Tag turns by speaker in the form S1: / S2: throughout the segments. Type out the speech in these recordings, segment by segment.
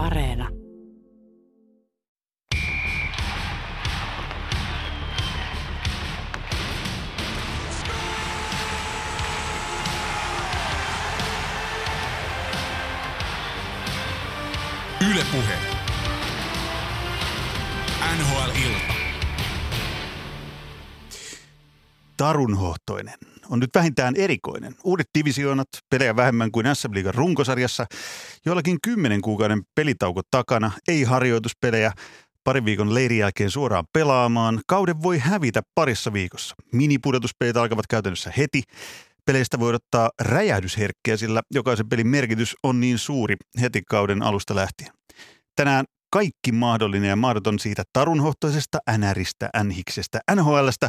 S1: Areena.
S2: Yle Puhe. NHL-ilta.
S3: tarunhohtoinen on nyt vähintään erikoinen. Uudet divisioonat, pelejä vähemmän kuin SM Liigan runkosarjassa, joillakin kymmenen kuukauden pelitauko takana, ei harjoituspelejä, parin viikon leirin jälkeen suoraan pelaamaan. Kauden voi hävitä parissa viikossa. Minipudotuspelit alkavat käytännössä heti. Peleistä voi odottaa räjähdysherkkiä, sillä jokaisen pelin merkitys on niin suuri heti kauden alusta lähtien. Tänään kaikki mahdollinen ja mahdoton siitä tarunhohtoisesta NRistä, NHLstä,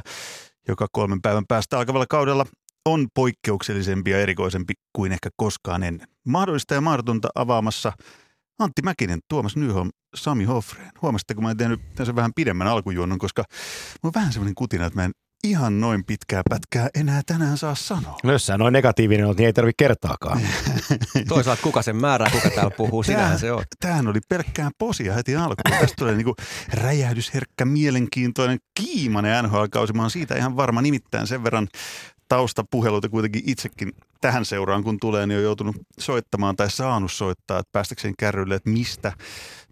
S3: joka kolmen päivän päästä alkavalla kaudella on poikkeuksellisempi ja erikoisempi kuin ehkä koskaan ennen. Mahdollista ja mahdotonta avaamassa Antti Mäkinen, Tuomas Nyholm, Sami Hofreen. Huomasitteko, mä en tehnyt tässä vähän pidemmän alkujuonnon, koska mulla on vähän semmoinen kutina, että mä en ihan noin pitkää pätkää enää tänään saa sanoa.
S4: No jos sä noin negatiivinen olet, niin ei tarvitse kertaakaan.
S5: Toisaalta kuka sen määrää, kuka täällä puhuu, sinähän se on.
S3: Tämähän oli pelkkää posia heti alkuun. Tästä tulee niinku räjähdysherkkä, mielenkiintoinen, kiimainen NHL-kausi. Mä oon siitä ihan varma nimittäin sen verran taustapuheluita kuitenkin itsekin tähän seuraan, kun tulee, niin on joutunut soittamaan tai saanut soittaa, että päästäkseen kärrylle, että mistä,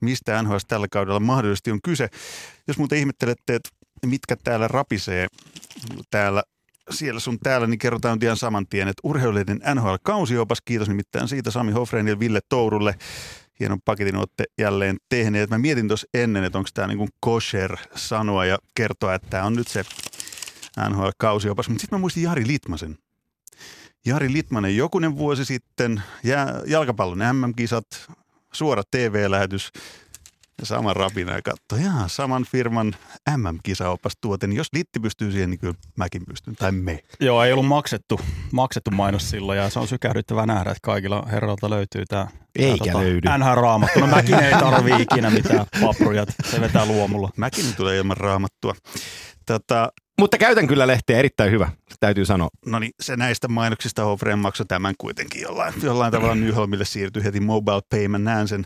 S3: mistä NHL tällä kaudella mahdollisesti on kyse. Jos muuten ihmettelette, että mitkä täällä rapisee täällä siellä sun täällä, niin kerrotaan ihan saman tien, että urheiluiden NHL-kausiopas, kiitos nimittäin siitä Sami Hofreen ja Ville Tourulle. Hienon paketin olette jälleen tehneet. Mä mietin tuossa ennen, että onko tämä niin kuin kosher sanoa ja kertoa, että tämä on nyt se NHL-kausiopas. Mutta sitten mä muistin Jari Litmasen. Jari Litmanen jokunen vuosi sitten, jalkapallon MM-kisat, suora TV-lähetys, ja saman rapina ja katsoi, jaa, saman firman MM-kisaopastuote, niin jos Litti pystyy siihen, niin kyllä mäkin pystyn, tai me.
S6: Joo, ei ollut maksettu, maksettu mainos silloin ja se on sykähdyttävää nähdä, että kaikilla herroilta löytyy tämä
S4: Eikä tota, löydy.
S6: NH-raamattu. No mäkin ei tarvii ikinä mitään papruja, se vetää luomulla.
S3: Mäkin tulee ilman raamattua. Tota,
S4: mutta käytän kyllä lehteä erittäin hyvä, täytyy sanoa.
S3: No niin, se näistä mainoksista Hofreen maksoi tämän kuitenkin jollain, jollain tavalla Nyholmille siirtyi heti mobile payment. Näen sen,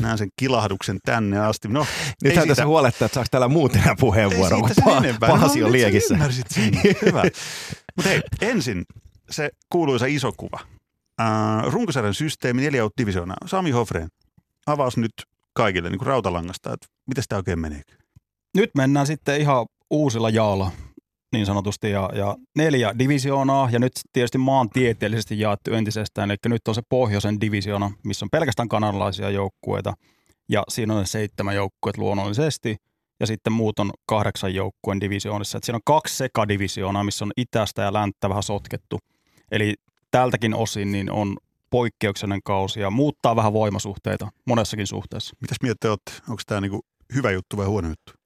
S3: näen sen kilahduksen tänne asti. No,
S4: Nyt täytyy se huolettaa, että saako täällä muuten enää puheenvuoro.
S3: Ei siitä enempää.
S4: Pahasi
S3: no,
S4: on liekissä.
S3: Ymmärsit sen. Hyvä. Mutta hei, ensin se kuuluisa iso kuva. Uh, runkosarjan systeemi, neljä divisioonaa. Sami Hofreen, avaus nyt kaikille niin kuin rautalangasta, että miten tämä oikein menee?
S6: Nyt mennään sitten ihan uusilla jaalla niin sanotusti, ja, ja neljä divisioonaa, ja nyt tietysti maantieteellisesti jaettu entisestään, eli nyt on se pohjoisen divisioona, missä on pelkästään kanadalaisia joukkueita, ja siinä on seitsemän joukkueet luonnollisesti, ja sitten muut on kahdeksan joukkueen divisioonissa. Et siinä on kaksi sekadivisioonaa, missä on itästä ja länttä vähän sotkettu. Eli tältäkin osin niin on poikkeuksellinen kausi ja muuttaa vähän voimasuhteita monessakin suhteessa.
S3: Mitäs olette? Onko tämä niinku hyvä juttu vai huono juttu?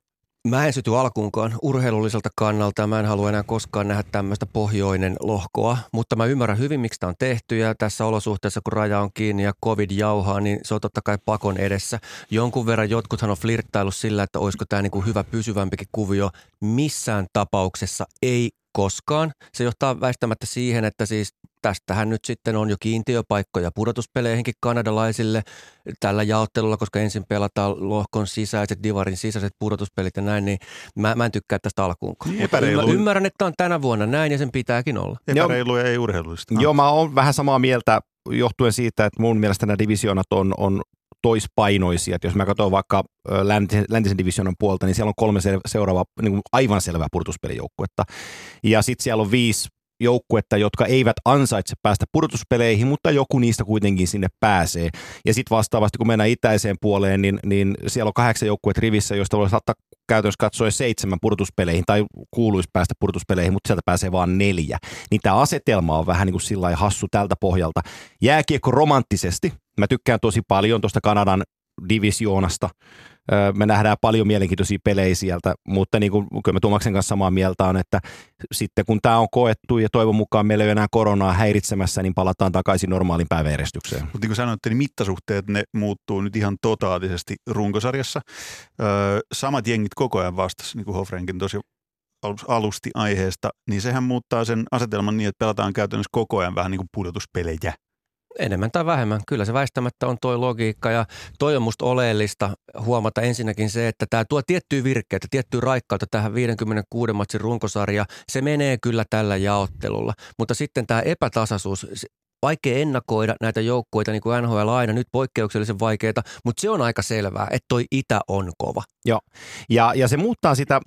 S5: Mä en syty alkuunkaan urheilulliselta kannalta. Mä en halua enää koskaan nähdä tämmöistä pohjoinen lohkoa, mutta mä ymmärrän hyvin, miksi tämä on tehty ja tässä olosuhteessa, kun raja on kiinni ja covid jauhaa, niin se on totta kai pakon edessä. Jonkun verran jotkuthan on flirttailu sillä, että olisiko tämä niin kuin hyvä pysyvämpikin kuvio. Missään tapauksessa ei koskaan. Se johtaa väistämättä siihen, että siis tästähän nyt sitten on jo kiintiöpaikkoja pudotuspeleihinkin kanadalaisille tällä jaottelulla, koska ensin pelataan lohkon sisäiset, divarin sisäiset pudotuspelit ja näin, niin mä, mä en tykkää tästä alkuunkaan.
S3: Niin, epäreilu.
S5: ymmärrän, että on tänä vuonna näin ja sen pitääkin olla.
S3: Epäreilu ja ei urheilullista.
S4: Joo, mä oon vähän samaa mieltä johtuen siitä, että mun mielestä nämä divisioonat on, on toispainoisia. Että jos mä katson vaikka läntisen, läntisen divisioonan puolta, niin siellä on kolme se, seuraavaa niin kuin aivan selvää pudotuspelijoukkuetta. Ja sitten siellä on viisi joukkuetta, jotka eivät ansaitse päästä pudotuspeleihin, mutta joku niistä kuitenkin sinne pääsee. Ja sitten vastaavasti, kun mennään itäiseen puoleen, niin, niin siellä on kahdeksan joukkuetta rivissä, joista voi saattaa käytännössä katsoa seitsemän pudotuspeleihin tai kuuluisi päästä pudotuspeleihin, mutta sieltä pääsee vain neljä. Niin tämä asetelma on vähän niin kuin sillä hassu tältä pohjalta. Jääkiekko romanttisesti. Mä tykkään tosi paljon tuosta Kanadan divisioonasta. Me nähdään paljon mielenkiintoisia pelejä sieltä, mutta niin kuin, kyllä me Tuomaksen kanssa samaa mieltä on, että sitten kun tämä on koettu ja toivon mukaan meillä ei ole enää koronaa häiritsemässä, niin palataan takaisin normaalin päiväjärjestykseen.
S3: Mutta niin kuin sanoitte, niin mittasuhteet ne muuttuu nyt ihan totaalisesti runkosarjassa. Öö, samat jengit koko ajan vastasi, niin kuin Hofrenkin tosi alus- alusti aiheesta, niin sehän muuttaa sen asetelman niin, että pelataan käytännössä koko ajan vähän niin kuin pudotuspelejä.
S5: Enemmän tai vähemmän. Kyllä se väistämättä on toi logiikka ja toi on musta oleellista huomata ensinnäkin se, että tämä tuo tiettyä virkkeitä, tiettyä raikkautta tähän 56 matsin runkosarja. Se menee kyllä tällä jaottelulla, mutta sitten tämä epätasaisuus, vaikea ennakoida näitä joukkueita niin kuin NHL aina, nyt poikkeuksellisen vaikeita, mutta se on aika selvää, että toi Itä on kova.
S4: Joo, ja, ja se muuttaa sitä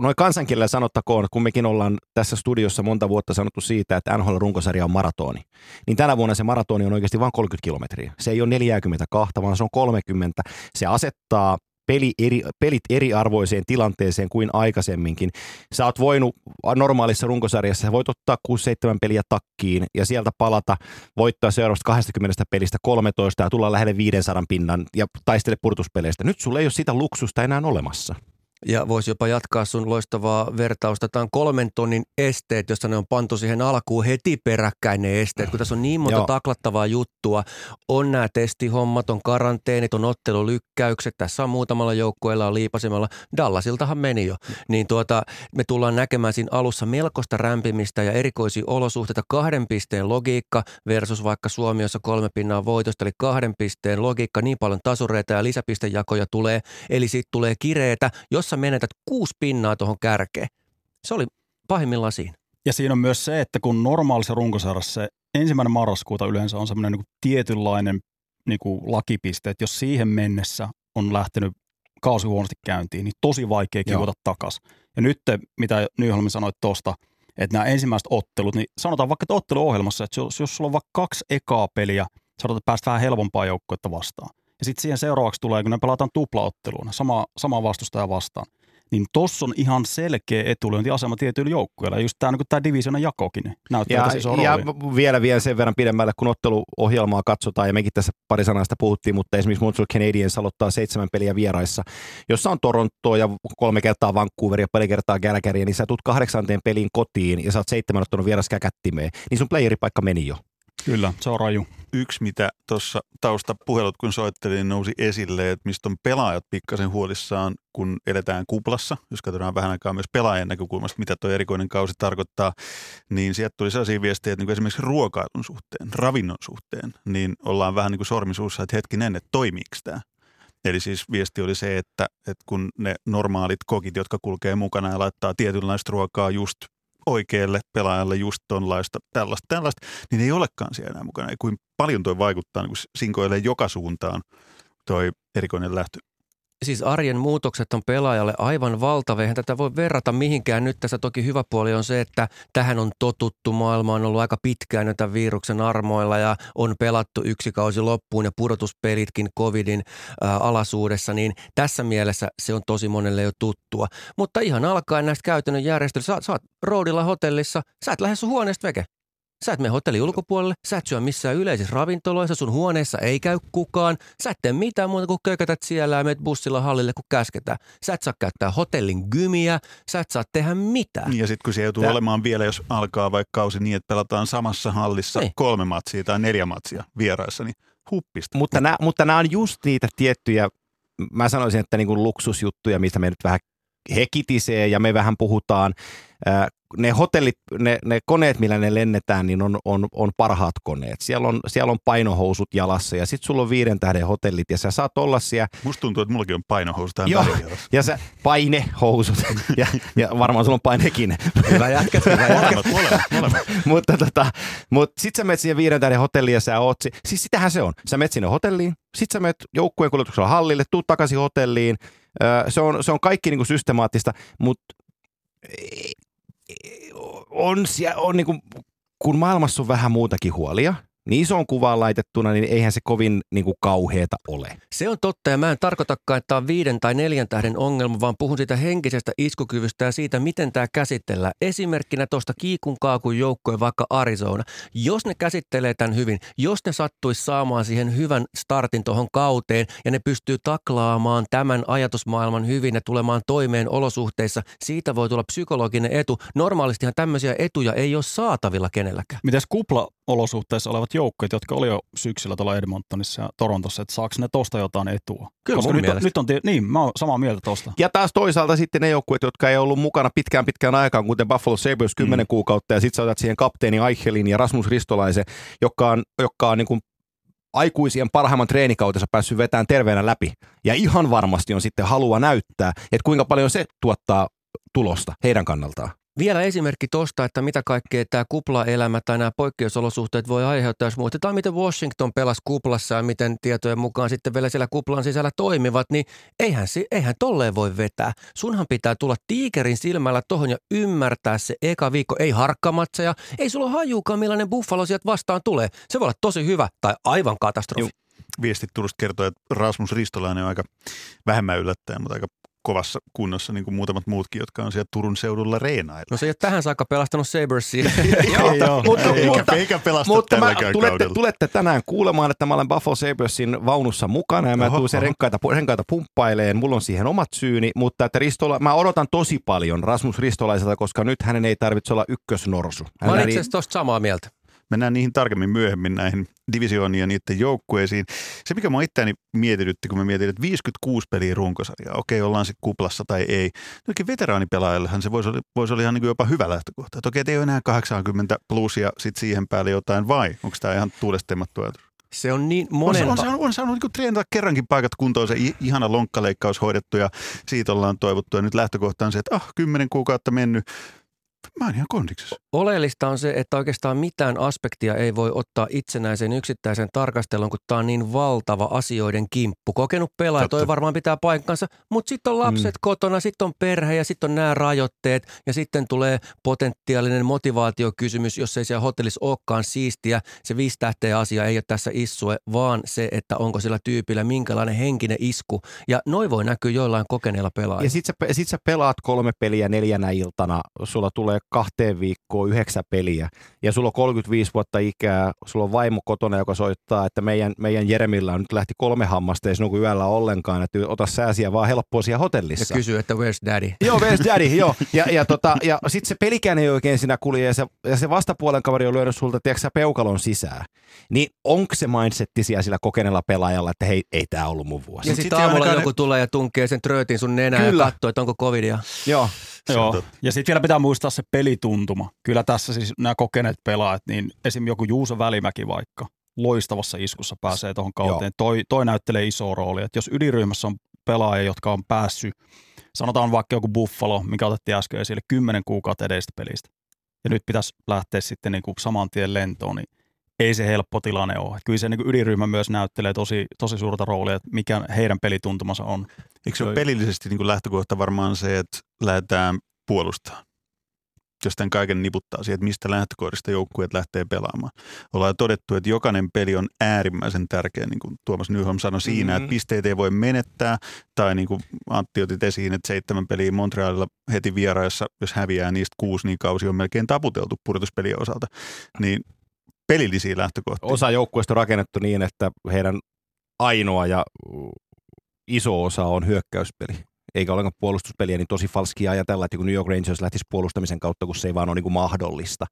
S4: noin kansankielellä sanottakoon, kun mekin ollaan tässä studiossa monta vuotta sanottu siitä, että NHL-runkosarja on maratoni, niin tänä vuonna se maratoni on oikeasti vain 30 kilometriä. Se ei ole 42, vaan se on 30. Se asettaa peli eri, pelit eriarvoiseen tilanteeseen kuin aikaisemminkin. Sä oot voinut normaalissa runkosarjassa, sä voit ottaa 6-7 peliä takkiin ja sieltä palata, voittaa seuraavasta 20 pelistä 13 ja tulla lähelle 500 pinnan ja taistele purtuspeleistä. Nyt sulla ei ole sitä luksusta enää olemassa.
S5: Ja voisi jopa jatkaa sun loistavaa vertausta. Tämä on kolmen tonnin esteet, jossa ne on pantu siihen alkuun heti peräkkäin ne esteet. Kun tässä on niin monta Joo. taklattavaa juttua, on nämä testihommat, on karanteenit, on ottelulykkäykset. Tässä on muutamalla joukkueella on liipasemalla. Dallasiltahan meni jo. Niin tuota, me tullaan näkemään siinä alussa melkoista rämpimistä ja erikoisia olosuhteita. Kahden pisteen logiikka versus vaikka Suomi, jossa kolme pinnaa voitosta, eli kahden pisteen logiikka, niin paljon tasureita ja lisäpistejakoja tulee. Eli siitä tulee kireetä, jos sä menetät kuusi pinnaa tuohon kärkeen. Se oli pahimmillaan siinä.
S6: Ja siinä on myös se, että kun normaalissa runkosarjassa se ensimmäinen marraskuuta yleensä on semmoinen niin tietynlainen niin kuin lakipiste, että jos siihen mennessä on lähtenyt kausi huonosti käyntiin, niin tosi vaikea kivota takaisin. Ja nyt, mitä Nyholmi sanoi tuosta, että nämä ensimmäiset ottelut, niin sanotaan vaikka, että otteluohjelmassa, että jos, jos sulla on vaikka kaksi ekaa peliä, sanotaan, että päästä vähän helpompaa joukkuetta vastaan. Ja sitten siihen seuraavaksi tulee, kun ne pelataan tuplaotteluun, sama, sama vastustaja vastaan niin tossa on ihan selkeä etulyöntiasema tietyillä joukkueilla. Just tämä niin divisionan jakokin näyttää ja, iso
S4: ja vielä vielä sen verran pidemmälle, kun otteluohjelmaa katsotaan, ja mekin tässä pari sanasta puhuttiin, mutta esimerkiksi Montreal Canadiens aloittaa seitsemän peliä vieraissa, jossa on Toronto ja kolme kertaa Vancouver ja pari kertaa Calgary, niin sä tulet kahdeksanteen peliin kotiin ja sä oot seitsemän ottanut vieras käkättimeen, niin sun playeripaikka meni jo.
S6: Kyllä, se on raju.
S3: Yksi, mitä tuossa taustapuhelut, kun soittelin, niin nousi esille, että mistä on pelaajat pikkasen huolissaan, kun eletään kuplassa, jos katsotaan vähän aikaa myös pelaajien näkökulmasta, mitä tuo erikoinen kausi tarkoittaa, niin sieltä tuli sellaisia viestejä, että niin esimerkiksi ruokailun suhteen, ravinnon suhteen, niin ollaan vähän niin kuin sormisuussa, että hetkinen, että toimiiko tämä. Eli siis viesti oli se, että, että kun ne normaalit kokit, jotka kulkee mukana ja laittaa tietynlaista ruokaa just oikealle pelaajalle just tonlaista, tällaista, tällaista, niin ei olekaan siellä enää mukana. Ja kuin paljon toi vaikuttaa niin sinkoilee joka suuntaan toi erikoinen lähtö
S5: siis arjen muutokset on pelaajalle aivan valtavia. Eihän tätä voi verrata mihinkään. Nyt tässä toki hyvä puoli on se, että tähän on totuttu. Maailma on ollut aika pitkään tämän viruksen armoilla ja on pelattu yksi kausi loppuun ja pudotuspelitkin covidin ää, alasuudessa. Niin tässä mielessä se on tosi monelle jo tuttua. Mutta ihan alkaen näistä käytännön järjestelyistä. Sä, sä oot roadilla hotellissa, sä et lähde sun huoneesta veke. Sä et mene hotellin ulkopuolelle, sä et syö missään yleisissä ravintoloissa, sun huoneessa ei käy kukaan. Sä et tee mitään muuta kuin kökötät siellä ja menet bussilla hallille, kun käsketään. Sä et saa käyttää hotellin gymiä, sä et saa tehdä mitään.
S3: Ja sitten kun se joutuu Tää... olemaan vielä, jos alkaa vaikka kausi niin, että pelataan samassa hallissa ei. kolme matsia tai neljä matsia vieraissa, niin huppista.
S4: Mutta nämä, mutta nämä on just niitä tiettyjä, mä sanoisin, että niin kuin luksusjuttuja, mistä me nyt vähän hekitisee ja me vähän puhutaan ne hotellit, ne, ne koneet, millä ne lennetään, niin on, on, on parhaat koneet. Siellä on, siellä on painohousut jalassa ja sitten sulla on viiden tähden hotellit ja sä saat olla siellä.
S3: Musta tuntuu, että mullakin on painohousut tähän
S4: Joo, ja sä, painehousut ja, ja varmaan sulla on painekin.
S5: Hyvä jätkä, hyvä jätkä.
S3: molemmat, molemmat.
S4: mutta tota, mut sit sä menet siihen viiden tähden hotelliin ja sä oot, siis sitähän se on. Sä menet sinne hotelliin, sit sä menet joukkueen kuljetuksella hallille, tuut takaisin hotelliin, se on, se on kaikki niin kuin systemaattista, mutta on, on niin kuin, kun maailmassa on vähän muutakin huolia, niin isoon kuvaan laitettuna, niin eihän se kovin niin kuin kauheeta ole.
S5: Se on totta ja mä en tarkoitakaan, että tämä on viiden tai neljän tähden ongelma, vaan puhun siitä henkisestä iskukyvystä ja siitä, miten tämä käsitellään. Esimerkkinä tuosta kiikun kaakun joukkojen vaikka Arizona. Jos ne käsittelee tämän hyvin, jos ne sattuisi saamaan siihen hyvän startin tuohon kauteen ja ne pystyy taklaamaan tämän ajatusmaailman hyvin ja tulemaan toimeen olosuhteissa, siitä voi tulla psykologinen etu. Normaalistihan tämmöisiä etuja ei ole saatavilla kenelläkään.
S6: Mitäs kupla olosuhteissa olevat joukkueet, jotka oli jo syksyllä tuolla Edmontonissa ja Torontossa, että saako ne tosta jotain etua?
S5: Kyllä
S6: Koska nyt on, nyt on, niin, mä oon samaa mieltä tosta.
S4: Ja taas toisaalta sitten ne joukkueet, jotka ei ollut mukana pitkään pitkään aikaan, kuten Buffalo Sabres 10 mm. kuukautta, ja sitten sä otat siihen kapteeni Eichelin ja Rasmus Ristolaisen, joka on, joka on niin kuin aikuisien parhaimman treenikautensa päässyt vetämään terveenä läpi. Ja ihan varmasti on sitten halua näyttää, että kuinka paljon se tuottaa tulosta heidän kannaltaan.
S5: Vielä esimerkki tosta, että mitä kaikkea tämä kuplaelämä tai nämä poikkeusolosuhteet voi aiheuttaa, jos muutetaan, miten Washington pelasi kuplassa ja miten tietojen mukaan sitten vielä siellä kuplan sisällä toimivat, niin eihän, eihän tolleen voi vetää. Sunhan pitää tulla tiikerin silmällä tohon ja ymmärtää se eka viikko. Ei harkkamatseja, ei sulla hajuukaan millainen Buffalo sieltä vastaan tulee. Se voi olla tosi hyvä tai aivan katastrofi.
S3: Juu. Viestit Turusta kertoo, että Rasmus Ristolainen on aika vähemmän yllättäen, mutta aika kovassa kunnossa, niin kuin muutamat muutkin, jotka on siellä Turun seudulla reenailla.
S5: No se ei ole tähän saakka pelastanut Sabersia.
S6: Joo, joo.
S4: Mutta-
S3: eikä,
S4: mutta-
S3: eikä pelasta
S4: Mutta mä, tulette,
S3: kaudella.
S4: tulette tänään kuulemaan, että mä olen Buffalo Sabresin vaunussa mukana ja mä
S3: Oho,
S4: tuun sen renkaita, renkaita pumppaileen. Mulla on siihen omat syyni, mutta että Ristola, mä odotan tosi paljon Rasmus Ristolaiselta, koska nyt hänen ei tarvitse olla ykkösnorsu.
S5: Mä
S4: Hän
S5: olen
S4: ei-
S5: itse asiassa tosta samaa mieltä.
S3: Mennään niihin tarkemmin myöhemmin näihin divisiooniin ja niiden joukkueisiin. Se, mikä mua itseäni mietitytti, kun mä mietin, että 56 peliä runkosarjaa, okei, ollaan sitten kuplassa tai ei. Jokin veteraanipelaajallehan se voisi olla, voisi olla ihan niin jopa hyvä lähtökohta. Että okei, et ei ole enää 80 plus ja sitten siihen päälle jotain vai? Onko tämä ihan tuulesta temmattu ajatus?
S5: Se on niin
S3: On,
S5: monelta.
S3: on, saanut, on saanut niin treenata kerrankin paikat kuntoon, se ihana lonkkaleikkaus hoidettu ja siitä ollaan toivottu. Ja nyt lähtökohta on se, että ah, kymmenen kuukautta mennyt. Mä oon ihan kondiksessa.
S5: Oleellista on se, että oikeastaan mitään aspektia ei voi ottaa itsenäisen yksittäisen tarkastelun, kun tämä on niin valtava asioiden kimppu. Kokenut pelaaja, toi varmaan pitää paikkansa, mutta sitten on lapset mm. kotona, sitten on perhe ja sitten on nämä rajoitteet ja sitten tulee potentiaalinen motivaatiokysymys, jos ei siellä hotellissa olekaan siistiä. Se viisi tähteä asia ei ole tässä issue, vaan se, että onko sillä tyypillä minkälainen henkinen isku. Ja noin voi näkyä joillain kokeneilla pelaajilla.
S4: Ja sit sä, sit sä pelaat kolme peliä neljänä iltana, sulla tulee kahteen viikkoon yhdeksän peliä ja sulla on 35 vuotta ikää, sulla on vaimo kotona, joka soittaa, että meidän, meidän Jeremillä on nyt lähti kolme hammasta, ei se nuku yöllä ollenkaan, että ota sääsiä vaan helppoa siellä
S5: ja
S4: hotellissa.
S5: kysyy, että where's daddy?
S4: Joo, where's daddy, joo. Ja, ja, tota, ja sitten se pelikään ei oikein siinä kulje ja se, ja se vastapuolen kaveri on lyönyt sulta, tiedätkö sä, peukalon sisään. Niin onko se mindsetti siellä sillä kokeneella pelaajalla, että hei, ei tämä ollut mun vuosi.
S5: Ja
S3: Sit
S5: sitten
S3: ei
S5: aamulla
S3: ainakaan
S5: joku tulee ja tunkee sen tröötin sun nenään
S4: Kyllä.
S5: ja katsoo, että onko covidia.
S4: Joo.
S6: Joo. Ja sitten vielä pitää muistaa se pelituntuma. Kyllä tässä siis nämä kokeneet pelaajat, niin esim. joku Juuso Välimäki vaikka loistavassa iskussa pääsee tuohon kauteen. Toi, toi näyttelee isoa roolia. Et jos ydinryhmässä on pelaajia, jotka on päässyt, sanotaan vaikka joku Buffalo, mikä otettiin äsken esille, 10 kuukautta edestä pelistä. Ja nyt pitäisi lähteä sitten niin kuin saman tien lentoon, niin ei se helppo tilanne ole. Kyllä se niin ydinryhmä myös näyttelee tosi, tosi suurta roolia, että mikä heidän pelituntumansa on.
S3: Eikö se ole pelillisesti niin kuin lähtökohta varmaan se, että lähdetään puolustaa? Jos tämän kaiken niputtaa siihen, että mistä lähtökohdista joukkueet lähtee pelaamaan. Ollaan todettu, että jokainen peli on äärimmäisen tärkeä, niin kuin Tuomas Nyholm sanoi siinä,
S4: Mhm.
S3: mm-hmm. että pisteet ei voi menettää. Tai niin kuin Antti otit esiin, että seitsemän peliä Montrealilla heti vieraissa, jos häviää niistä kuusi, niin kausi on melkein taputeltu pudotuspelien osalta. Niin pelillisiä lähtökohtia.
S4: Osa joukkueesta on rakennettu niin, että heidän ainoa ja iso osa on hyökkäyspeli. Eikä ollenkaan puolustuspeliä, niin tosi falskia ajatella, että kun New York Rangers lähtisi puolustamisen kautta, kun se ei vaan ole niin kuin mahdollista.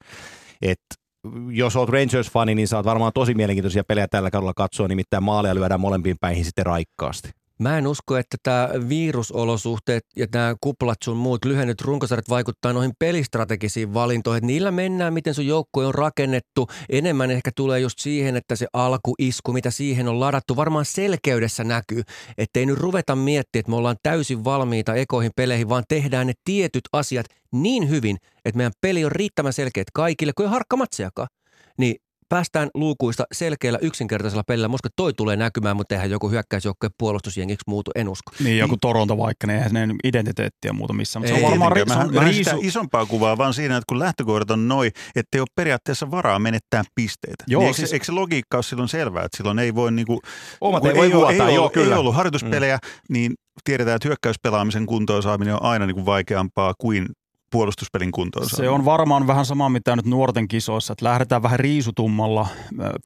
S4: Et jos olet Rangers-fani, niin saat varmaan tosi mielenkiintoisia pelejä tällä kaudella katsoa, nimittäin maaleja lyödään molempiin päihin sitten raikkaasti.
S5: Mä en usko, että tämä virusolosuhteet ja nämä kuplat sun muut lyhennyt runkosarjat vaikuttaa noihin pelistrategisiin valintoihin. Että niillä mennään, miten sun joukkue on rakennettu. Enemmän ehkä tulee just siihen, että se alkuisku, mitä siihen on ladattu, varmaan selkeydessä näkyy. Että ei nyt ruveta miettimään, että me ollaan täysin valmiita ekoihin peleihin, vaan tehdään ne tietyt asiat niin hyvin, että meidän peli on riittävän selkeät kaikille, ole harkkamatsejakaan. Niin päästään luukuista selkeällä yksinkertaisella pelillä. Muska toi tulee näkymään, mutta eihän joku hyökkäysjoukkojen puolustusjengiksi muutu, en usko.
S6: Niin joku Toronto vaikka, niin eihän ne identiteettiä muuta missään. Mutta se
S5: Ei
S6: on varmaan ri, se
S3: Mä, mä
S6: riisu,
S3: isompaa kuvaa vaan siinä, että kun lähtökohdat on noin, että ei ole periaatteessa varaa menettää pisteitä.
S6: Joo,
S3: niin eikö,
S6: siis-
S3: se, eikö se logiikka ole silloin selvää, että silloin ei voi niinku,
S4: Omat ei voi
S3: ole,
S4: vuotaa,
S3: ei,
S4: joo,
S3: ollut,
S4: kyllä.
S3: ei ollut harjoituspelejä, niin tiedetään, että hyökkäyspelaamisen kuntoon saaminen on aina niinku vaikeampaa kuin puolustuspelin kuntoon
S6: Se on varmaan vähän sama mitä nyt nuorten kisoissa, että lähdetään vähän riisutummalla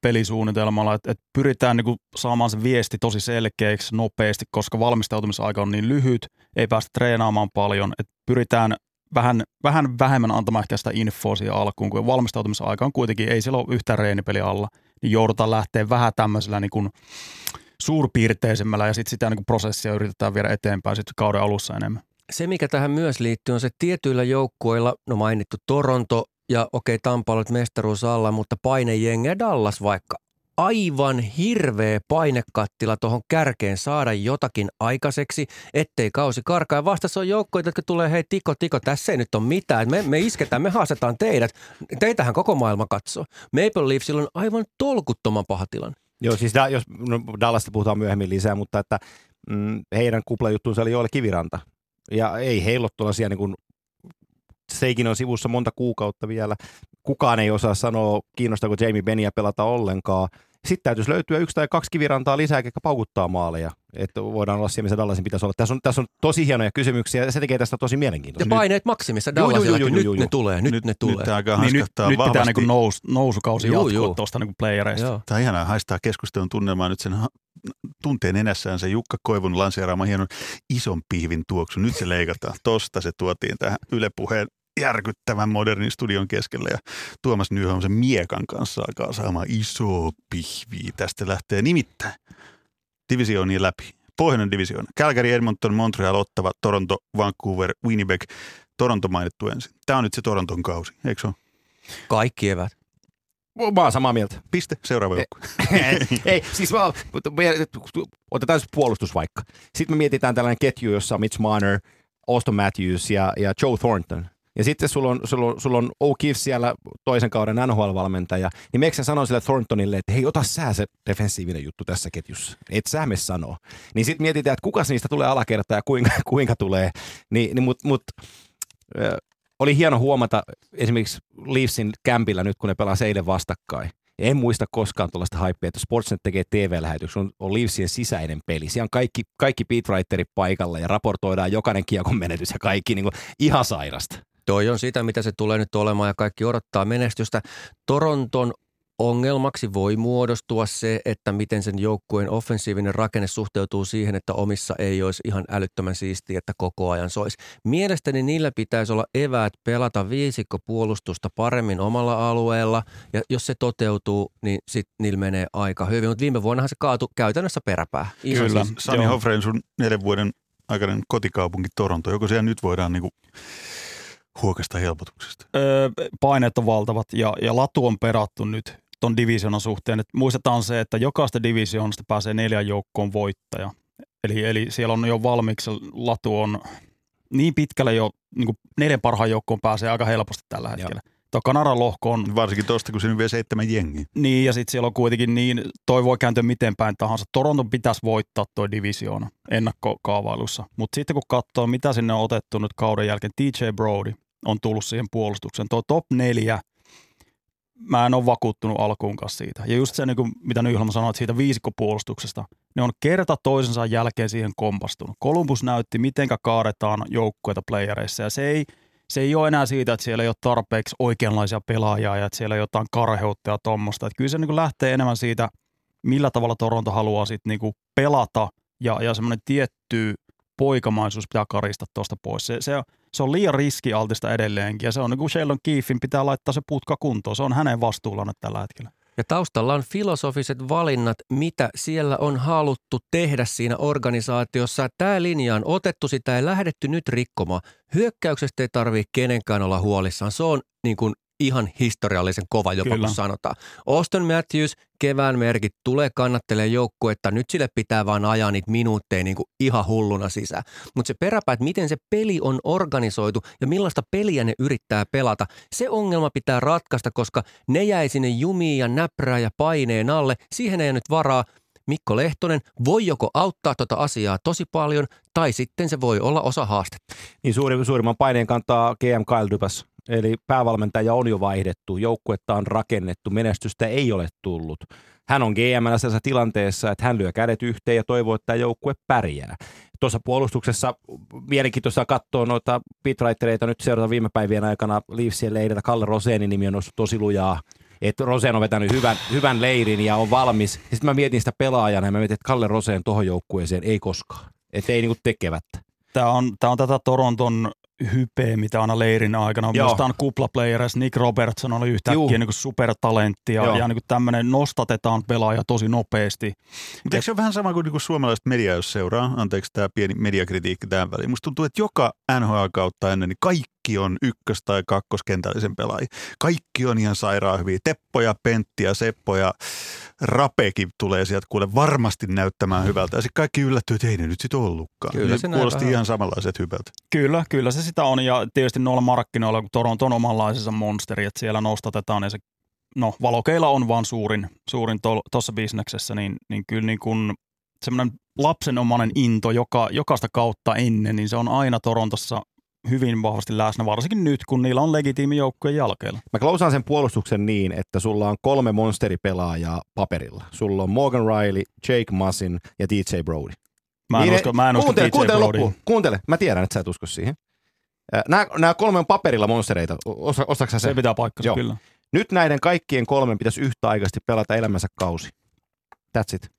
S6: pelisuunnitelmalla, että, että pyritään niin saamaan se viesti tosi selkeäksi nopeasti, koska valmistautumisaika on niin lyhyt, ei päästä treenaamaan paljon, että pyritään vähän, vähän vähemmän antamaan ehkä sitä infoa siihen alkuun, kun valmistautumisen aikaan kuitenkin ei silloin yhtään reenipeli alla, niin joudutaan lähteä vähän tämmöisellä niin kuin suurpiirteisemmällä ja sitten sitä niin kuin prosessia yritetään viedä eteenpäin sitten kauden alussa enemmän.
S5: Se, mikä tähän myös liittyy, on se tietyillä joukkueilla, no mainittu Toronto ja okei, okay, Tampa mestaruus alla, mutta painejengiä Dallas vaikka aivan hirveä painekattila tuohon kärkeen saada jotakin aikaiseksi, ettei kausi karkaa. Vastassa on joukkoja, jotka tulee, hei Tiko, Tiko, tässä ei nyt ole mitään. Me, me isketään, me haastetaan teidät. Teitähän koko maailma katsoo. Maple Leafsilla on aivan tolkuttoman paha tilanne.
S4: Joo, siis da, jos no Dallasta puhutaan myöhemmin lisää, mutta että mm, heidän kuplajuttuunsa oli Joel Kiviranta. Ja ei heillä ole tuollaisia niin kuin seikin on sivussa monta kuukautta vielä. Kukaan ei osaa sanoa, kiinnostaako Jamie Benia pelata ollenkaan. Sitten täytyisi löytyä yksi tai kaksi kivirantaa lisää, jotka paukuttaa maaleja. Että voidaan olla siellä, missä Dallasin pitäisi olla. Tässä on, tässä on tosi hienoja kysymyksiä ja se tekee tästä tosi mielenkiintoista.
S5: Ja paineet maksimissa Dallasillakin. Nyt ne tulee, nyt, nyt ne tulee. Nyt,
S3: niin, nyt,
S6: nyt pitää niin nous, nousukausi juu, jatkua tuosta niin playereista.
S3: Tämä on ihanaa haistaa keskustelun tunnelmaa nyt sen tunteen enässään se Jukka Koivun lanseeraama hienon ison pihvin tuoksu. Nyt se leikataan. Tosta se tuotiin tähän Yle Puheen järkyttävän modernin studion keskellä ja Tuomas Nyholm sen miekan kanssa alkaa saamaan iso pihvi. Tästä lähtee nimittäin divisioonia läpi. Pohjoinen divisioon. Calgary, Edmonton, Montreal, Ottava, Toronto, Vancouver, Winnipeg. Toronto mainittu ensin. Tämä on nyt se Toronton kausi, eikö se ole?
S5: Kaikki evät.
S4: Mä oon samaa mieltä.
S3: Piste, seuraava joukko.
S4: ei, siis mä, otetaan puolustus vaikka. Sitten me mietitään tällainen ketju, jossa on Mitch Marner, Austin Matthews ja, ja Joe Thornton – ja sitten sulla on, sulla on, sulla on O'Keefe siellä toisen kauden NHL-valmentaja, niin meikö sanoa sille Thorntonille, että hei, ota sä se defensiivinen juttu tässä ketjussa. Et sä me sanoa. Niin sitten mietitään, että kuka niistä tulee alakerta ja kuinka, kuinka tulee. Ni, niin, Mutta mut, äh, oli hieno huomata esimerkiksi Leafsin kämpillä nyt, kun ne pelaa eilen vastakkain. En muista koskaan tuollaista hypeä, että Sportsnet tekee TV-lähetyksen, on, on Leafsien sisäinen peli. Siellä on kaikki, kaikki beatwriterit paikalla ja raportoidaan jokainen kiekon menetys ja kaikki niin kuin, ihan sairasta.
S5: Toi on sitä, mitä se tulee nyt olemaan ja kaikki odottaa menestystä. Toronton ongelmaksi voi muodostua se, että miten sen joukkueen offensiivinen rakenne suhteutuu siihen, että omissa ei olisi ihan älyttömän siistiä, että koko ajan sois. Mielestäni niillä pitäisi olla eväät pelata viisikko puolustusta paremmin omalla alueella ja jos se toteutuu, niin sitten niillä menee aika hyvin. Mutta viime vuonnahan se kaatui käytännössä peräpää.
S3: Iso Kyllä, siis, Sami Hofrein sun neljän vuoden aikainen kotikaupunki Toronto, joko siellä nyt voidaan niinku huokasta helpotuksesta?
S6: Öö, paineet on valtavat ja, ja latu on perattu nyt ton divisionan suhteen. Et muistetaan se, että jokaista divisionasta pääsee neljän joukkoon voittaja. Eli, eli siellä on jo valmiiksi, latu on niin pitkälle jo, niin kuin neljän parhaan joukkoon pääsee aika helposti tällä hetkellä. Joo. Tuo Kanadan lohko on...
S3: Varsinkin tuosta, kun siinä on vielä seitsemän jengiä.
S6: Niin, ja sitten siellä on kuitenkin niin, toi voi kääntyä miten päin tahansa. Toronton pitäisi voittaa toi divisioona ennakkokaavailussa. Mutta sitten kun katsoo, mitä sinne on otettu nyt kauden jälkeen, TJ Brody on tullut siihen puolustukseen. Tuo top neljä, mä en ole vakuuttunut alkuun kanssa siitä. Ja just se, niin kuin, mitä Nyhlman sanoi, siitä viisikkopuolustuksesta, ne on kerta toisensa jälkeen siihen kompastunut. Columbus näytti, mitenkä kaadetaan joukkueita playereissa, ja se ei – se ei ole enää siitä, että siellä ei ole tarpeeksi oikeanlaisia pelaajia ja että siellä ei ole jotain karheutta ja tuommoista. Kyllä se niin lähtee enemmän siitä, millä tavalla Toronto haluaa sitten niin pelata ja, ja semmoinen tietty poikamaisuus pitää karista tuosta pois. Se, se, se on liian riskialtista edelleenkin ja se on niin kuin Sheldon Keefin pitää laittaa se putka kuntoon. Se on hänen vastuullaan tällä hetkellä.
S5: Ja taustalla on filosofiset valinnat, mitä siellä on haluttu tehdä siinä organisaatiossa. Tämä linja on otettu, sitä ei lähdetty nyt rikkomaan. Hyökkäyksestä ei tarvitse kenenkään olla huolissaan. Se on niin kuin ihan historiallisen kova jopa, Kyllä. kun sanotaan. Austin Matthews, kevään merkit, tulee kannattelee joukkuetta. Nyt sille pitää vaan ajaa niitä minuutteja niin kuin ihan hulluna sisään. Mutta se peräpä, että miten se peli on organisoitu ja millaista peliä ne yrittää pelata, se ongelma pitää ratkaista, koska ne jäi sinne jumiin ja näprää ja paineen alle. Siihen ei nyt varaa. Mikko Lehtonen voi joko auttaa tuota asiaa tosi paljon, tai sitten se voi olla osa haastetta.
S4: Niin suuri, suurimman paineen kantaa GM Kyle Dubas Eli päävalmentaja on jo vaihdettu, joukkuetta on rakennettu, menestystä ei ole tullut. Hän on GM sellaisessa tilanteessa, että hän lyö kädet yhteen ja toivoo, että tämä joukkue pärjää. Tuossa puolustuksessa mielenkiintoista katsoa noita pitwritereita nyt seurata viime päivien aikana Leafsien leiriltä. Kalle Roseenin nimi on noussut tosi lujaa että Roseen on vetänyt hyvän, hyvän leirin ja on valmis. Sitten mä mietin sitä pelaajana ja mä mietin, että Kalle Roseen tuohon joukkueeseen ei koskaan. Että ei niinku tekevättä.
S6: Tämä on, tämä on tätä Toronton hypeä, mitä aina leirin aikana.
S4: Joo.
S6: Muistaan kuplaplayereissa Nick Robertson oli yhtäkkiä niin kuin supertalentti ja,
S4: Joo.
S6: ja niin kuin tämmöinen nostatetaan pelaaja tosi nopeasti.
S3: Mutta eikö se ole vähän sama kuin niinku suomalaiset mediaa, jos seuraa? Anteeksi tämä pieni mediakritiikki tähän väliin. Musta tuntuu, että joka NHL-kautta ennen, niin kaikki on ykkös- tai kakkoskentällisen pelaajia. Kaikki on ihan sairaan hyviä. Teppo ja Pentti ja Seppo ja Rapekin tulee sieltä kuule varmasti näyttämään hyvältä. Ja sitten kaikki yllättyy, että ei ne nyt sit ollutkaan.
S5: Kyllä se
S3: kuulosti
S5: vähän
S3: ihan samanlaiset hyvältä.
S6: Kyllä, kyllä se sitä on ja tietysti noilla markkinoilla, kun Toronto on omanlaisensa monsteri, että siellä nostatetaan ja se, no valokeila on vaan suurin, suurin tuossa bisneksessä, niin, niin kyllä niin kuin semmoinen lapsenomainen into joka, jokaista kautta ennen, niin se on aina Torontossa hyvin vahvasti läsnä, varsinkin nyt, kun niillä on legitiimi joukkueen jälkeellä.
S4: Mä klousaan sen puolustuksen niin, että sulla on kolme monsteripelaajaa paperilla. Sulla on Morgan Riley, Jake Massin ja DJ Brody.
S6: Mä en,
S4: Niin
S6: usko, mä en usko
S4: kuuntele,
S6: DJ
S4: kuuntele
S6: Brodyin.
S4: loppuun. Kuuntele. Mä tiedän, että sä et usko siihen. Nämä, nämä kolme on paperilla monstereita. Osa, osaatko sä
S6: Se
S4: sen?
S6: pitää paikkansa,
S4: Joo.
S6: kyllä.
S4: Nyt näiden kaikkien kolmen pitäisi yhtäaikaisesti pelata elämänsä kausi. That's it.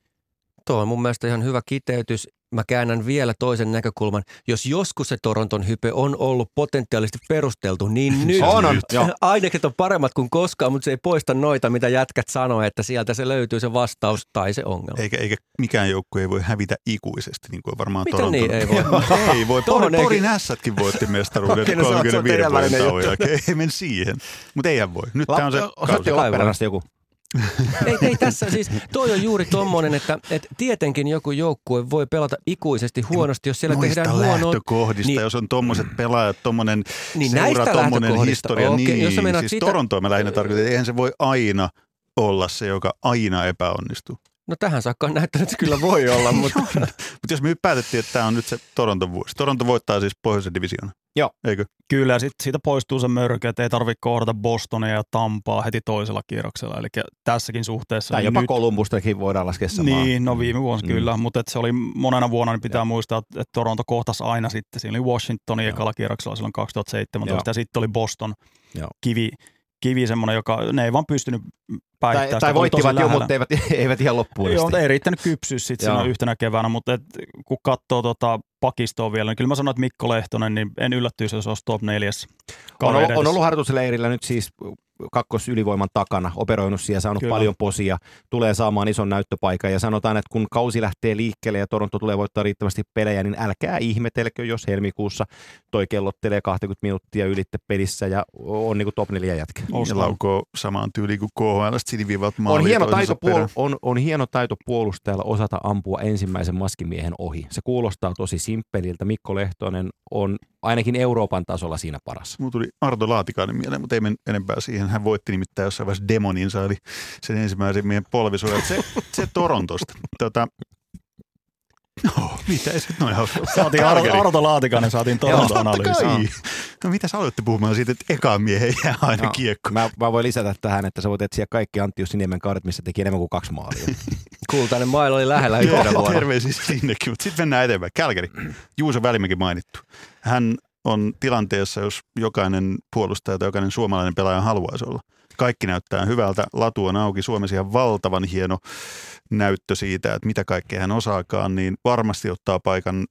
S5: Tuo on mun mielestä ihan hyvä kiteytys. Mä käännän vielä toisen näkökulman. Jos joskus se Toronton hype on ollut potentiaalisesti perusteltu, niin nyt
S4: On, on,
S5: ainekset on paremmat kuin koskaan, mutta se ei poista noita, mitä jätkät sanoo, että sieltä se löytyy se vastaus tai se ongelma.
S3: Eikä, eikä mikään joukkue ei voi hävitä ikuisesti, niin kuin varmaan
S5: Miten
S3: Toronto.
S5: niin ei voi?
S3: ei voi.
S5: Tohon
S3: Porin,
S5: ei-
S3: Porin ässätkin voitti mestaruuden
S5: Okei, no se on- se on
S3: 35
S5: teidän
S3: vuoden tauon jälkeen. Ei men siihen. Mutta eihän voi. Nyt tämä on se kausi.
S4: Lappeenrannasta joku?
S5: Ei, ei tässä siis, toi on juuri tommonen, että, että tietenkin joku joukkue voi pelata ikuisesti huonosti, jos siellä
S3: Noista
S5: tehdään huonoa.
S3: lähtökohdista,
S5: niin-
S3: jos on tommoset pelaajat, tommonen
S5: Niin
S3: seura, tommonen historia,
S5: Okei,
S3: niin,
S5: jos
S3: siis
S5: sitä-
S3: Torontoa mä lähinnä tarkoitan, että eihän se voi aina olla se, joka aina epäonnistuu.
S5: No tähän saakka on näyttänyt, että kyllä voi olla, mutta
S3: Mutta jos me päätettiin, että tämä on nyt se Toronton vuosi. Toronto voittaa siis pohjoisen divisioon.
S4: Joo.
S3: Eikö?
S6: Kyllä, ja sitten siitä poistuu se mörkö, että ei tarvitse kohdata Bostonia ja Tampaa heti toisella kierroksella. Eli tässäkin suhteessa...
S4: Tai
S6: niin
S4: jopa
S6: nyt,
S4: Kolumbustakin voidaan laskea samaan.
S6: Niin, no viime vuonna
S4: Mm.
S6: mm. kyllä, mutta se oli monena vuonna, niin pitää muistaa, että Toronto kohtasi aina sitten. Siinä oli Washingtonin ekalla kierroksella silloin 2017
S4: Joo.
S6: ja sitten oli Boston
S4: Joo.
S6: kivi, kivi semmoinen, joka ne ei vaan pystynyt päittämään.
S4: Tai, tai voittivat jo, mutta eivät, eivät ihan loppuun
S6: Joo, ei riittänyt kypsyä sitten siinä yhtenä keväänä, mutta et, kun katsoo tota pakistoa vielä, niin kyllä mä sanoin, että Mikko Lehtonen, niin en yllättyisi, jos olisi top neljäs.
S4: On, on ollut harjoitusleirillä nyt siis kakkosylivoiman takana, operoinut siellä, saanut
S6: Kyllä.
S4: paljon posia, tulee saamaan ison näyttöpaikan ja sanotaan, että kun kausi lähtee liikkeelle ja Toronto tulee voittaa riittävästi pelejä, niin älkää ihmetelkö, jos helmikuussa toi kellottelee 20 minuuttia ylitte pelissä ja on niin kuin top 4 jätkä.
S3: Ja
S6: Oslo.
S3: laukoo samaan tyyliin kuin KHL siniviivat
S4: On hieno, taito puol- on, on hieno taito puolustajalla osata ampua ensimmäisen maskimiehen ohi. Se kuulostaa tosi simppeliltä. Mikko Lehtonen on ainakin Euroopan tasolla siinä paras.
S3: Mulla tuli Arto Laatikainen mieleen, mutta ei men enempää siihen. Hän voitti nimittäin jossain vaiheessa Demoninsa, eli sen ensimmäisen miehen polvisuoja. Se, se Torontosta. Tota, no, mitä ei noin hauska.
S6: Saatiin. Ar- Arto Laatikainen, saatiin
S3: Joo, totta
S6: Toronto-analyysi.
S3: No mitä sä aloitte puhumaan siitä, että ekaan miehen jää aina
S4: No,
S3: kiekko?
S4: Mä, mä voin lisätä tähän, että sä voit etsiä kaikki Antti Jussi Niemen kaudet, missä teki enemmän kuin kaksi maalia.
S5: kultainen maila oli lähellä
S3: Joo,
S5: vuonna.
S3: terveisiä sinnekin, mutta sitten mennään eteenpäin. Kälkäri, Juuso Välimäki mainittu. Hän on tilanteessa, jos jokainen puolustaja tai jokainen suomalainen pelaaja haluaisi olla. Kaikki näyttää hyvältä, latu on auki, Suomessa ihan valtavan hieno näyttö siitä, että mitä kaikkea hän osaakaan, niin varmasti ottaa paikan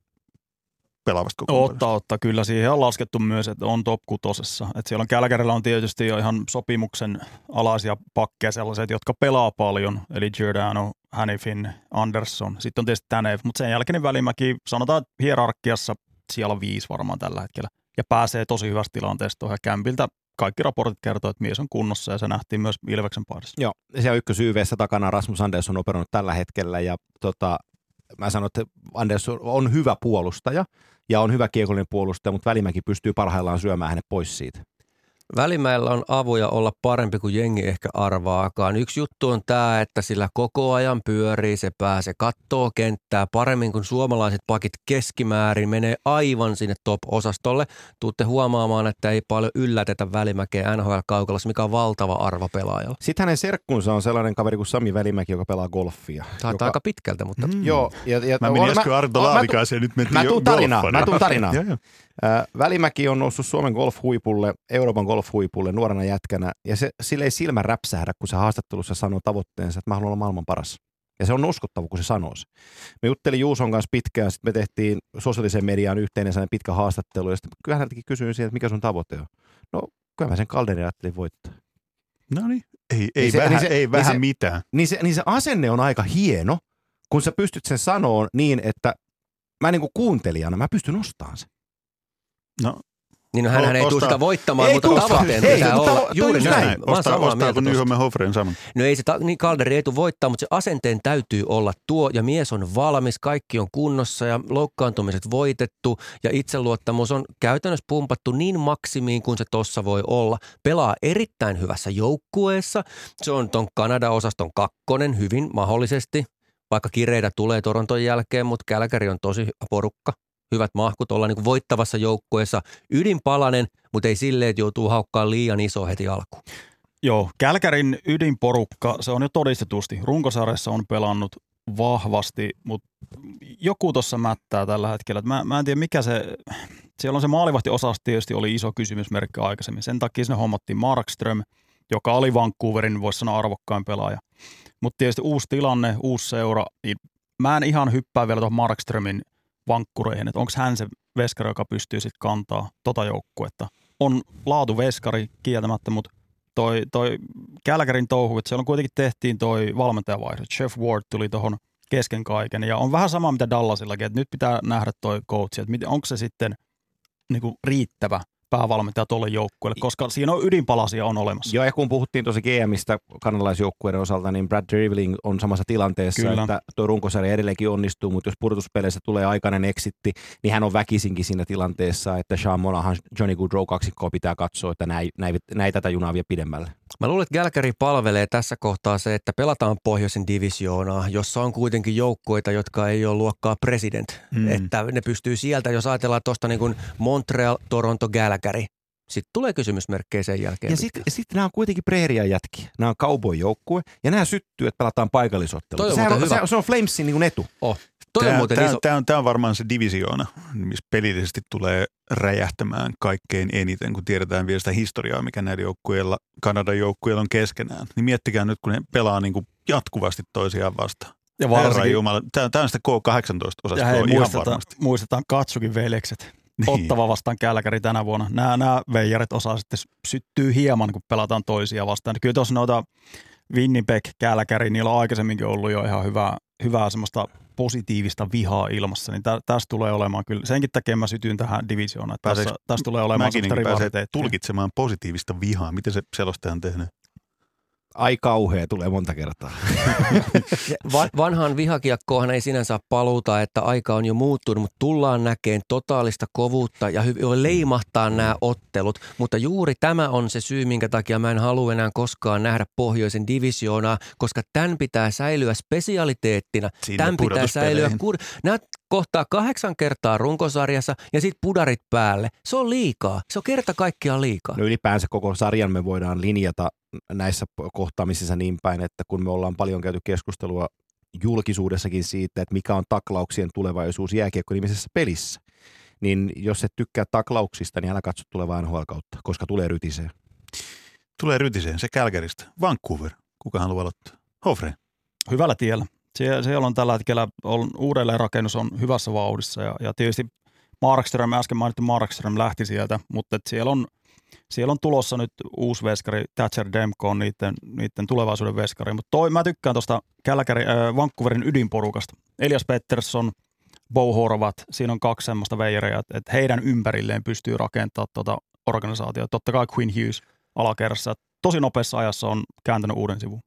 S3: pelaavasta koko
S6: Ottaa, ottaa. Kyllä siihen on laskettu myös, että on top kutosessa. Että siellä on Kälkärillä on tietysti jo ihan sopimuksen alaisia pakkeja sellaiset, jotka pelaa paljon. Eli Giordano, Hanifin, Anderson. Sitten on tietysti Tanev, mutta sen jälkeen Välimäki, sanotaan hierarkiassa siellä on viisi varmaan tällä hetkellä. Ja pääsee tosi hyvästä tilanteesta tuohon. Kämpiltä kaikki raportit kertoo, että mies on kunnossa ja se nähtiin myös Ilveksen paidassa.
S4: Joo, siellä ykkös YVssä takana Rasmus Andersson on operoinut tällä hetkellä ja tota, mä sanon, että Andersson on hyvä puolustaja ja on hyvä kiekollinen puolustaja, mutta Välimäki pystyy parhaillaan syömään hänet pois siitä.
S5: Välimäellä on avuja olla parempi kuin jengi ehkä arvaakaan. Yksi juttu on tämä, että sillä koko ajan pyörii, se pääsee kattoo kenttää paremmin kuin suomalaiset pakit keskimäärin, menee aivan sinne top-osastolle. Tuutte huomaamaan, että ei paljon yllätetä Välimäkeä NHL-kaukalassa, mikä on valtava arvo pelaajalla.
S4: Sitten hänen serkkunsa on sellainen kaveri kuin Sami Välimäki, joka pelaa golfia.
S5: Taitaa
S4: joka...
S5: aika pitkältä, mutta
S3: Mm.
S4: Joo, ja, ja,
S3: Mä menin äsken Arto Laatikaisen ja nyt mentiin
S4: mä tuun tarinaan, mä tuun tarinaan. Välimäki on noussut Suomen golfhuipulle, Euroopan golfhuipulle nuorena jätkänä, ja se, sille ei silmä räpsähdä, kun se haastattelussa sanoo tavoitteensa, että mä haluan olla maailman paras. Ja se on uskottava, kun se sanoo se. Me juttelin Juuson kanssa pitkään, sitten me tehtiin sosiaalisen median yhteinen sellainen pitkä haastattelu, ja sitten kyllä häneltäkin kysyin siitä, että mikä sun tavoite on. No, kyllä mä sen Calderin ajattelin voittaa.
S3: No niin. Ei, ei,
S4: se-
S3: vähän,
S4: niin se-
S3: ei
S4: niin
S3: vähän
S4: se-
S3: mitään.
S4: Niin se, niin se asenne on aika hieno, kun sä pystyt sen sanoon niin, että mä niin kuin kuuntelijana, mä pystyn ostamaan sen.
S3: No,
S5: Niin no, hänhän
S3: O-
S5: ei tule sitä voittamaan,
S4: Ei
S5: mutta
S4: tusta.
S5: tavoitteen
S4: Ei,
S5: pitää olla.
S4: tavo-
S5: Juuri näin.
S4: näin.
S5: Mä
S3: Ostaa,
S5: samaa
S3: ostaako. Nyholmen Hoffren saman?
S5: No ei se, ta- niin Kalderi ei tule voittaa, mutta se asenteen täytyy olla tuo ja mies on valmis, kaikki on kunnossa ja loukkaantumiset voitettu ja itseluottamus on käytännössä pumpattu niin maksimiin kuin se tossa voi olla. Pelaa erittäin hyvässä joukkueessa. Se on ton Kanada-osaston kakkonen hyvin mahdollisesti, vaikka kireitä tulee Toronton jälkeen, mutta Kälkäri on tosi porukka. Hyvät mahkut olla niin voittavassa joukkueessa. Ydinpalanen, mutta ei silleen, että joutuu haukkaan liian iso heti alkuun.
S6: Joo, Kälkärin ydinporukka, se on jo todistetusti. Runkosarjassa on pelannut vahvasti, mutta joku tuossa mättää tällä hetkellä. Mä, mä en tiedä mikä se, siellä on se maalivahtiosasto tietysti oli iso kysymysmerkki aikaisemmin. Sen takia sinne hommattiin Markström, joka oli Vancouverin, voisi sanoa arvokkain pelaaja. Mutta tietysti uusi tilanne, uusi seura, niin mä en ihan hyppää vielä tuohon Markströmin vankkureihin, että onko hän se veskari, joka pystyy sitten kantaa tota joukkuetta. On laatu veskari kieltämättä, mutta toi, toi Kälkärin touhu, että siellä on kuitenkin tehtiin toi valmentajavaihdo. Jeff Ward tuli tuohon kesken kaiken ja on vähän sama mitä Dallasillakin, että nyt pitää nähdä toi coach, että onko se sitten niin riittävä päävalmentaja tuolle joukkueelle, koska siinä on ydinpalasia on olemassa.
S4: Joo, ja kun puhuttiin tosi GMistä kanadalaisjoukkueiden osalta, niin Brad Dribbling on samassa tilanteessa,
S6: Kyllä.
S4: että tuo runkosarja edelleenkin onnistuu, mutta jos purtuspeleissä tulee aikainen exitti, niin hän on väkisinkin siinä tilanteessa, että Sean Monahan, Johnny Goodrow kaksikkoa pitää katsoa, että näin, näin, näin tätä junaa vie pidemmälle.
S5: Mä luulen, että Gälkäri palvelee tässä kohtaa se, että pelataan pohjoisen divisioonaa, jossa on kuitenkin joukkueita, jotka ei ole luokkaa president.
S3: Mm.
S5: Että ne pystyy sieltä, jos ajatellaan tuosta niin kuin Montreal, Toronto, Gälkäri. Sitten tulee kysymysmerkkejä sen jälkeen.
S4: Ja sitten sit nämä on kuitenkin preerian jätkiä. Nämä on cowboy-joukkue, ja nämä syttyy, että pelataan paikallisottelu.
S5: Toi on hyvä.
S4: se, se on Flamesin niin etu.
S5: oh, toi on
S3: Tämä,
S5: muuten
S3: tämä,
S5: iso.
S3: tämä, on, tämä on varmaan se divisioona, missä pelillisesti tulee räjähtämään kaikkein eniten, kun tiedetään vielä sitä historiaa, mikä näillä joukkueilla, Kanadan joukkueilla on keskenään. Niin miettikää nyt, kun ne pelaa niin kuin jatkuvasti toisiaan vastaan.
S6: Ja varsinkin,
S3: Jumala, tämä, tämä on sitä K18-osastoa
S6: ja hei,
S3: ihan
S6: muistetaan,
S3: varmasti.
S6: muistetaan Katsukin veljekset.
S3: Niin.
S6: Ottava vastaan Kälkäri tänä vuonna. Nämä, nämä veijarit osaa sitten syttyy hieman, kun pelataan toisia vastaan. Kyllä tuossa noita Winnipeg, Kälkäri, niillä on aikaisemminkin ollut jo ihan hyvää, hyvää semmoista positiivista vihaa ilmassa, niin tä, tästä tulee olemaan kyllä, senkin takia mä sytyin tähän divisioonaan, tässä, tässä tulee olemaan
S3: Mäkinenkin pääsee
S6: rivaliteettia.
S3: tulkitsemaan positiivista vihaa. Miten se selostaja on tehnyt?
S4: Ai kauhea, tulee monta kertaa.
S5: Va- vanhaan vihakiekkoonhan ei sinänsä ole paluuta, että aika on jo muuttunut, mutta tullaan näkeen totaalista kovuutta ja hy- leimahtaa nämä ottelut. Mutta juuri tämä on se syy, minkä takia mä en halua enää koskaan nähdä pohjoisen divisioonaa, koska tämän pitää säilyä spesialiteettina.
S3: Sinne
S5: Tämän pitää säilyä. Kur- Nämä kohtaa kahdeksan kertaa runkosarjassa ja sitten pudarit päälle. Se on liikaa. Se on kerta kaikkiaan liikaa.
S4: No ylipäänsä koko sarjan me voidaan linjata näissä kohtaamisissa niin päin, että kun me ollaan paljon käyty keskustelua julkisuudessakin siitä, että mikä on taklauksien tulevaisuus jääkiekko-nimisessä pelissä, niin jos et tykkää taklauksista, niin älä katso tulevaa NHL kautta, koska tulee rytisee.
S3: Tulee rytiseen, se Kälkäristä. Vancouver. Kuka haluaa aloittaa? Hofre.
S6: hyvällä tiellä. Sie- siellä on tällä hetkellä on, uudelleenrakennus on hyvässä vauhdissa ja, ja tietysti Markström, äsken mainittu Markström lähti sieltä, mutta et siellä, on, siellä on tulossa nyt uusi veskari, Thatcher Demko on niiden, niiden tulevaisuuden veskari, mutta toi, mä tykkään tuosta äh, Vancouverin ydinporukasta. Elias Pettersson, Bo Horvat, siinä on kaksi semmoista veijaria, että, että heidän ympärilleen pystyy rakentamaan tuota organisaatiota. Totta kai Quinn Hughes alakerrassa, tosi nopeassa ajassa on kääntänyt uuden sivun.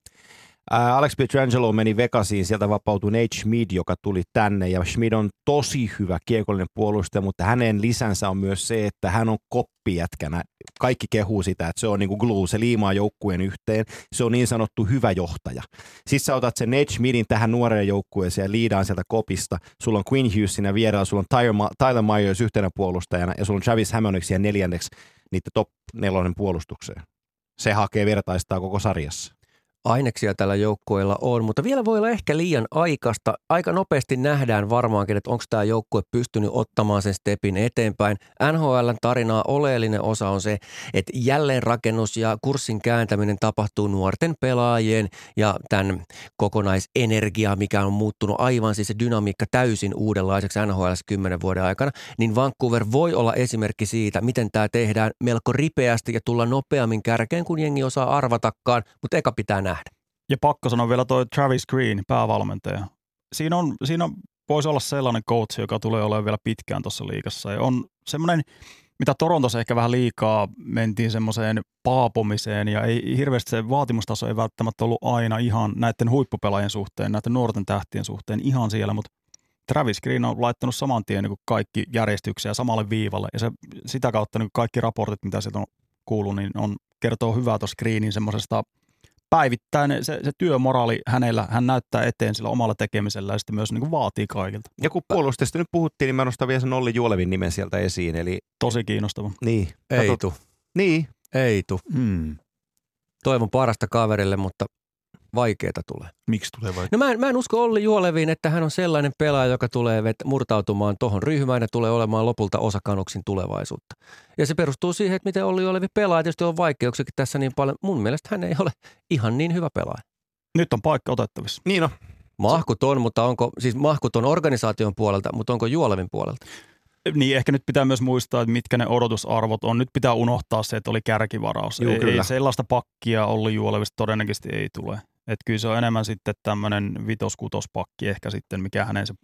S4: Ää, Alex Pietrangelo meni Vegasiin, sieltä vapautui Nate Schmid, joka tuli tänne, ja Schmid on tosi hyvä kiekollinen puolustaja, mutta hänen lisänsä on myös se, että hän on koppijätkänä. Kaikki kehuu sitä, että se on niinku glue, se liimaa joukkueen yhteen, se on niin sanottu hyvä johtaja. Sitten sä otat sen Nate Schmidin tähän nuoreen joukkueeseen ja liidaan sieltä kopista. Sulla on Quinn Hughes siinä vierellä, sulla on Tyler, Myers yhtenä puolustajana ja sulla on Travis Hammondiksi siellä neljänneksi niiden top nelonen puolustukseen. Se hakee vertaistaa koko sarjassa.
S5: Aineksia tällä joukkueella on, mutta vielä voi olla ehkä liian aikaista. Aika nopeasti nähdään varmaankin, että onko tämä joukkue pystynyt ottamaan sen stepin eteenpäin. NHLn tarinaa oleellinen osa on se, että jälleenrakennus ja kurssin kääntäminen tapahtuu nuorten pelaajien ja tämän kokonaisenergia, mikä on muuttunut aivan siis se dynamiikka täysin uudenlaiseksi NHL 10 vuoden aikana, niin Vancouver voi olla esimerkki siitä, miten tämä tehdään melko ripeästi ja tulla nopeammin kärkeen, kun jengi osaa arvatakaan, mutta eka pitää nähdä.
S6: Ja pakko sanoa vielä toi Travis Green, päävalmentaja. Siinä, on, siinä voisi olla sellainen coach, joka tulee olemaan vielä pitkään tuossa liigassa. Ja on semmoinen, mitä Torontossa ehkä vähän liikaa mentiin semmoiseen paapomiseen ja ei hirveästi se vaatimustaso ei välttämättä ollut aina ihan näiden huippupelaajien suhteen, näiden nuorten tähtien suhteen ihan siellä, mutta Travis Green on laittanut saman tien niin kaikki järjestyksiä samalle viivalle ja se, sitä kautta niin kaikki raportit, mitä sieltä on kuullut, niin on, kertoo hyvää tuossa Greenin semmoisesta päivittäin se, se työmoraali hänellä, hän näyttää eteen sillä omalla tekemisellä ja sitten myös niin kuin vaatii kaikilta.
S4: Ja kun puolustesta nyt puhuttiin, niin mä nostan vielä sen Olli Juolevin nimen sieltä esiin. Eli,
S6: Tosi kiinnostava.
S4: niin,
S5: Ei
S4: kato-
S5: tu,
S4: Niin,
S5: ei tu.
S3: Hmm.
S5: Toivon parasta kaverille, mutta vaikeeta tulee.
S3: Miksi tulee vai?
S5: No mä en, mä en usko Olli Juoleviin, että hän on sellainen pelaaja, joka tulee vet, murtautumaan tuohon ryhmään ja tulee olemaan lopulta osa Kanuksin tulevaisuutta. Ja se perustuu siihen, että miten Olli Juolevi pelaa. Tietysti on vaikeuksiakin tässä niin paljon. Mun mielestä hän ei ole ihan niin hyvä pelaaja.
S6: Nyt on paikka otettavissa.
S4: niin on.
S5: Mahkuton, mutta onko, siis mahkuton organisaation puolelta, mutta onko Juolevin puolelta?
S6: Niin ehkä nyt pitää myös muistaa, että mitkä ne odotusarvot on. Nyt pitää unohtaa se, että oli kärkivaraus.
S4: Juu,
S6: ei,
S4: kyllä.
S6: ei sellaista pakkia Olli Juolevista todennäköisesti ei tule. Että kyllä se on enemmän sitten tämmöinen vitos-kutospakki ehkä sitten, mikä hänen se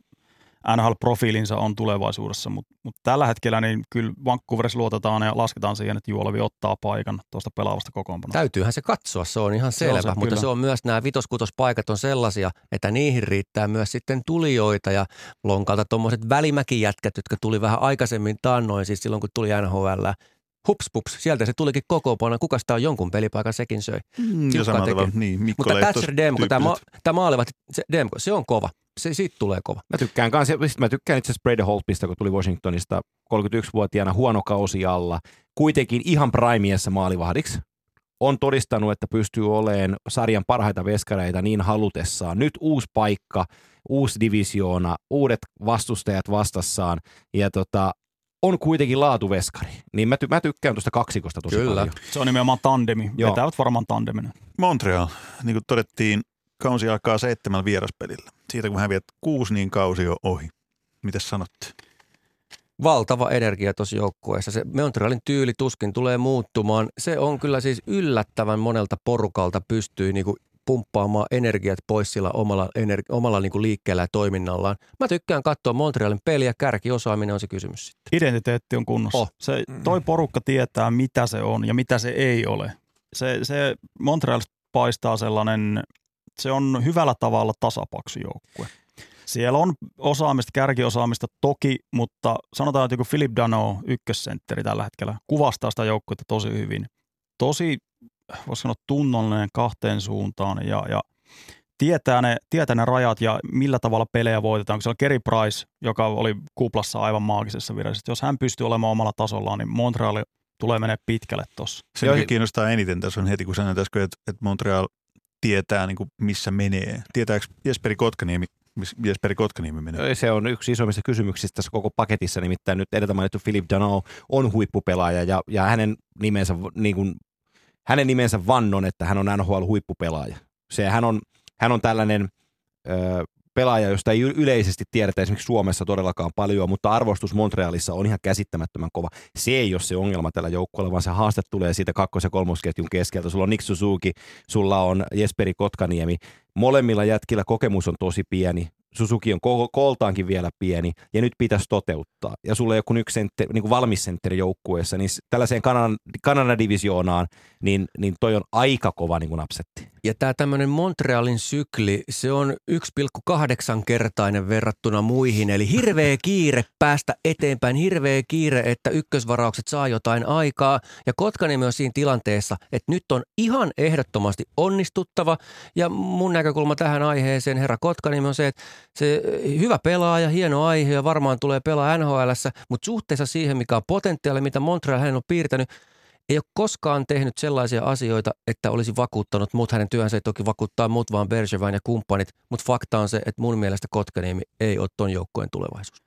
S6: NHL-profiilinsa on tulevaisuudessa, mutta mut tällä hetkellä niin kyllä Vancouverissa luotetaan ja lasketaan siihen, että Juolevi ottaa paikan tuosta pelaavasta kokoonpanosta.
S5: Täytyyhän se katsoa, se on ihan
S6: Se on
S5: selvä,
S6: se,
S5: mutta
S6: kyllä.
S5: se on myös nämä vitoskutaspaikat on sellaisia, että niihin riittää myös sitten tulijoita ja lonkalta tuommoiset välimäkijätkät, jotka tuli vähän aikaisemmin taannoin, siis silloin kun tuli NHL. Hups, pups, sieltä se tulikin kokoonpano. Kuka sitä on jonkun pelipaikan sekin söi.
S3: Mm, ja samalla tavalla, niin, Mikko
S5: Mutta Thatcher Demko, tämä, ma- tämä se Demko, se on kova. Se, siitä tulee kova.
S4: Mä tykkään kanssa, sit mä tykkään itse asiassa Brady Holtpista, kun tuli Washingtonista 31-vuotiaana huono kausi alla. Kuitenkin ihan primiessa maalivahdiksi. On todistanut, että pystyy olemaan sarjan parhaita veskareita niin halutessaan. Nyt uusi paikka, uusi divisioona, uudet vastustajat vastassaan ja tota, on kuitenkin laatuveskari. Niin mä, ty- mä tykkään tuosta kaksikosta tosi
S5: Kyllä.
S4: paljon.
S6: Se on nimenomaan tandemi.
S4: Joo.
S6: Vetävät varmaan tandemina.
S3: Montreal, niin kuin todettiin, kausi alkaa seitsemällä vieraspelillä. Siitä kun häviät kuusi, niin kausi on ohi. Mitäs sanotte?
S5: valtava energia tuossa joukkueessa. Se Montrealin tyyli tuskin tulee muuttumaan. Se on kyllä siis yllättävän monelta porukalta pystyy niinku pumppaamaan energiat pois sillä omalla, ener- omalla niinku liikkeellä ja toiminnallaan. Mä tykkään katsoa Montrealin peliä, kärkiosaaminen on se kysymys sitten.
S6: Identiteetti on kunnossa.
S5: Oh.
S6: Se, toi porukka tietää, mitä se on ja mitä se ei ole. Se, se Montrealista paistaa sellainen, se on hyvällä tavalla tasapaksu joukkue. Siellä on osaamista, kärkiosaamista toki, mutta sanotaan, että joku Philip Dano, ykkössentteri tällä hetkellä, kuvastaa sitä joukkuetta tosi hyvin. Tosi, voisi sanoa, tunnollinen kahteen suuntaan ja, ja tietää, ne, tietää ne rajat ja millä tavalla pelejä voitetaan. Kun siellä on Kerry Price, joka oli kuplassa aivan maagisessa virassa. Jos hän pystyy olemaan omalla tasollaan, niin Montreal tulee menee pitkälle tuossa.
S3: Se, mikä
S4: hi-
S3: kiinnostaa eniten tässä on heti, kun sanoin äsken, että, että Montreal tietää, niin kuin, missä menee. Tietääkö Jesperi Kotkaniemi, Jesperi Kotkaniemi menee?
S4: Se on yksi isoimmista kysymyksistä tässä koko paketissa, nimittäin nyt edeltä mainittu Philip Dano on huippupelaaja ja, ja hänen, nimensä, niin kuin, hänen nimensä vannon, että hän on NHL-huippupelaaja. Se, hän, on, hän on tällainen ö, pelaaja, josta ei yleisesti tiedetä esimerkiksi Suomessa todellakaan paljon, mutta arvostus Montrealissa on ihan käsittämättömän kova. Se ei ole se ongelma tällä joukkueella, vaan se haaste tulee siitä kakkos- ja kolmosketjun keskeltä. Sulla on Nick Suzuki, sulla on Jesperi Kotkaniemi. Molemmilla jätkillä kokemus on tosi pieni. Suzuki on ko- kooltaankin vielä pieni ja nyt pitäisi toteuttaa. Ja sulla ei ole kuin yksi sentteri, niin kuin valmis sentteri joukkueessa, niin tällaiseen Kanadan, Kanadan divisioonaan, niin, niin toi on aika kova niin kuin napsetti.
S5: Ja tämä tämmöinen Montrealin sykli, se on 1,8-kertainen verrattuna muihin. Eli hirveä kiire päästä eteenpäin, hirveä kiire, että ykkösvaraukset saa jotain aikaa. Ja Kotkaniemi on siinä tilanteessa, että nyt on ihan ehdottomasti onnistuttava. Ja mun näkökulma tähän aiheeseen, herra Kotkaniemi, on se, että se hyvä pelaaja, hieno aihe ja varmaan tulee pelaa NHLssä, mutta suhteessa siihen, mikä on potentiaali, mitä Montreal hän on piirtänyt, ei ole koskaan tehnyt sellaisia asioita, että olisi vakuuttanut mut. Hänen työnsä ei toki vakuuttaa mut, vaan Bergevin ja kumppanit. Mutta fakta on se, että mun mielestä Kotkaniemi ei ole ton joukkueen tulevaisuus.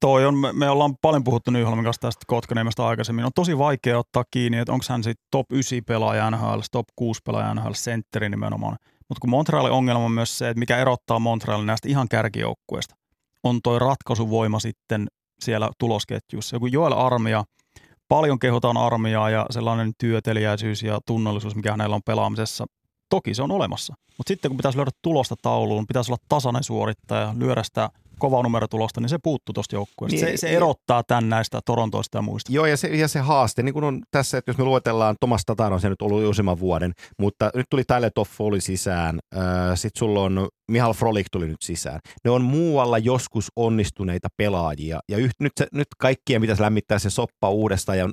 S6: Toi on, me, me ollaan paljon puhuttu Nyholmin kanssa tästä Kotkaniemestä aikaisemmin. On tosi vaikea ottaa kiinni, että onko hän sitten top 9 pelaaja NHL, top 6 pelaaja NHL, sentteri nimenomaan. Mutta kun Montrealin ongelma on myös se, että mikä erottaa Montrealin näistä ihan kärkijoukkueista, on toi ratkaisuvoima sitten siellä tulosketjussa. Joku Joel Armia, paljon kehotaan armiaa ja sellainen työtelijäisyys ja tunnollisuus, mikä hänellä on pelaamisessa, toki se on olemassa. Mutta sitten kun pitäisi löydä tulosta tauluun, pitäisi olla tasainen suorittaja, lyödä sitä kovaa numerotulosta, niin se puuttuu tuosta joukkueesta.
S4: Niin,
S6: se, se erottaa tämän näistä Torontoista ja muista.
S4: Joo, ja se, ja se haaste, niin kuin on tässä, että jos me luetellaan, Tomas Tatar on se nyt ollut useamman vuoden, mutta nyt tuli Tyler Toffoli sisään, sitten sulla on Mihal Frolik tuli nyt sisään. Ne on muualla joskus onnistuneita pelaajia, ja yht, nyt, se, nyt kaikkien pitäisi lämmittää se soppa uudestaan ja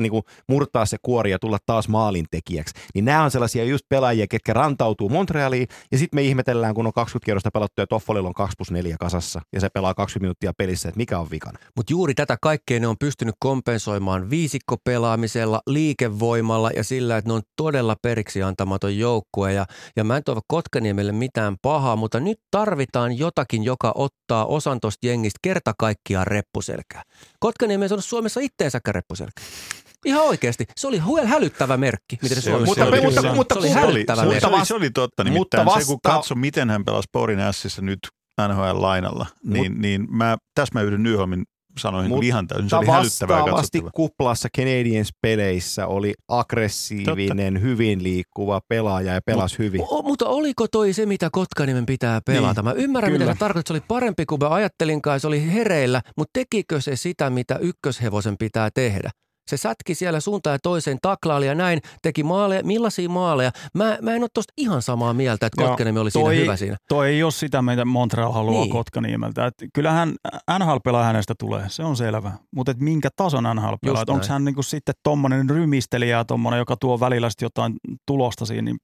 S4: niin kuin murtaa se kuori ja tulla taas maalintekijäksi. Niin nämä on sellaisia just pelaajia, ketkä rantautuu Montrealiin, ja sitten me ihmetellään, kun on 20 kierrosta pelattu ja Toffolilla on 2 plus 4 kasassa, ja se pelaa 20 minuuttia pelissä, että mikä on vikana.
S5: Mutta juuri tätä kaikkea ne on pystynyt kompensoimaan viisikkopelaamisella, liikevoimalla ja sillä, että ne on todella periksi antamaton joukkue. Ja, ja mä en toivo Kotkaniemelle mitään pahaa, mutta nyt tarvitaan jotakin, joka ottaa osan tuosta jengistä kerta kaikkiaan reppuselkää. Kotkaniemi ei saanut Suomessa itteensäkään reppuselkää. Ihan oikeasti. Se oli huel hälyttävä merkki, miten se,
S3: Se
S5: Suomessa
S3: oli-
S4: mutta-
S5: oli.
S4: mutta-
S5: Se
S4: mutta
S5: oli
S4: kun oli-
S5: hälyttävä
S3: se, oli,
S5: merkki.
S3: se, oli, se totta. Nimittäin
S4: mutta
S3: se, kun
S4: vasta-
S3: katso, miten hän pelasi Porin Ässissä nyt NHL-lainalla, niin, niin mä, tässä mä yhdyn Nyholmin sanoihin
S4: Mutta
S3: kyllä ihan täysin. Se oli hälyttävää
S4: kuplassa Canadiens peleissä oli aggressiivinen, Totta. hyvin liikkuva pelaaja ja pelasi hyvin.
S5: O, mutta oliko toi se, mitä Kotkaniemen pitää pelata? Niin, Mä ymmärrän,
S6: kyllä.
S5: mitä se tarkoittaa. Se oli parempi kuin mä ajattelinkaan. Se oli hereillä, mutta tekikö se sitä, mitä ykköshevosen pitää tehdä? Se sätki siellä suuntaan ja toiseen, taklaali ja näin, teki maaleja. Millaisia maaleja? Mä, mä en ole tosta ihan samaa mieltä, että
S6: Joo,
S5: Kotkaniemi oli
S6: toi-
S5: siinä hyvä siinä.
S6: Toi ei ole sitä, mitä Montreal haluaa
S5: Niin.
S6: Kotkaniemeltä. Et kyllähän NHL-pelaaja hänestä tulee, se on selvä. Mutta minkä tason?
S5: Just
S6: Onko hän niinku sitten tommonen rymistelijä tommonen, joka tuo välillä jotain tulosta siinä, niin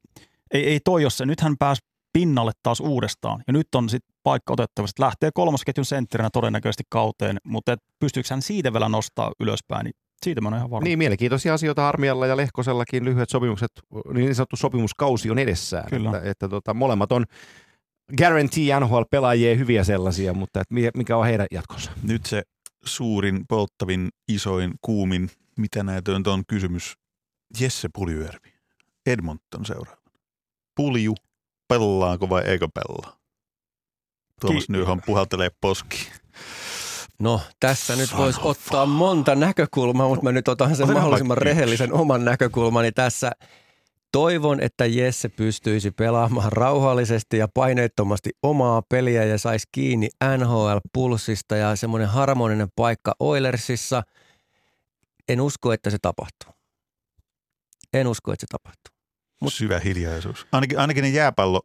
S6: ei, ei toi ole se. Nyt hän pääsi pinnalle taas uudestaan. Ja nyt on sitten paikka otettavasti. Lähtee kolmosketjun sentterinä todennäköisesti kauteen, mutta et pystyykö hän siitä vielä nostaa ylöspäin, niin siitä mä oon ihan varma.
S4: Niin, mielenkiintoisia asioita Armialla ja Lehkosellakin lyhyet sopimukset, niin sanottu sopimuskausi on edessään.
S6: Kyllä.
S4: Että, että tota, molemmat on guarantee NHL-pelaajia hyviä sellaisia, mutta että mikä- on heidän jatkonsa?
S3: Nyt se suurin, polttavin, isoin, kuumin, mitä näytöntä on kysymys. Jesse Puljujärvi, Edmonton seuraava. Pulju, pellaanko vai eikö pelaa? Tuomas
S6: Ki-
S3: Nyholm puhaltelee poski.
S5: No, tässä nyt voisi ottaa monta näkökulmaa, mutta mä nyt otan sen
S3: Otetaan
S5: mahdollisimman rehellisen oman näkökulmani tässä. Toivon, että Jesse pystyisi pelaamaan rauhallisesti ja paineettomasti omaa peliä ja saisi kiinni NHL-pulssista ja semmoinen harmoninen paikka Oilersissa. En usko, että se tapahtuu. En usko, että se tapahtuu. Mut-
S3: Syvä hiljaisuus. Ainakin, ainakin ne jääpallo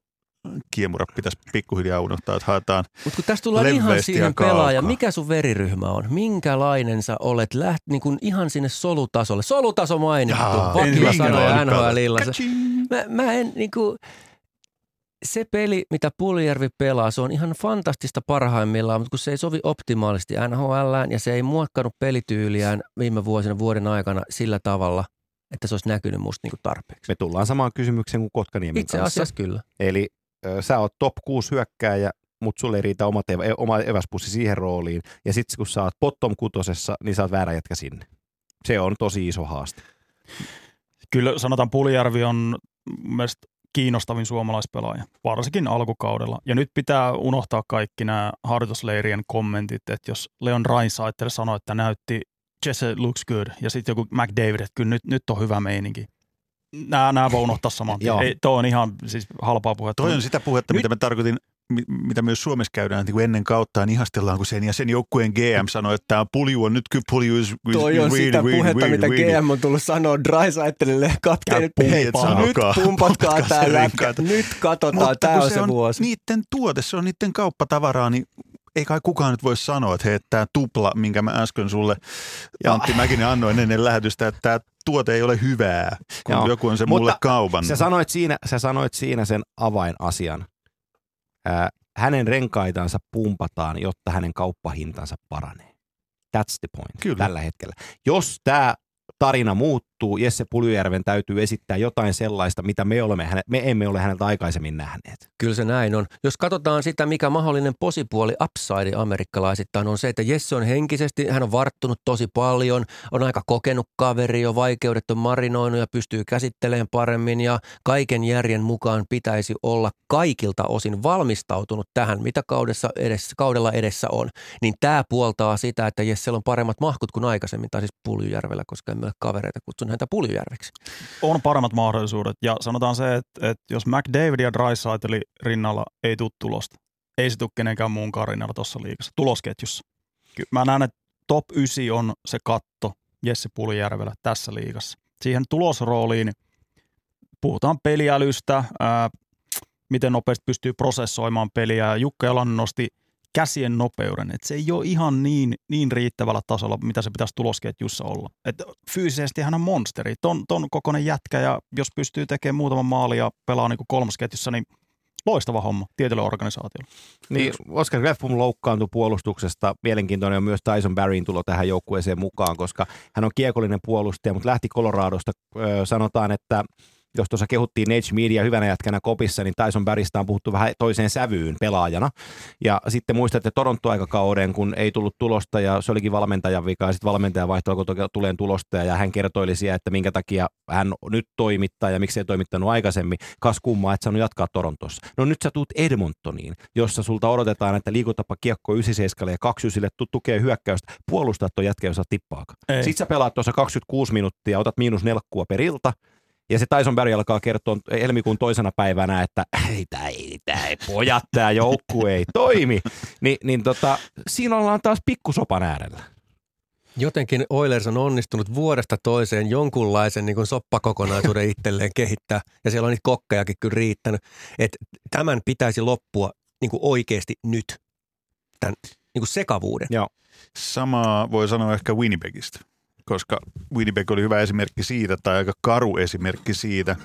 S3: kiemurat pitäisi pikkuhiljaa unohtaa, että haetaan
S5: Mutta kun tässä tullaan ihan siihen pelaaja, mikä sun veriryhmä on? Minkälainen sä olet? Läht, niin kuin ihan sinne solutasolle. Solutaso mainittu.
S3: Jaa,
S5: Vakio.
S3: Kaching!
S5: Mä, mä en niin kuin, se peli, mitä Puljärvi pelaa, se on ihan fantastista parhaimmillaan, mutta kun se ei sovi optimaalisesti NHLään ja se ei muokkanut pelityyliään viime vuosina vuoden aikana sillä tavalla, että se olisi näkynyt musta niin kuin tarpeeksi.
S4: Me tullaan samaan kysymykseen kuin Kotkaniemen
S5: Itse
S4: kanssa.
S5: asiassa kyllä.
S4: Eli sä oot top 6 hyökkääjä, mutta sulle ei riitä oma, teva, oma eväspussi siihen rooliin. Ja sitten kun sä oot bottom kutosessa, niin sä oot väärä jätkä sinne. Se on tosi iso haaste.
S6: Kyllä sanotaan Puljärvi on mun mielestä kiinnostavin suomalaispelaaja, varsinkin alkukaudella. Ja nyt pitää unohtaa kaikki nämä harjoitusleirien kommentit, että jos Leon Rainsaitel sanoi, että näytti Jesse looks good, ja sitten joku McDavid, että kyllä nyt, nyt on hyvä meininki. Nämä, nämä voi unohtaa saman tien.
S4: Joo.
S6: Ei, toi on ihan siis halpaa puhetta.
S3: Toi on sitä puhetta,
S6: Nyt-
S3: mitä mä tarkoitin, mi- mitä myös Suomessa käydään, että kun ennen kauttaan ihastellaan, kun sen ja sen joukkueen GM sanoi, että tämä pulju on nyt kyllä pulju is, is
S5: Toi on
S3: really,
S5: sitä
S3: really,
S5: puhetta,
S3: really,
S5: mitä
S3: really.
S5: GM on tullut sanoa Drysaitelille kapteenit. Nyt pumpatkaa lätkä.
S3: rinkaita.
S5: Nyt katsotaan,
S3: Mutta kun
S5: on se, vuosi.
S3: niiden tuote, se on niiden kauppatavaraa, niin ei kai kukaan nyt voi sanoa, että hei, tämä tupla, minkä mä äsken sulle
S4: Joo.
S3: Antti Mäkinen annoin ennen lähetystä, että tämä tuote ei ole hyvää, kun
S4: Joo.
S3: joku on se
S4: Mutta
S3: mulle kaupan.
S4: Sä sanoit siinä, sä sanoit siinä sen avainasian. Ää, hänen renkaitansa pumpataan, jotta hänen kauppahintansa paranee. That's the point
S3: Kyllä.
S4: tällä hetkellä. Jos tämä tarina muuttuu. Jesse Puljujärven täytyy esittää jotain sellaista, mitä me, olemme häne, me emme ole häneltä aikaisemmin nähneet.
S5: Kyllä se näin on. Jos katsotaan sitä, mikä mahdollinen posipuoli upside amerikkalaisittain on se, että Jesse on henkisesti, hän on varttunut tosi paljon, on aika kokenut kaveri, jo vaikeudet on marinoinut ja pystyy käsittelemään paremmin ja kaiken järjen mukaan pitäisi olla kaikilta osin valmistautunut tähän, mitä kaudessa edessä, kaudella edessä on. Niin tämä puoltaa sitä, että Jessellä on paremmat mahkut kuin aikaisemmin, tai siis Puljujärvellä, koska emme ole kavereita, kutsun häntä Puljujärveksi.
S6: On paremmat mahdollisuudet. Ja sanotaan se, että, että jos McDavid ja Drysaitli rinnalla ei tule tulosta, ei se tule kenenkään muun rinnalla tuossa liikassa, tulosketjussa. Kyllä mä näen, että top 9 on se katto Jesse Puljujärvellä tässä liigassa. Siihen tulosrooliin puhutaan peliälystä, ää, miten nopeasti pystyy prosessoimaan peliä. Jukka Jalan nosti käsien nopeuden. Et se ei ole ihan niin, niin riittävällä tasolla, mitä se pitäisi tulosketjussa olla. Et fyysisesti hän on monsteri. Ton, ton kokoinen jätkä ja jos pystyy tekemään muutaman maali ja pelaa niin kolmosketjussa, niin loistava homma tietylle organisaatiolle.
S4: Niin, Oscar Greffum loukkaantui puolustuksesta. Mielenkiintoinen on myös Tyson Barryn tulo tähän joukkueeseen mukaan, koska hän on kiekollinen puolustaja, mutta lähti Coloradosta. Öö, sanotaan, että jos tuossa kehuttiin Nage Media hyvänä jätkänä kopissa, niin Tyson Barrysta on puhuttu vähän toiseen sävyyn pelaajana. Ja sitten muistatte Toronto-aikakauden, kun ei tullut tulosta ja se olikin valmentajan vika ja sitten valmentaja vaihtoi, kun tulee tulosta ja hän kertoili siellä, että minkä takia hän nyt toimittaa ja miksi ei toimittanut aikaisemmin. Kas kummaa, että saanut jatkaa Torontossa. No nyt sä tuut Edmontoniin, jossa sulta odotetaan, että liikutapa kiekko 97 ja 29 tukee hyökkäystä. Puolustaa tuon jätkä, jos tippaakaan. Sitten sä pelaat tuossa 26 minuuttia, otat miinus nelkkua per ilta, ja se Tyson Berry alkaa kertoa helmikuun toisena päivänä, että ei, tämä ei, tää ei pojat, tämä joukku ei toimi. Ni, niin tota, siinä ollaan taas pikkusopan äärellä.
S5: Jotenkin Oilers on onnistunut vuodesta toiseen jonkunlaisen niin soppakokonaisuuden itselleen kehittää, ja siellä on niitä kokkejakin kyllä riittänyt. Että tämän pitäisi loppua niin kuin oikeasti nyt, tämän niin kuin sekavuuden.
S3: Joo. Samaa voi sanoa ehkä Winnipegistä koska Winnipeg oli hyvä esimerkki siitä, tai aika karu esimerkki siitä,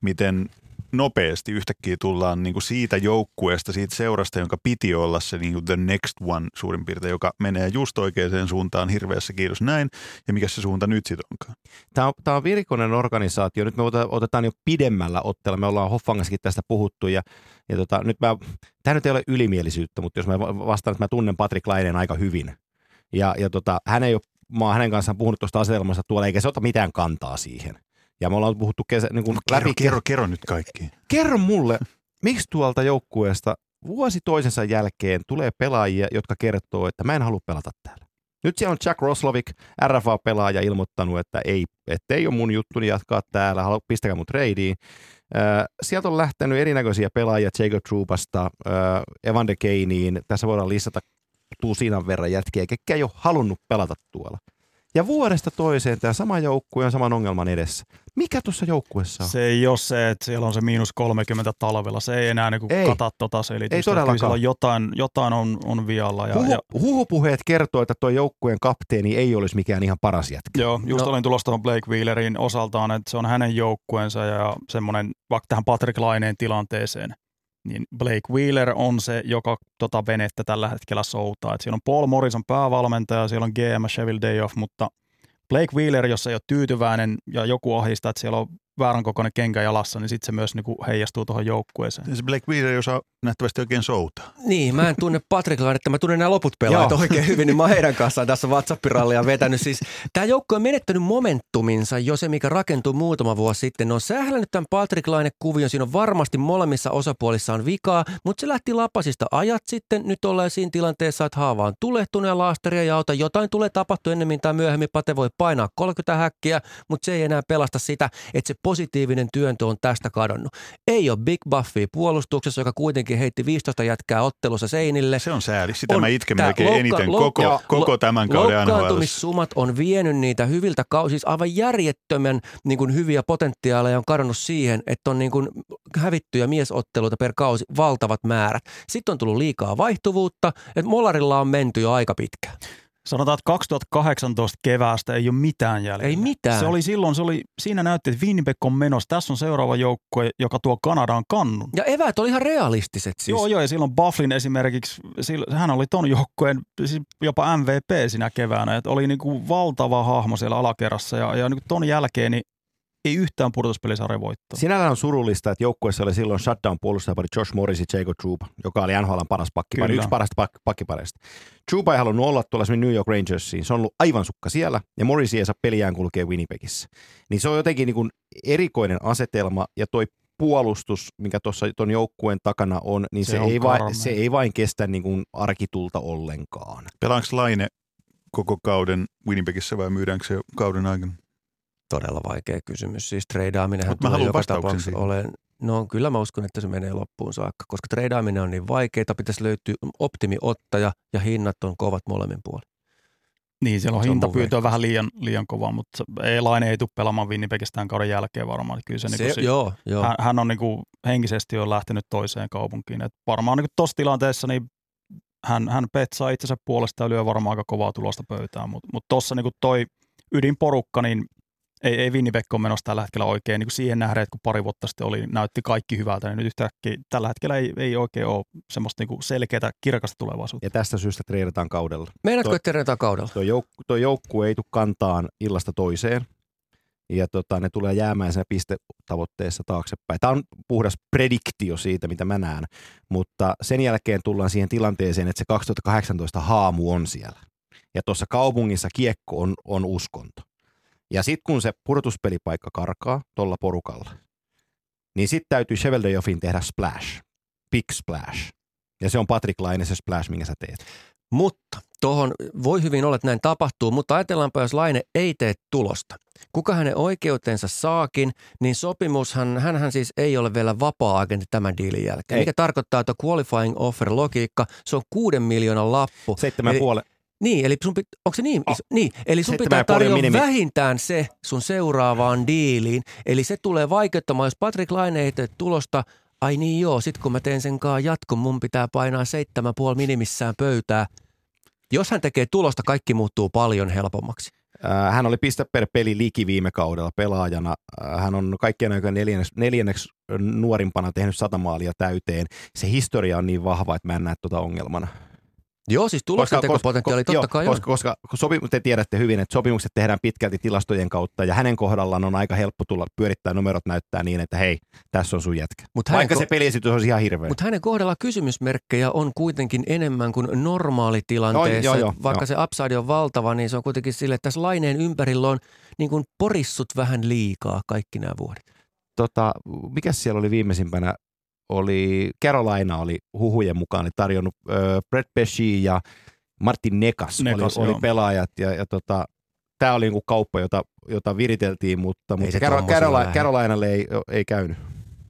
S3: miten nopeasti yhtäkkiä tullaan niin kuin siitä joukkueesta, siitä seurasta, jonka piti olla se niin kuin the next one suurin piirtein, joka menee just oikeaan suuntaan hirveässä kiitos näin, ja mikä se suunta nyt sitten onkaan?
S4: Tämä on, tämä on virikoinen organisaatio. Nyt me otetaan jo pidemmällä otteella. Me ollaan Hoffangassakin tästä puhuttu, ja, ja tota, nyt mä, tämä nyt ei ole ylimielisyyttä, mutta jos mä vastaan, että mä tunnen Patrick Laineen aika hyvin, ja, ja tota, hän ei ole mä oon hänen kanssaan puhunut tuosta asetelmasta tuolla, eikä se ota mitään kantaa siihen. Ja me ollaan puhuttu kesä, niin kuin
S3: kerro, läpi. Kerro, kerro nyt kaikki.
S4: Kerro mulle, miksi tuolta joukkueesta vuosi toisensa jälkeen tulee pelaajia, jotka kertoo, että mä en halua pelata täällä. Nyt siellä on Jack Roslovic, RFA-pelaaja, ilmoittanut, että ei, että ei ole mun juttuni jatkaa täällä, pistäkää mut tradeen. Äh, sieltä on lähtenyt erinäköisiä pelaajia Jacob Troopasta, Evan de Keiniin. Tässä voidaan listata tusinan verran jätkiä, ketkä ei ole halunnut pelata tuolla. Ja vuodesta toiseen tämä sama joukkue on saman ongelman edessä. Mikä tuossa joukkuessa on?
S6: Se ei ole se, että siellä on se miinus 30 talvella. Se ei enää niin ei. kata tota selitystä.
S4: Ei todellakaan.
S6: Kyllä on jotain, jotain on, on vialla. Ja,
S4: Huhu,
S6: ja...
S4: Huhupuheet kertoo, että tuo joukkueen kapteeni ei olisi mikään ihan paras jätkä.
S6: Joo, just no. olin tulossa tuohon Blake Wheelerin osaltaan, että se on hänen joukkueensa ja semmoinen, vaikka tähän Patrick Laineen tilanteeseen – niin Blake Wheeler on se, joka tota venettä tällä hetkellä soutaa. Et siellä on Paul Morrison päävalmentaja, siellä on GM Sheville Dayoff, mutta Blake Wheeler, jos ei ole tyytyväinen ja joku ahdistaa, että siellä on väärän kokoinen kenkä jalassa, niin sitten se myös niinku heijastuu tuohon joukkueeseen.
S3: Se Blake Wheeler osaa nähtävästi oikein soutaa.
S5: Niin, mä en tunne Patrick että mä tunnen nämä loput pelaajat oikein hyvin, niin mä heidän kanssaan tässä WhatsApp-rallia vetänyt. Siis, tämä joukko on menettänyt momentuminsa jo se, mikä rakentui muutama vuosi sitten. Ne on sählännyt tämän Patrick Laine-kuvion. Siinä on varmasti molemmissa osapuolissa on vikaa, mutta se lähti lapasista ajat sitten. Nyt ollaan siinä tilanteessa, että haava on tulehtunut ja laastaria ja auta. Jotain tulee tapahtua ennemmin tai myöhemmin. Pate voi painaa 30 häkkiä, mutta se ei enää pelasta sitä, että se positiivinen työntö on tästä kadonnut. Ei ole Big Buffy puolustuksessa, joka kuitenkin heitti 15 jätkää ottelussa seinille.
S3: Se on sääli. Sitä on, mä itken melkein loukka, eniten loukka, koko, koko tämän kauden
S5: Loukkaantumissumat on vienyt niitä hyviltä kausista. Siis aivan järjettömän niin kuin hyviä potentiaaleja on kadonnut siihen, että on niin kuin hävittyjä miesotteluita per kausi valtavat määrät. Sitten on tullut liikaa vaihtuvuutta, että Molarilla on menty jo aika pitkään.
S6: Sanotaan, että 2018 keväästä ei ole mitään jäljellä.
S5: Ei mitään.
S6: Se oli silloin, se oli, siinä näytti, että Winnipeg on menossa. Tässä on seuraava joukkue, joka tuo Kanadaan kannun.
S5: Ja eväät oli ihan realistiset siis.
S6: Joo, joo, ja silloin Bufflin esimerkiksi, hän oli ton joukkueen siis jopa MVP siinä keväänä, että oli niinku valtava hahmo siellä alakerrassa, ja, ja niinku ton jälkeen niin ei yhtään pudotuspelisarja voittaa.
S4: Sinällään on surullista, että joukkueessa oli silloin shutdown puolustajapari Josh Morris ja Jacob Trouba, joka oli NHLn paras pakkipari, yksi parasta pak- pakkipareista. Trouba ei halunnut olla tuolla New York Rangersiin, se on ollut aivan sukka siellä, ja Morris ei saa peliään kulkea Winnipegissä. Niin se on jotenkin niin kuin erikoinen asetelma, ja toi puolustus, mikä tuossa ton joukkueen takana on, niin se,
S6: Se on
S4: ei, vain,
S6: karmea.
S4: se ei vain kestä niin kuin arkitulta ollenkaan.
S3: Pelaanko Laine koko kauden Winnipegissä vai myydäänkö se kauden aikana?
S5: Todella vaikea kysymys. Siis treidaaminenhan
S3: Mut
S5: tulee joka tapauksessa olen. No kyllä mä uskon, että se menee loppuun saakka, koska treidaaminen on niin vaikeaa, pitäisi löytyä optimiottaja ja hinnat on kovat molemmin puolin.
S6: Niin, siellä on
S5: on
S6: hintapyyntö on vähän liian, liian kova, mutta ei Laine ei tule pelaamaan Winnipegistä tämän kauden jälkeen varmaan. Kyllä se,
S5: Se,
S6: niinku, si-
S5: joo, joo.
S6: hän, hän, on niinku henkisesti jo lähtenyt toiseen kaupunkiin. Et varmaan niinku tuossa tilanteessa niin hän, hän petsaa itsensä puolesta ja lyö varmaan aika kovaa tulosta pöytään, mutta mut tuossa niinku toi ydinporukka, niin ei, ei Winnipeg ole menossa tällä hetkellä oikein niin kuin siihen nähden, että kun pari vuotta sitten oli, näytti kaikki hyvältä, niin nyt yhtäkkiä tällä hetkellä ei, ei oikein ole semmoista niin selkeää kirkasta tulevaisuutta.
S4: Ja tästä syystä treidataan kaudella.
S5: Meinaatko, että treenataan kaudella?
S4: Tuo, jouk- tuo joukkue ei tule kantaan illasta toiseen. Ja tota, ne tulee jäämään siinä pistetavoitteessa taaksepäin. Tämä on puhdas prediktio siitä, mitä mä näen. Mutta sen jälkeen tullaan siihen tilanteeseen, että se 2018 haamu on siellä. Ja tuossa kaupungissa kiekko on, on uskonto. Ja sitten kun se pudotuspelipaikka karkaa tuolla porukalla, niin sitten täytyy Cheveldayoffin tehdä splash. Big splash. Ja se on Patrick Laine se splash, minkä sä teet.
S5: Mutta tuohon voi hyvin olla, että näin tapahtuu, mutta ajatellaanpa, jos Laine ei tee tulosta. Kuka hänen oikeutensa saakin, niin sopimushan, hänhän siis ei ole vielä vapaa-agentti tämän diilin jälkeen.
S4: Ei.
S5: Mikä tarkoittaa, että qualifying offer logiikka, se on kuuden miljoonan lappu.
S4: Seitsemän puoli.
S5: Niin, eli sun onko se niin?
S4: Oh.
S5: iso? Niin, eli sun pitää tarjota
S4: minimi.
S5: vähintään se sun seuraavaan diiliin. Eli se tulee vaikeuttamaan, jos Patrick Laine ei tee tulosta, ai niin joo, sit kun mä teen sen kaa jatkon, mun pitää painaa seitsemän puoli minimissään pöytää. Jos hän tekee tulosta, kaikki muuttuu paljon helpommaksi.
S4: Äh, Hän oli piste per peli liki viime kaudella pelaajana. Äh, Hän on kaikkien aikojen neljänneksi, neljänneksi nuorimpana tehnyt sata maalia täyteen. Se historia on niin vahva, että mä en näe tuota ongelmana.
S5: Joo, siis tuloksen tekopotentiaali totta
S4: joo,
S5: kai
S4: koska,
S5: on.
S4: koska kun sopi, te tiedätte hyvin, että sopimukset tehdään pitkälti tilastojen kautta ja hänen kohdallaan on aika helppo tulla pyörittää numerot näyttää niin, että hei, tässä on sun jätkä.
S5: Mut
S4: Vaikka
S5: ko-
S4: se peliesitys olisi ihan hirveä.
S5: Mutta hänen kohdalla kysymysmerkkejä on kuitenkin enemmän kuin normaalitilanteessa.
S4: Joo, joo, joo,
S5: Vaikka
S4: joo.
S5: se upside on valtava, niin se on kuitenkin sille, että tässä laineen ympärillä on niin kuin porissut vähän liikaa kaikki nämä vuodet.
S4: tota, mikä siellä oli viimeisimpänä? Oli, Carolina oli huhujen mukaan oli tarjonnut äh, Brett Pesci ja Martin Nekas,
S6: Nekas,
S4: oli, oli pelaajat ja, ja tota, tämä oli niinku kauppa, jota, jota viriteltiin, mutta, mutta
S5: se
S4: Caro-
S5: tommosilla
S4: Carola-
S5: lähde.
S4: Carolinalle ei, ei käynyt.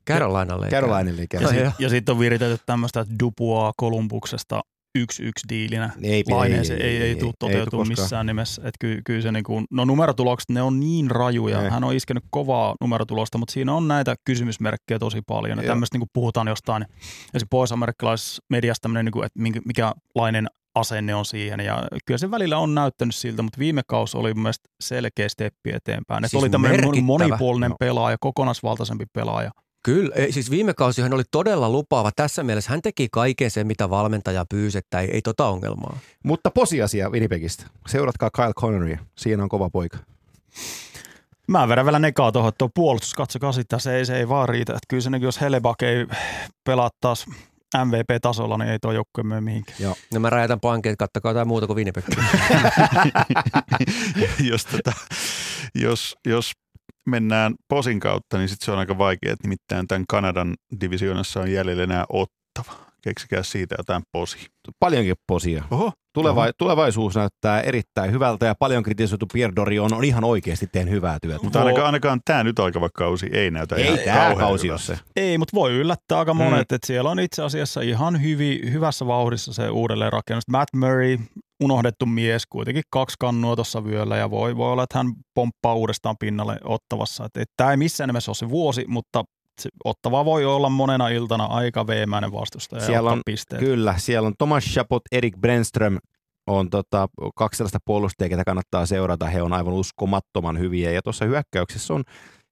S5: Carolinalle ei
S4: Carolinalle
S6: Ja,
S4: käynyt.
S6: Sit, ja sitten on viritetty tämmöistä, Dubois Kolumbuksesta yksi yksi diilinä.
S4: Ei,
S6: Laineen se ei, ei, ei, tule
S4: tuu
S6: toteutumaan missään nimessä. Et ky, kyllä se niinku, no numerotulokset, ne on niin rajuja.
S4: Ei.
S6: Hän on iskenyt kovaa numerotulosta, mutta siinä on näitä kysymysmerkkejä tosi paljon. Ja tämmöistä niinku puhutaan jostain, esimerkiksi pohjois-amerikkalaisessa mediassa tämmöinen, niinku, että minkä- mikä lainen asenne on siihen. Ja kyllä se välillä on näyttänyt siltä, mutta viime kausi oli mun mielestä selkeä steppi eteenpäin. Et
S5: Siis
S6: oli tämmöinen monipuolinen
S4: Joo.
S6: pelaaja, kokonaisvaltaisempi pelaaja.
S5: Kyllä, ei, siis viime kausi hän oli todella lupaava. Tässä mielessä hän teki kaiken sen, mitä valmentaja pyysi, että ei, ei tota ongelmaa.
S4: Mutta posiasia Winnipegistä. Seuratkaa Kyle Connerya. Siinä on kova poika.
S6: Mä vedän vielä nekaa tuohon, että tuo puolustus, katsokaa sitä, se ei, se ei vaan riitä. Että kyllä se, niin, jos Helebak ei pelaa taas MVP-tasolla, niin ei tuo joukkue mene mihinkään.
S5: No mä räjätän pankin, että kattakaa jotain muuta kuin Winnipeg.
S3: jos, tota, jos, jos mennään posin kautta, niin sit se on aika vaikea, että nimittäin tämän Kanadan divisioonassa on jäljellä enää ottava. Keksikää siitä jotain posi.
S4: Paljonkin posia.
S3: Oho,
S4: Tuleva- tulevaisuus näyttää erittäin hyvältä ja paljon kritisoitu Pierre Dorion on ihan oikeasti tehnyt hyvää työtä.
S3: mutta ainakaan, ainakaan tämä nyt alkava kausi ei näytä
S4: Ei
S3: ihan
S4: tämä kausi se.
S6: Ei, mutta voi yllättää aika monet,
S4: Mm.
S6: että siellä on itse asiassa ihan hyvi, hyvässä vauhdissa se uudelleenrakennus. Matt Murray, unohdettu mies, kuitenkin kaksi kannua tuossa vyöllä ja voi, voi olla, että hän pomppaa uudestaan pinnalle ottavassa. Että, että tämä ei missään nimessä ole se vuosi, mutta se, ottava voi olla monena iltana aika veemäinen vastustaja ja
S4: Siellä on-
S6: pisteet.
S4: Kyllä, siellä on Thomas Chapot, Erik Brenström on tota, kaksi sellaista puolustajia, ketä kannattaa seurata. He on aivan uskomattoman hyviä. Ja tuossa hyökkäyksessä on,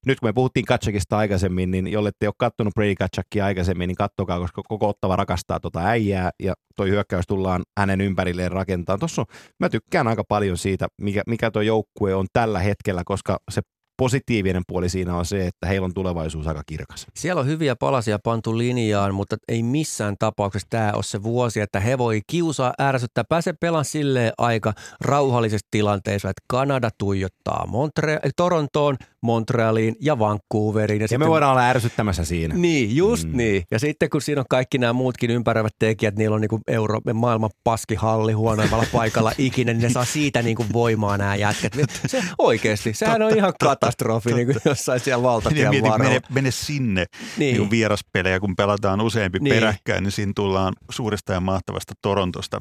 S4: nyt kun me puhuttiin Katchakista aikaisemmin, niin jolle te ole kattonut Brady Katchakia aikaisemmin, niin kattokaa, koska koko ottava rakastaa tota äijää ja toi hyökkäys tullaan hänen ympärilleen rakentaa. Tuossa on, mä tykkään aika paljon siitä, mikä, mikä tuo joukkue on tällä hetkellä, koska se positiivinen puoli siinä on se, että heillä on tulevaisuus aika kirkas.
S5: Siellä on hyviä palasia pantu linjaan, mutta ei missään tapauksessa tämä ole se vuosi, että he voi kiusaa, ärsyttää. Pääse pelaan silleen aika rauhallisessa tilanteessa, että Kanada tuijottaa Montre- Torontoon, Montrealiin ja Vancouveriin.
S4: Ja, ja
S5: sitten-
S4: me voidaan olla ärsyttämässä siinä.
S5: Niin, just
S4: Mm.
S5: niin. Ja sitten kun siinä on kaikki nämä muutkin ympäröivät tekijät, niillä on niinku euro, maailman paskihalli huonoimmalla paikalla ikinä, niin ne saa siitä niinku voimaa nämä jätkät. Se oikeasti, sehän on ihan katastrofi niin kuin jossain siellä
S3: Ja
S5: valtatien
S3: mieti,
S5: varrella.
S3: mene, mene sinne niin.
S5: Niin.
S3: Niin vieraspelejä, kun pelataan useampi niin.
S5: Niin.
S3: peräkkäin, niin siinä tullaan suuresta ja mahtavasta Torontosta.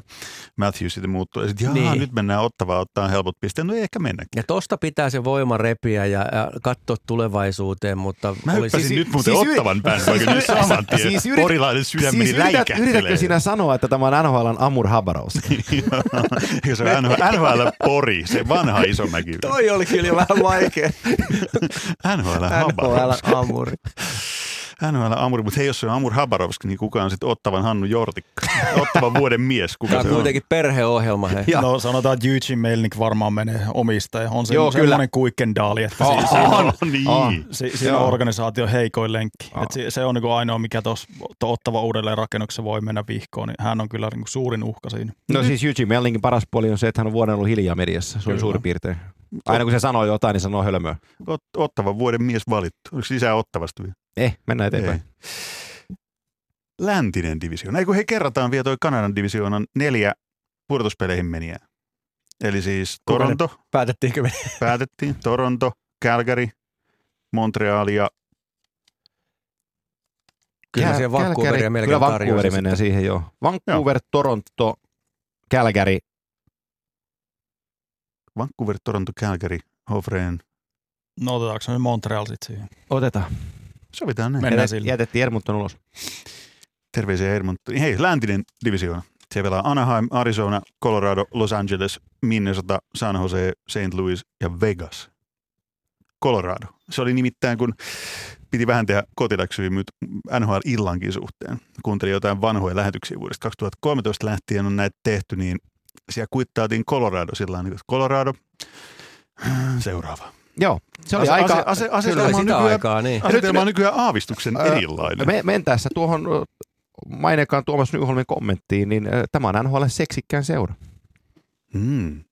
S3: Matthewsit ja muut tulee, että jaha, niin.
S5: Niin.
S3: nyt mennään ottavaa ottaa helpot pisteet. No ei ehkä mennäkin.
S5: Ja tosta pitää se voima repiä ja, ja katsoa tulevaisuuteen, mutta
S3: Mä
S5: oli
S4: siis-
S3: nyt muuten
S4: siis
S3: ottavan päin, vaikka nyt saman tien.
S4: Siis
S3: Siis
S4: yrit-
S3: Porilainen sydämeni
S4: Siis yrität,
S3: läikähtelee.
S4: yritätkö sinä sanoa, että tämä on NHLn Amur Habarovs?
S3: Ja se on NHL, NHL Pori, se vanha Isomäki.
S5: Toi oli kyllä vähän vaikea.
S3: NHL Habarovsk.
S5: NHL Amuri.
S3: NHL Amur, mutta hei, jos se on Amur Habarovsk, niin kuka on sitten Ottavan Hannu Jortikka? Ottavan vuoden mies, kuka
S5: Tämä
S3: se
S5: on
S3: on?
S5: kuitenkin perheohjelma. Hei.
S4: Ja-
S6: No sanotaan, että Eugene Melnick varmaan menee omistaja. On se
S4: Joo,
S6: semmoinen kuikkendaali, että
S4: Oh,
S6: si- siinä on,
S3: No niin.
S4: On.
S6: si- siinä on organisaation heikoin lenkki.
S4: Oh.
S6: Et si- se on niinku ainoa, mikä tuossa ottava uudelleen rakennuksessa voi mennä vihkoon. Niin hän on kyllä niinku suurin uhka siinä.
S4: No siis Eugene Mellingin paras puoli on se, että hän on vuoden ollut hiljaa mediassa. Se on suurin piirtein. Aina kun se sanoo jotain, niin sanoo hölmöä.
S3: Ot- Ottavan vuoden mies valittu. Onko lisää Ottavasta vielä?
S4: Eh, mennään eteenpäin.
S3: Ei. Läntinen divisioona. Ei kun he kerrataan vielä toi Kanadan divisioonan neljä pudotuspeleihin menijää. Eli siis Toronto,
S5: Päätettiinkö me?
S3: päätettiin. Toronto, Calgary, Montreal ja
S5: Kyllä siihen Vancouveria
S4: Calgary-
S5: melkein
S4: Kyllä Vancouver
S5: tarjoisi
S4: menee siihen joo. Vancouver, Toronto, Calgary.
S3: Vancouver, Toronto, Calgary, Hofreen.
S6: No otetaanko se nyt Montreal sitten siihen?
S4: Otetaan.
S3: Sovitaan näin.
S6: Mennään
S4: Jätet,
S6: sillä.
S4: jätettiin Edmonton ulos.
S3: Terveisiä Edmonton. Hei, läntinen divisioona. Se pelaa Anaheim, Arizona, Colorado, Los Angeles, Minnesota, San Jose, St. Louis ja Vegas. Colorado. Se oli nimittäin, kun piti vähän tehdä kotiläksyjä nyt NHL-illankin suhteen. Kuuntelin jotain vanhoja lähetyksiä vuodesta 2013 lähtien on näitä tehty, niin siellä kuittaatiin Colorado sillä että Colorado, seuraava.
S4: Joo, se oli
S3: Ase-
S4: aika...
S3: ase- ase-
S5: Se oli
S3: asetelma on
S5: sitä
S3: nykyään,
S5: aikaa, niin.
S3: asetelma on nykyään aavistuksen
S4: Ää,
S3: erilainen.
S4: Me, mentäessä tuohon mainekaan Tuomas Nyholmin kommenttiin, niin tämä on NHL seksikkään seura.
S3: Mm.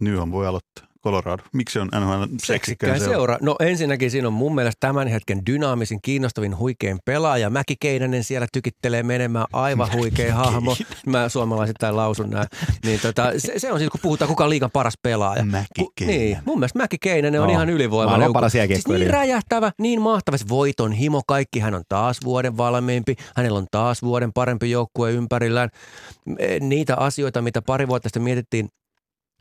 S3: Nyhan voi aloittaa. Colorado. Miksi on NHL
S5: Seksikkään seura. No ensinnäkin siinä on mun mielestä tämän hetken dynaamisin, kiinnostavin, huikein pelaaja. Mäki Keinänen siellä tykittelee menemään aivan huikea hahmo. Mä suomalaisittain lausun näin. Niin tota, se, se, on siis, kun puhutaan kuka on liigan paras pelaaja.
S3: Mäki
S5: Ku-
S3: Keinänen.
S5: Niin, mun mielestä Mäki Keinänen on
S4: No,
S5: ihan ylivoimainen.
S4: maailman paras
S5: Siis niin räjähtävä, niin mahtava. Voiton himo kaikki. Hän on taas vuoden valmiimpi. Hänellä on taas vuoden parempi joukkue ympärillään. E, Niitä asioita, mitä pari vuotta sitten mietittiin,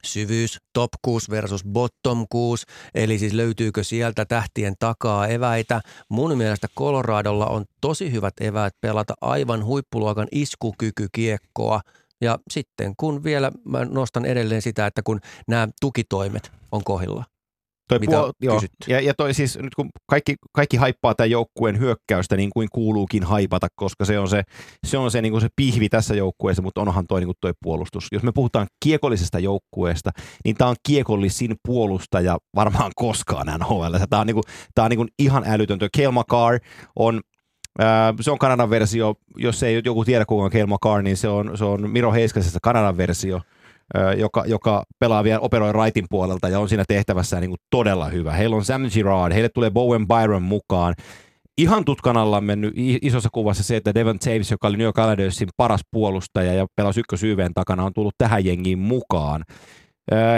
S5: syvyys, top 6 versus bottom 6, eli siis löytyykö sieltä tähtien takaa eväitä. Mun mielestä Coloradolla on tosi hyvät eväät pelata aivan huippuluokan iskukykykiekkoa. Ja sitten kun vielä mä nostan edelleen sitä, että kun nämä tukitoimet on kohilla.
S4: Toi
S5: Mitä
S4: puol- joo.
S5: kysytty?
S4: Ja, ja toi siis nyt kun kaikki, kaikki haippaa tämän joukkueen hyökkäystä niin kuin kuuluukin haipata, koska se on se, se, on se, niin kuin se pihvi tässä joukkueessa, mutta onhan toi, niin kuin toi puolustus. Jos me puhutaan kiekollisesta joukkueesta, niin tämä on kiekollisin puolustaja varmaan koskaan NHL. Tämä on, niin kuin, tää on niin kuin ihan älytön. Kale McCarr on se on Kanadan versio, jos ei joku tiedä kuka on Cale McCarr, niin se on, se on Miro Heiskasesta Kanadan versio, joka, joka pelaa vielä, operoi raitin puolelta ja on siinä tehtävässä niin kuin todella hyvä. Heillä on Sam Girard, heille tulee Bowen Byron mukaan. Ihan tutkanalla on mennyt isossa kuvassa se, että Devon Taves, joka oli New York Islandersin paras puolustaja ja pelasi ykkösyyveen takana, on tullut tähän jengiin mukaan.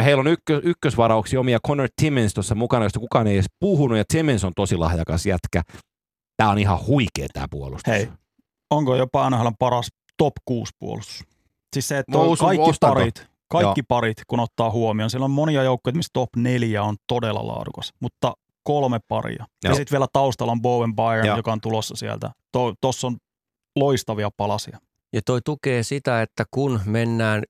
S4: Heillä on ykkö, ykkösvarauksia omia Connor Timmins tuossa mukana, josta kukaan ei edes puhunut, ja Timmins on tosi lahjakas jätkä. Tämä on ihan huikea tämä puolustus.
S6: Hei, onko jopa NHLn paras top 6 puolustus? Siis se, että on kaikki
S4: ostanko?
S6: parit, kaikki parit, kun ottaa huomioon. Siellä on monia joukkoja, missä top 4 on todella laadukas, mutta kolme paria. Joo. Ja
S4: Joo.
S6: sitten vielä taustalla on Bowen Byron,
S4: Joo.
S6: joka on tulossa sieltä. Tuossa on loistavia palasia.
S5: Ja toi tukee sitä, että kun mennään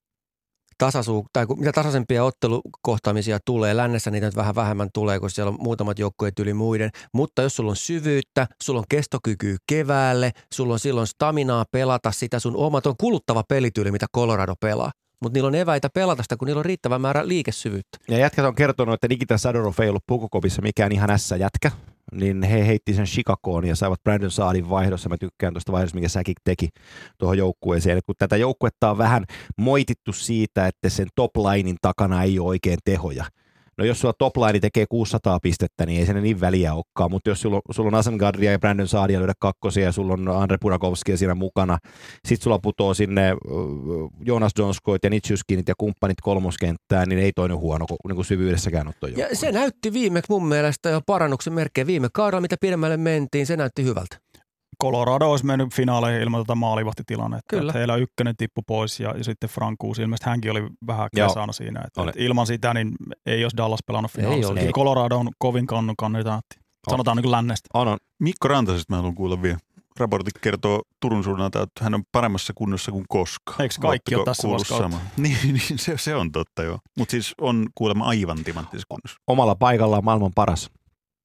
S5: tasaisu, tai kun, mitä tasaisempia ottelukohtaamisia tulee, lännessä niitä nyt vähän vähemmän tulee, kun siellä on muutamat joukkueet yli muiden, mutta jos sulla on syvyyttä, sulla on kestokykyä keväälle, sulla on silloin staminaa pelata sitä sun omat on kuluttava pelityyli, mitä Colorado pelaa mutta niillä on eväitä pelata sitä, kun niillä on riittävä määrä liikesyvyyttä.
S4: Ja jätkät on kertonut, että Nikita Sadorov ei ollut Pukokopissa mikään ihan ässä jätkä, niin he heitti sen Chicagoon ja saivat Brandon Saadin vaihdossa. Mä tykkään tuosta vaihdosta, mikä säkin teki tuohon joukkueeseen. kun tätä joukkuetta on vähän moitittu siitä, että sen top takana ei ole oikein tehoja – No jos sulla topline tekee 600 pistettä, niin ei se niin väliä olekaan, mutta jos sulla, on, sulla on Asengardria ja Brandon Saadia löydä kakkosia ja sulla on Andre Purakovskia siinä mukana, sitten sulla putoo sinne Jonas Donskoit ja Nitschyskinit ja kumppanit kolmoskenttään, niin ei toinen huono niin kuin syvyydessäkään ole
S5: Ja se näytti viimeksi mun mielestä jo parannuksen merkkejä. Viime kaudella, mitä pidemmälle mentiin, se näytti hyvältä.
S6: Colorado olisi mennyt finaaleihin ilman tätä maalivahtitilannetta. Kyllä. Heillä ykkönen tippu pois ja, ja sitten Frankuus, ilmeisesti hänkin oli vähän kesana siinä. Että, että ilman sitä niin ei olisi Dallas pelannut finaalissa. Ei Colorado on kovin kannun kandidaatti. Sanotaan niin kuin lännestä.
S3: On, on. Mikko Rantasesta mä haluan kuulla vielä. Raportit kertoo Turun suunnalta, että hän on paremmassa kunnossa kuin koskaan.
S6: Eikö kaikki ole tässä sama?
S3: Niin, niin se, se, on totta joo. Mutta siis on kuulemma aivan timanttisessa kunnossa.
S4: Omalla paikallaan maailman paras.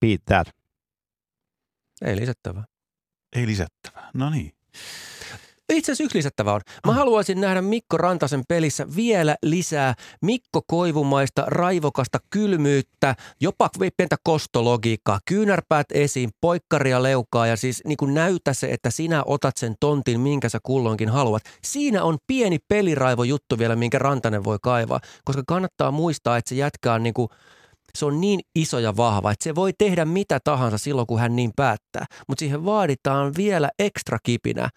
S4: Beat that.
S5: Ei lisättävää.
S3: Ei lisättävää. No niin.
S5: Itse asiassa yksi lisättävä on. Mä oh. haluaisin nähdä Mikko Rantasen pelissä vielä lisää Mikko Koivumaista, raivokasta kylmyyttä, jopa pientä kostologiikkaa, kyynärpäät esiin, poikkaria leukaa ja siis niin kuin näytä se, että sinä otat sen tontin, minkä sä kulloinkin haluat. Siinä on pieni peliraivo juttu vielä, minkä Rantanen voi kaivaa, koska kannattaa muistaa, että se jätkä on niin kuin – se on niin iso ja vahva, että se voi tehdä mitä tahansa silloin, kun hän niin päättää. Mutta siihen vaaditaan vielä ekstra kipinä.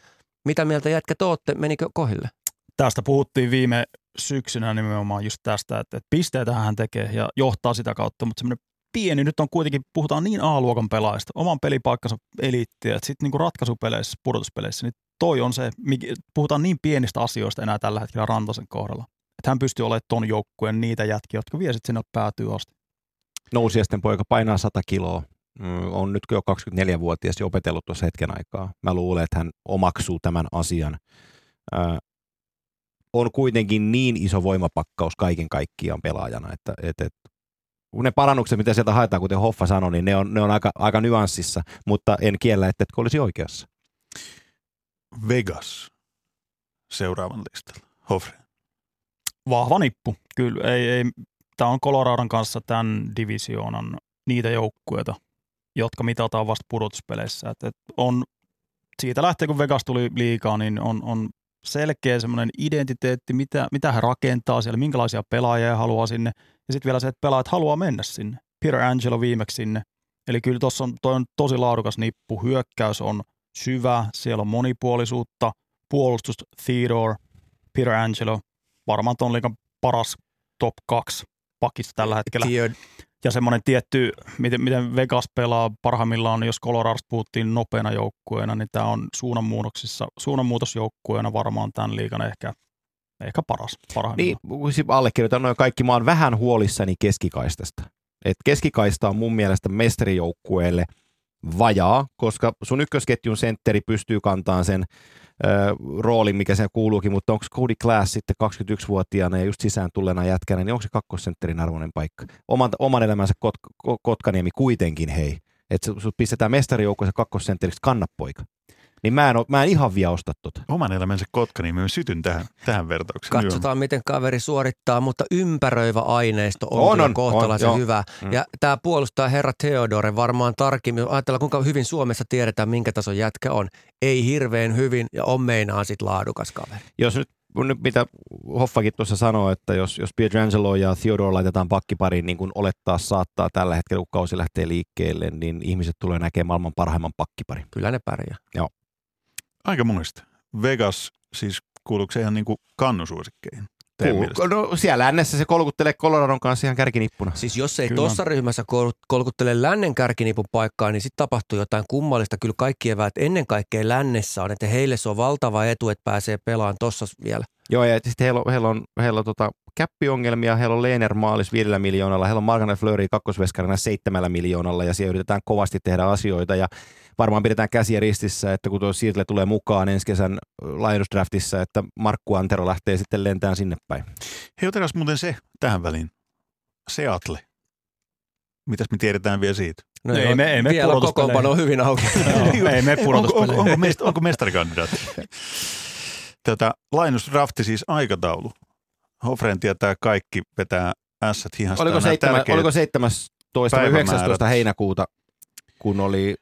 S5: Mitä mieltä jätkä tootte, menikö kohille?
S6: Tästä puhuttiin viime syksynä nimenomaan just tästä, että, pisteitä hän tekee ja johtaa sitä kautta, mutta semmoinen pieni, nyt on kuitenkin, puhutaan niin A-luokan pelaajista, oman pelipaikkansa eliittiä, että sitten niin ratkaisupeleissä, pudotuspeleissä, niin toi on se, puhutaan niin pienistä asioista enää tällä hetkellä Rantasen kohdalla. Että hän pystyy olemaan ton joukkueen niitä jätkiä, jotka vie sitten sinne päätyy asti
S4: nousiasten poika painaa 100 kiloa, mm, on nyt jo 24-vuotias ja opetellut tuossa hetken aikaa. Mä luulen, että hän omaksuu tämän asian. on kuitenkin niin iso voimapakkaus kaiken kaikkiaan pelaajana, että, että, että ne parannukset, mitä sieltä haetaan, kuten Hoffa sanoi, niin ne on, ne on aika, aika nyanssissa, mutta en kiellä, että olisi oikeassa.
S3: Vegas seuraavan listalla. Hoffre.
S6: Vahva nippu, kyllä. Ei, ei tämä on Coloradon kanssa tämän divisioonan niitä joukkueita, jotka mitataan vasta pudotuspeleissä. Et, et on, siitä lähtien, kun Vegas tuli liikaa, niin on, on selkeä semmoinen identiteetti, mitä, mitä he rakentaa siellä, minkälaisia pelaajia haluaa sinne. Ja sitten vielä se, että pelaajat haluaa mennä sinne. Peter Angelo viimeksi sinne. Eli kyllä tuossa on, on tosi laadukas nippu. Hyökkäys on syvä, siellä on monipuolisuutta. Puolustus Theodore, Peter Angelo, varmaan tuon liikan paras top 2 pakissa tällä hetkellä. Tiedä. Ja semmoinen tietty, miten, miten Vegas pelaa parhaimmillaan, jos Colorado puhuttiin nopeana joukkueena, niin tämä on suunnanmuutoksissa, suunnanmuutosjoukkueena varmaan tämän liikan ehkä ehkä paras
S4: parhaimmillaan. Niin, allekirjoitan noin kaikki. Mä oon vähän huolissani keskikaistasta. Et keskikaista on mun mielestä mestarijoukkueelle vajaa, koska sun ykkösketjun sentteri pystyy kantamaan sen roolin, mikä se kuuluukin, mutta onko Cody Glass sitten 21-vuotiaana ja just sisään tulleena jätkänä, niin onko se kakkosentterin arvoinen paikka? Oman, oman elämänsä Kot, Kotkaniemi kuitenkin, hei. Että pistetään mestarijoukkoisen kakkosentteriksi kannapoika. Niin mä en, ole, mä en ihan vielä osta tota.
S3: Oman elämänsä kotka, niin mä sytyn tähän, tähän vertaukseen.
S5: Katsotaan, miten kaveri suorittaa, mutta ympäröivä aineisto on, on, on kohtalaisen on, hyvä. Mm. Ja tämä puolustaa herra Theodore varmaan tarkemmin. Ajatellaan, kuinka hyvin Suomessa tiedetään, minkä tason jätkä on. Ei hirveän hyvin ja on meinaan sit laadukas kaveri.
S4: Jos nyt nyt mitä Hoffakin tuossa sanoi, että jos, jos Pietrangelo ja Theodore laitetaan pakkipariin, niin kuin olettaa saattaa tällä hetkellä, kun kausi lähtee liikkeelle, niin ihmiset tulee näkemään maailman parhaimman pakkiparin.
S5: Kyllä ne pärjää.
S4: Joo.
S3: Aika monesti. Vegas, siis kuuluuko se ihan niin kuin kannusuosikkeihin?
S4: No siellä lännessä se kolkuttelee Coloradon kanssa ihan kärkinippuna.
S5: Siis jos ei tuossa ryhmässä kolkuttele lännen kärkinipun paikkaa, niin sitten tapahtuu jotain kummallista. Kyllä kaikki eväät ennen kaikkea lännessä on, että heille se on valtava etu, että pääsee pelaamaan tuossa vielä.
S4: Joo, ja sitten heillä on, heillä on, heillä on tota, käppiongelmia, heillä on Leener Maalis viidellä miljoonalla, heillä on Margaret Fleury kakkosveskarina seitsemällä miljoonalla, ja siellä yritetään kovasti tehdä asioita, ja varmaan pidetään käsiä ristissä, että kun tuo Seattle tulee mukaan ensi kesän Lions Draftissa, että Markku Antero lähtee sitten lentään sinne päin.
S3: Hei, otetaan muuten se tähän väliin. Seattle. Mitäs me tiedetään vielä siitä?
S5: No
S6: Ei me- ei me
S5: vielä
S6: pudotuspeleihin.
S5: kokoonpano on hyvin auki.
S6: Joo, ei me
S3: onko,
S6: pudotuspeleihin.
S3: onko, onko, mest, onko mestarikandidaatti? Tätä Linus Drafti siis aikataulu. Hofren tietää kaikki, vetää ässät hihasta.
S4: Oliko,
S3: tärkeät-
S4: oliko 17 vai
S3: päivämäärät.
S4: 19 heinäkuuta, kun oli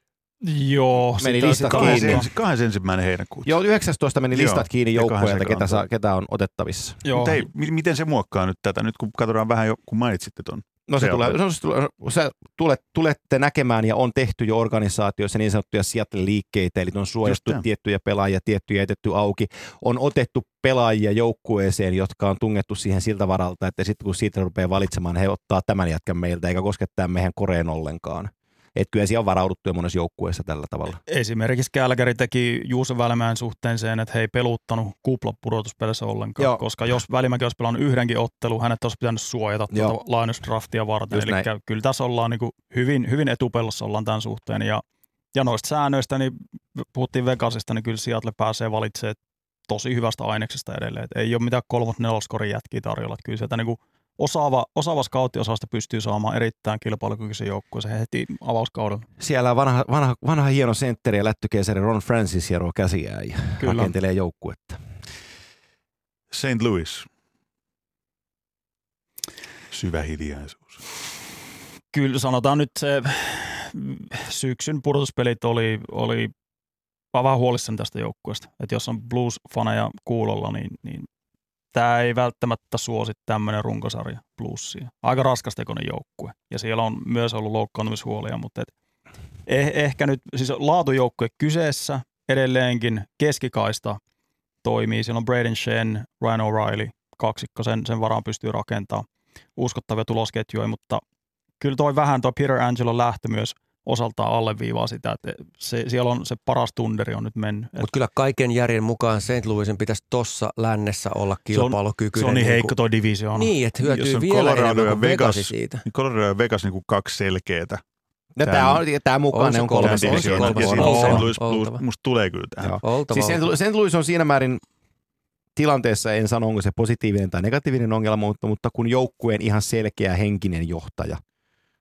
S6: Joo,
S4: Meni listat kiinni.
S3: 21. 21. heinäkuuta.
S4: Joo, 19 meni
S3: Joo,
S4: listat kiinni
S3: ja kahden
S4: joukkueelta, ketä, saa, ketä on otettavissa.
S6: Joo.
S3: Mutta mi- miten se muokkaa nyt tätä? Nyt kun katsotaan vähän jo, kun mainitsitte ton.
S4: No se tulee, se tulee, se tulet, tulette näkemään ja on tehty jo organisaatioissa niin sanottuja Seattle-liikkeitä, eli on suojattu
S3: Just
S4: tiettyjä pelaajia, tiettyjä jätetty auki. On otettu pelaajia joukkueeseen, jotka on tungettu siihen siltä varalta, että sitten kun siitä rupeaa valitsemaan, he ottaa tämän jätkän meiltä, eikä koskettaa meidän koreen ollenkaan. Että kyllä siellä on varauduttu jo monessa joukkueessa tällä tavalla.
S6: Esimerkiksi Kälkäri teki Juuso Välimäen suhteen sen, että he ei peluttanut kuplapudotuspelissä ollenkaan,
S4: Joo.
S6: Koska jos Välimäki olisi pelannut yhdenkin ottelu, hänet olisi pitänyt suojata
S4: Joo.
S6: tuota lainusdraftia varten.
S4: Just
S6: Eli
S4: näin.
S6: kyllä tässä ollaan niin kuin hyvin, hyvin etupellossa ollaan tämän suhteen. Ja, ja noista säännöistä, niin puhuttiin Vegasista, niin kyllä Seattle pääsee valitsemaan tosi hyvästä aineksesta edelleen. Et ei ole mitään kolmos neloskorin jätkiä tarjolla. Et kyllä sieltä niin osaava, osaava scouttiosasto pystyy saamaan erittäin kilpailukykyisen joukkueen heti avauskaudella.
S4: Siellä vanha, vanha, vanha hieno sentteri ja lättykeisari Ron Francis hieroo käsiään ja
S6: Kyllä.
S4: rakentelee joukkuetta.
S3: St. Louis. Syvä hiljaisuus.
S6: kyllä sanotaan nyt se syksyn pudotuspelit oli, oli mä vähän huolissani tästä joukkueesta. Että jos on blues-faneja kuulolla, niin, niin tämä ei välttämättä suosi tämmöinen runkosarja bluesia. Aika raskastekoinen joukkue. Ja siellä on myös ollut loukkaantumishuolia, mutta et eh, ehkä nyt, siis laatujoukkue kyseessä edelleenkin keskikaista toimii. Siellä on Braden Shen, Ryan O'Reilly, kaksikko, sen, sen varaan pystyy rakentamaan uskottavia tulosketjuja, mutta kyllä toi vähän toi Peter Angelo lähtö myös osaltaan alleviivaa sitä, että se, siellä on se paras tunderi on nyt mennyt.
S5: Mutta kyllä kaiken järjen mukaan St. Louisin pitäisi tossa lännessä olla
S6: Se on-
S5: kilpailukykyinen.
S6: se on niin
S5: kuin-
S6: heikko toi divisioona.
S5: Niin, että
S3: Jos
S5: hyötyy
S3: on
S5: vielä
S3: Colorado
S5: enemmän
S3: ja
S5: kuin
S3: Vegas,
S5: Vegas siitä.
S3: Niin Colorado ja Vegas niin kuin kaksi selkeätä.
S4: No,
S3: Tämä
S4: tämä,
S3: on-
S4: tämä mukaan
S5: on
S4: ne
S5: se
S4: on
S5: kolmas-
S4: kolme
S3: divisioonaa. Ja St. Louis Blues musta tulee kyllä tähän.
S5: Oltava,
S4: Siis. St. Louis on siinä määrin tilanteessa, en sano onko se positiivinen tai negatiivinen ongelma, mutta, mutta kun joukkueen ihan selkeä henkinen johtaja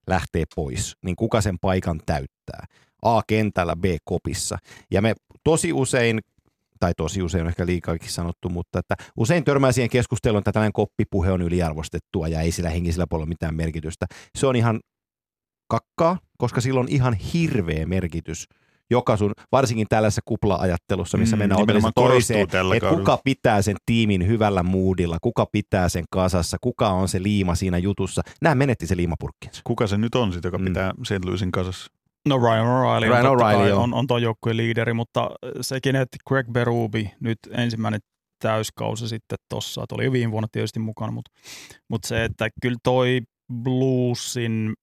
S4: lähtee pois, niin kuka sen paikan täyttää? A kentällä, B kopissa. Ja me tosi usein tai tosi usein ehkä liikaakin sanottu, mutta että usein törmää siihen keskusteluun, että tällainen koppipuhe on yliarvostettua ja ei sillä henkisellä puolella mitään merkitystä. Se on ihan kakkaa, koska sillä on ihan hirveä merkitys joka sun, varsinkin tällaisessa kupla-ajattelussa, missä
S3: Mm,
S4: mennään ottelussa toiseen, että
S3: kaudella.
S4: kuka pitää sen tiimin hyvällä moodilla, kuka pitää sen kasassa, kuka on se liima siinä jutussa. Nämä menetti se liimapurkkinsa.
S3: Kuka se nyt on sitten, joka
S4: Mm.
S3: pitää St. Louisin kasassa?
S6: No Ryan O'Reilly,
S4: Ryan
S6: on,
S4: O'Reilly, joo.
S6: on, on tuon joukkueen liideri, mutta sekin, että Greg Berubi nyt ensimmäinen täyskausi sitten tossa, että oli jo viime vuonna tietysti mukana, mutta, mutta se, että kyllä toi Bluesin,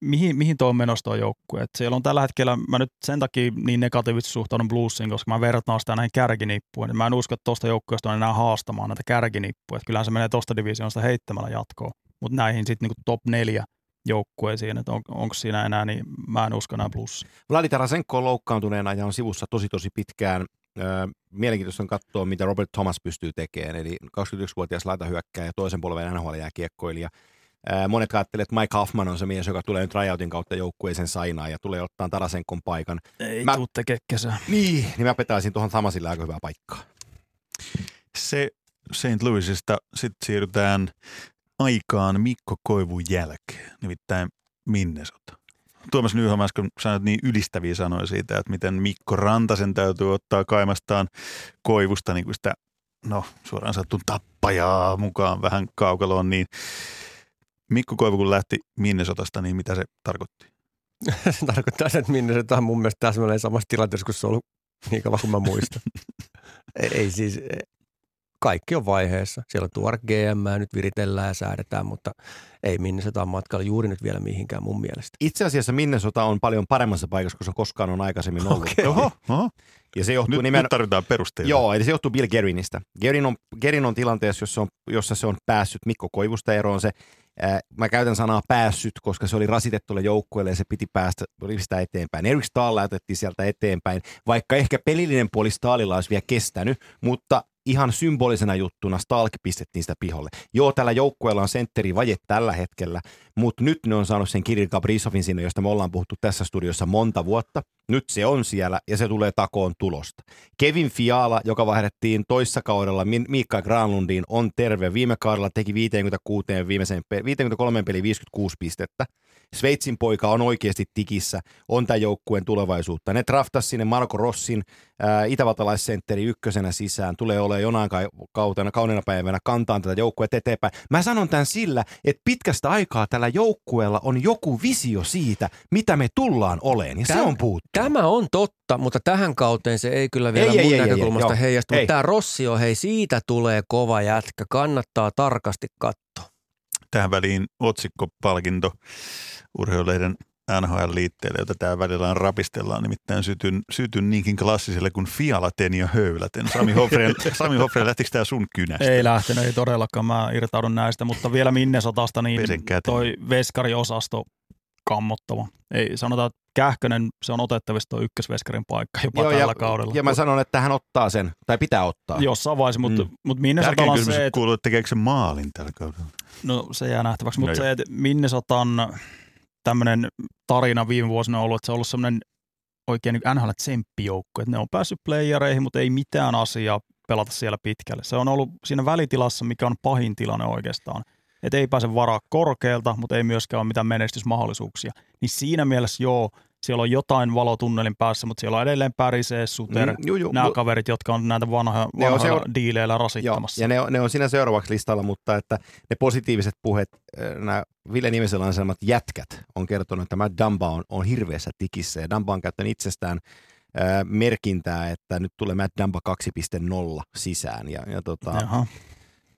S6: mihin, mihin tuo on menossa tuo joukkue, että siellä on tällä hetkellä, mä nyt sen takia niin negatiivisesti suhtaudun Bluesiin, koska mä vertaan sitä näihin kärkinippuihin, mä en usko, että tuosta joukkueesta on enää haastamaan näitä kärkinippuja, että kyllähän se menee tuosta divisioonasta heittämällä jatkoon, mutta näihin sitten niin top neljä joukkueisiin, että on, onko siinä enää, niin mä en usko enää plussia.
S4: Vladi Tarasenko on loukkaantuneena ja on sivussa tosi tosi pitkään. Mielenkiintoista on katsoa, mitä Robert Thomas pystyy tekemään, eli 21-vuotias laitahyökkääjä ja toisen polven NHL-jääkiekkoilija. Monet ajattelevat, että Mike Hoffman on se mies, joka tulee nyt rajautin kautta joukkueeseen sainaa ja tulee ottaa Tarasenkon paikan.
S6: Ei
S4: Mä-
S6: mä... tuu tekee kesää.
S4: Niin, niin mä petaisin tuohon Thomasille aika hyvää paikkaa.
S3: Se St. Louisista sitten siirrytään aikaan Mikko Koivun jälkeen, nimittäin Minnesota. Tuomas Nyholm äsken sanoit niin ylistäviä sanoja siitä, että miten Mikko Rantasen täytyy ottaa kaimastaan Koivusta niin kuin sitä, no suoraan sanottu tappajaa mukaan vähän kaukaloon, niin Mikko Koivu kun lähti Minnesotasta, niin mitä se tarkoitti?
S5: se tarkoittaa, sen, että minne se on mun mielestä täsmälleen samassa tilanteessa, kun se on ollut niin kauan kuin mä muistan. ei, ei siis, kaikki on vaiheessa. Siellä on tuore GM, nyt viritellään ja säädetään, mutta ei minne se on matkalla juuri nyt vielä mihinkään mun mielestä.
S4: Itse asiassa Minnesota on paljon paremmassa paikassa, kuin se koskaan on aikaisemmin ollut.
S5: Okei.
S3: Oho, oho.
S4: Ja se johtuu
S3: Nyt,
S4: nimen...
S3: nyt tarvitaan perusteita.
S4: Joo, eli se johtuu Bill Gerinistä. Gerin on, Gerin on tilanteessa, jossa, on, jossa se on päässyt Mikko Koivusta eroon. Se, mä käytän sanaa päässyt, koska se oli rasitettulle joukkueelle ja se piti päästä sitä eteenpäin. Erik Stahl lähetettiin sieltä eteenpäin, vaikka ehkä pelillinen puoli Stahlilla olisi vielä kestänyt, mutta ihan symbolisena juttuna Stalk pistettiin sitä piholle. Joo, tällä joukkueella on vaje tällä hetkellä, mutta nyt ne on saanut sen Kirill Kaprizovin sinne, josta me ollaan puhuttu tässä studiossa monta vuotta. Nyt se on siellä ja se tulee takoon tulosta. Kevin Fiala, joka vaihdettiin toissa kaudella Miikka Granlundiin, on terve. Viime kaudella teki 56 viimeisen, 53 peli 56 pistettä. Sveitsin poika on oikeasti tikissä, on tämän joukkueen tulevaisuutta. Ne draftas sinne Marko Rossin ää, itävaltalaissentteri ykkösenä sisään, tulee olemaan jonain kautena, kauniina päivänä kantaa tätä joukkuetta eteenpäin. Mä sanon tämän sillä, että pitkästä aikaa tällä joukkueella on joku visio siitä, mitä me tullaan oleen, ja Täm, se on puuttu.
S5: Tämä on totta, mutta tähän kauteen se ei kyllä vielä ei, mun ei, näkökulmasta heijastu. Mutta tämä Rossi on, hei, siitä tulee kova jätkä, kannattaa tarkasti katsoa.
S3: Tähän väliin otsikkopalkinto urheilulehden NHL-liitteelle, jota tämä välillä rapistellaan, nimittäin sytyn, sytyn niinkin klassiselle kuin Fialaten ja Höyläten. Sami Hofreen, Sami Hofreen lähtikö tämä sun kynästä?
S6: Ei lähtenyt, ei todellakaan, mä irtaudun näistä, mutta vielä Minnesotasta, niin toi veskariosasto kammottava. Ei, sanotaan, että Kähkönen, se on otettavissa tuo ykkösveskarin paikka jopa Joo, tällä
S4: ja,
S6: kaudella.
S4: Ja mä sanon, että hän ottaa sen, tai pitää ottaa.
S6: Jossain vaiheessa, mutta, mm. mutta Minnesota on se,
S3: että... kuuluu, että tekeekö se maalin tällä kaudella?
S6: No se jää nähtäväksi, mutta no se, että Minnesotan tämmöinen tarina viime vuosina on ollut, että se on ollut semmoinen oikein niin NHL-tsemppijoukko, että ne on päässyt playereihin, mutta ei mitään asiaa pelata siellä pitkälle. Se on ollut siinä välitilassa, mikä on pahin tilanne oikeastaan. Että ei pääse varaa korkealta, mutta ei myöskään ole mitään menestysmahdollisuuksia. Niin siinä mielessä joo, siellä on jotain valotunnelin päässä, mutta siellä on edelleen Pärisee, Suter, mm, juu, juu, nämä kaverit, jotka on näitä vanhoja, vanhoja seura- diileillä rasittamassa.
S4: Joo, ja ne on, ne on siinä seuraavaksi listalla, mutta että ne positiiviset puheet, nämä Ville Nimisen ansaimat jätkät on kertonut, että Matt Dumba on, on hirveässä tikissä ja Dumba on käyttänyt itsestään äh, merkintää, että nyt tulee Matt Dumba 2.0 sisään. Ja, ja tota, Jaha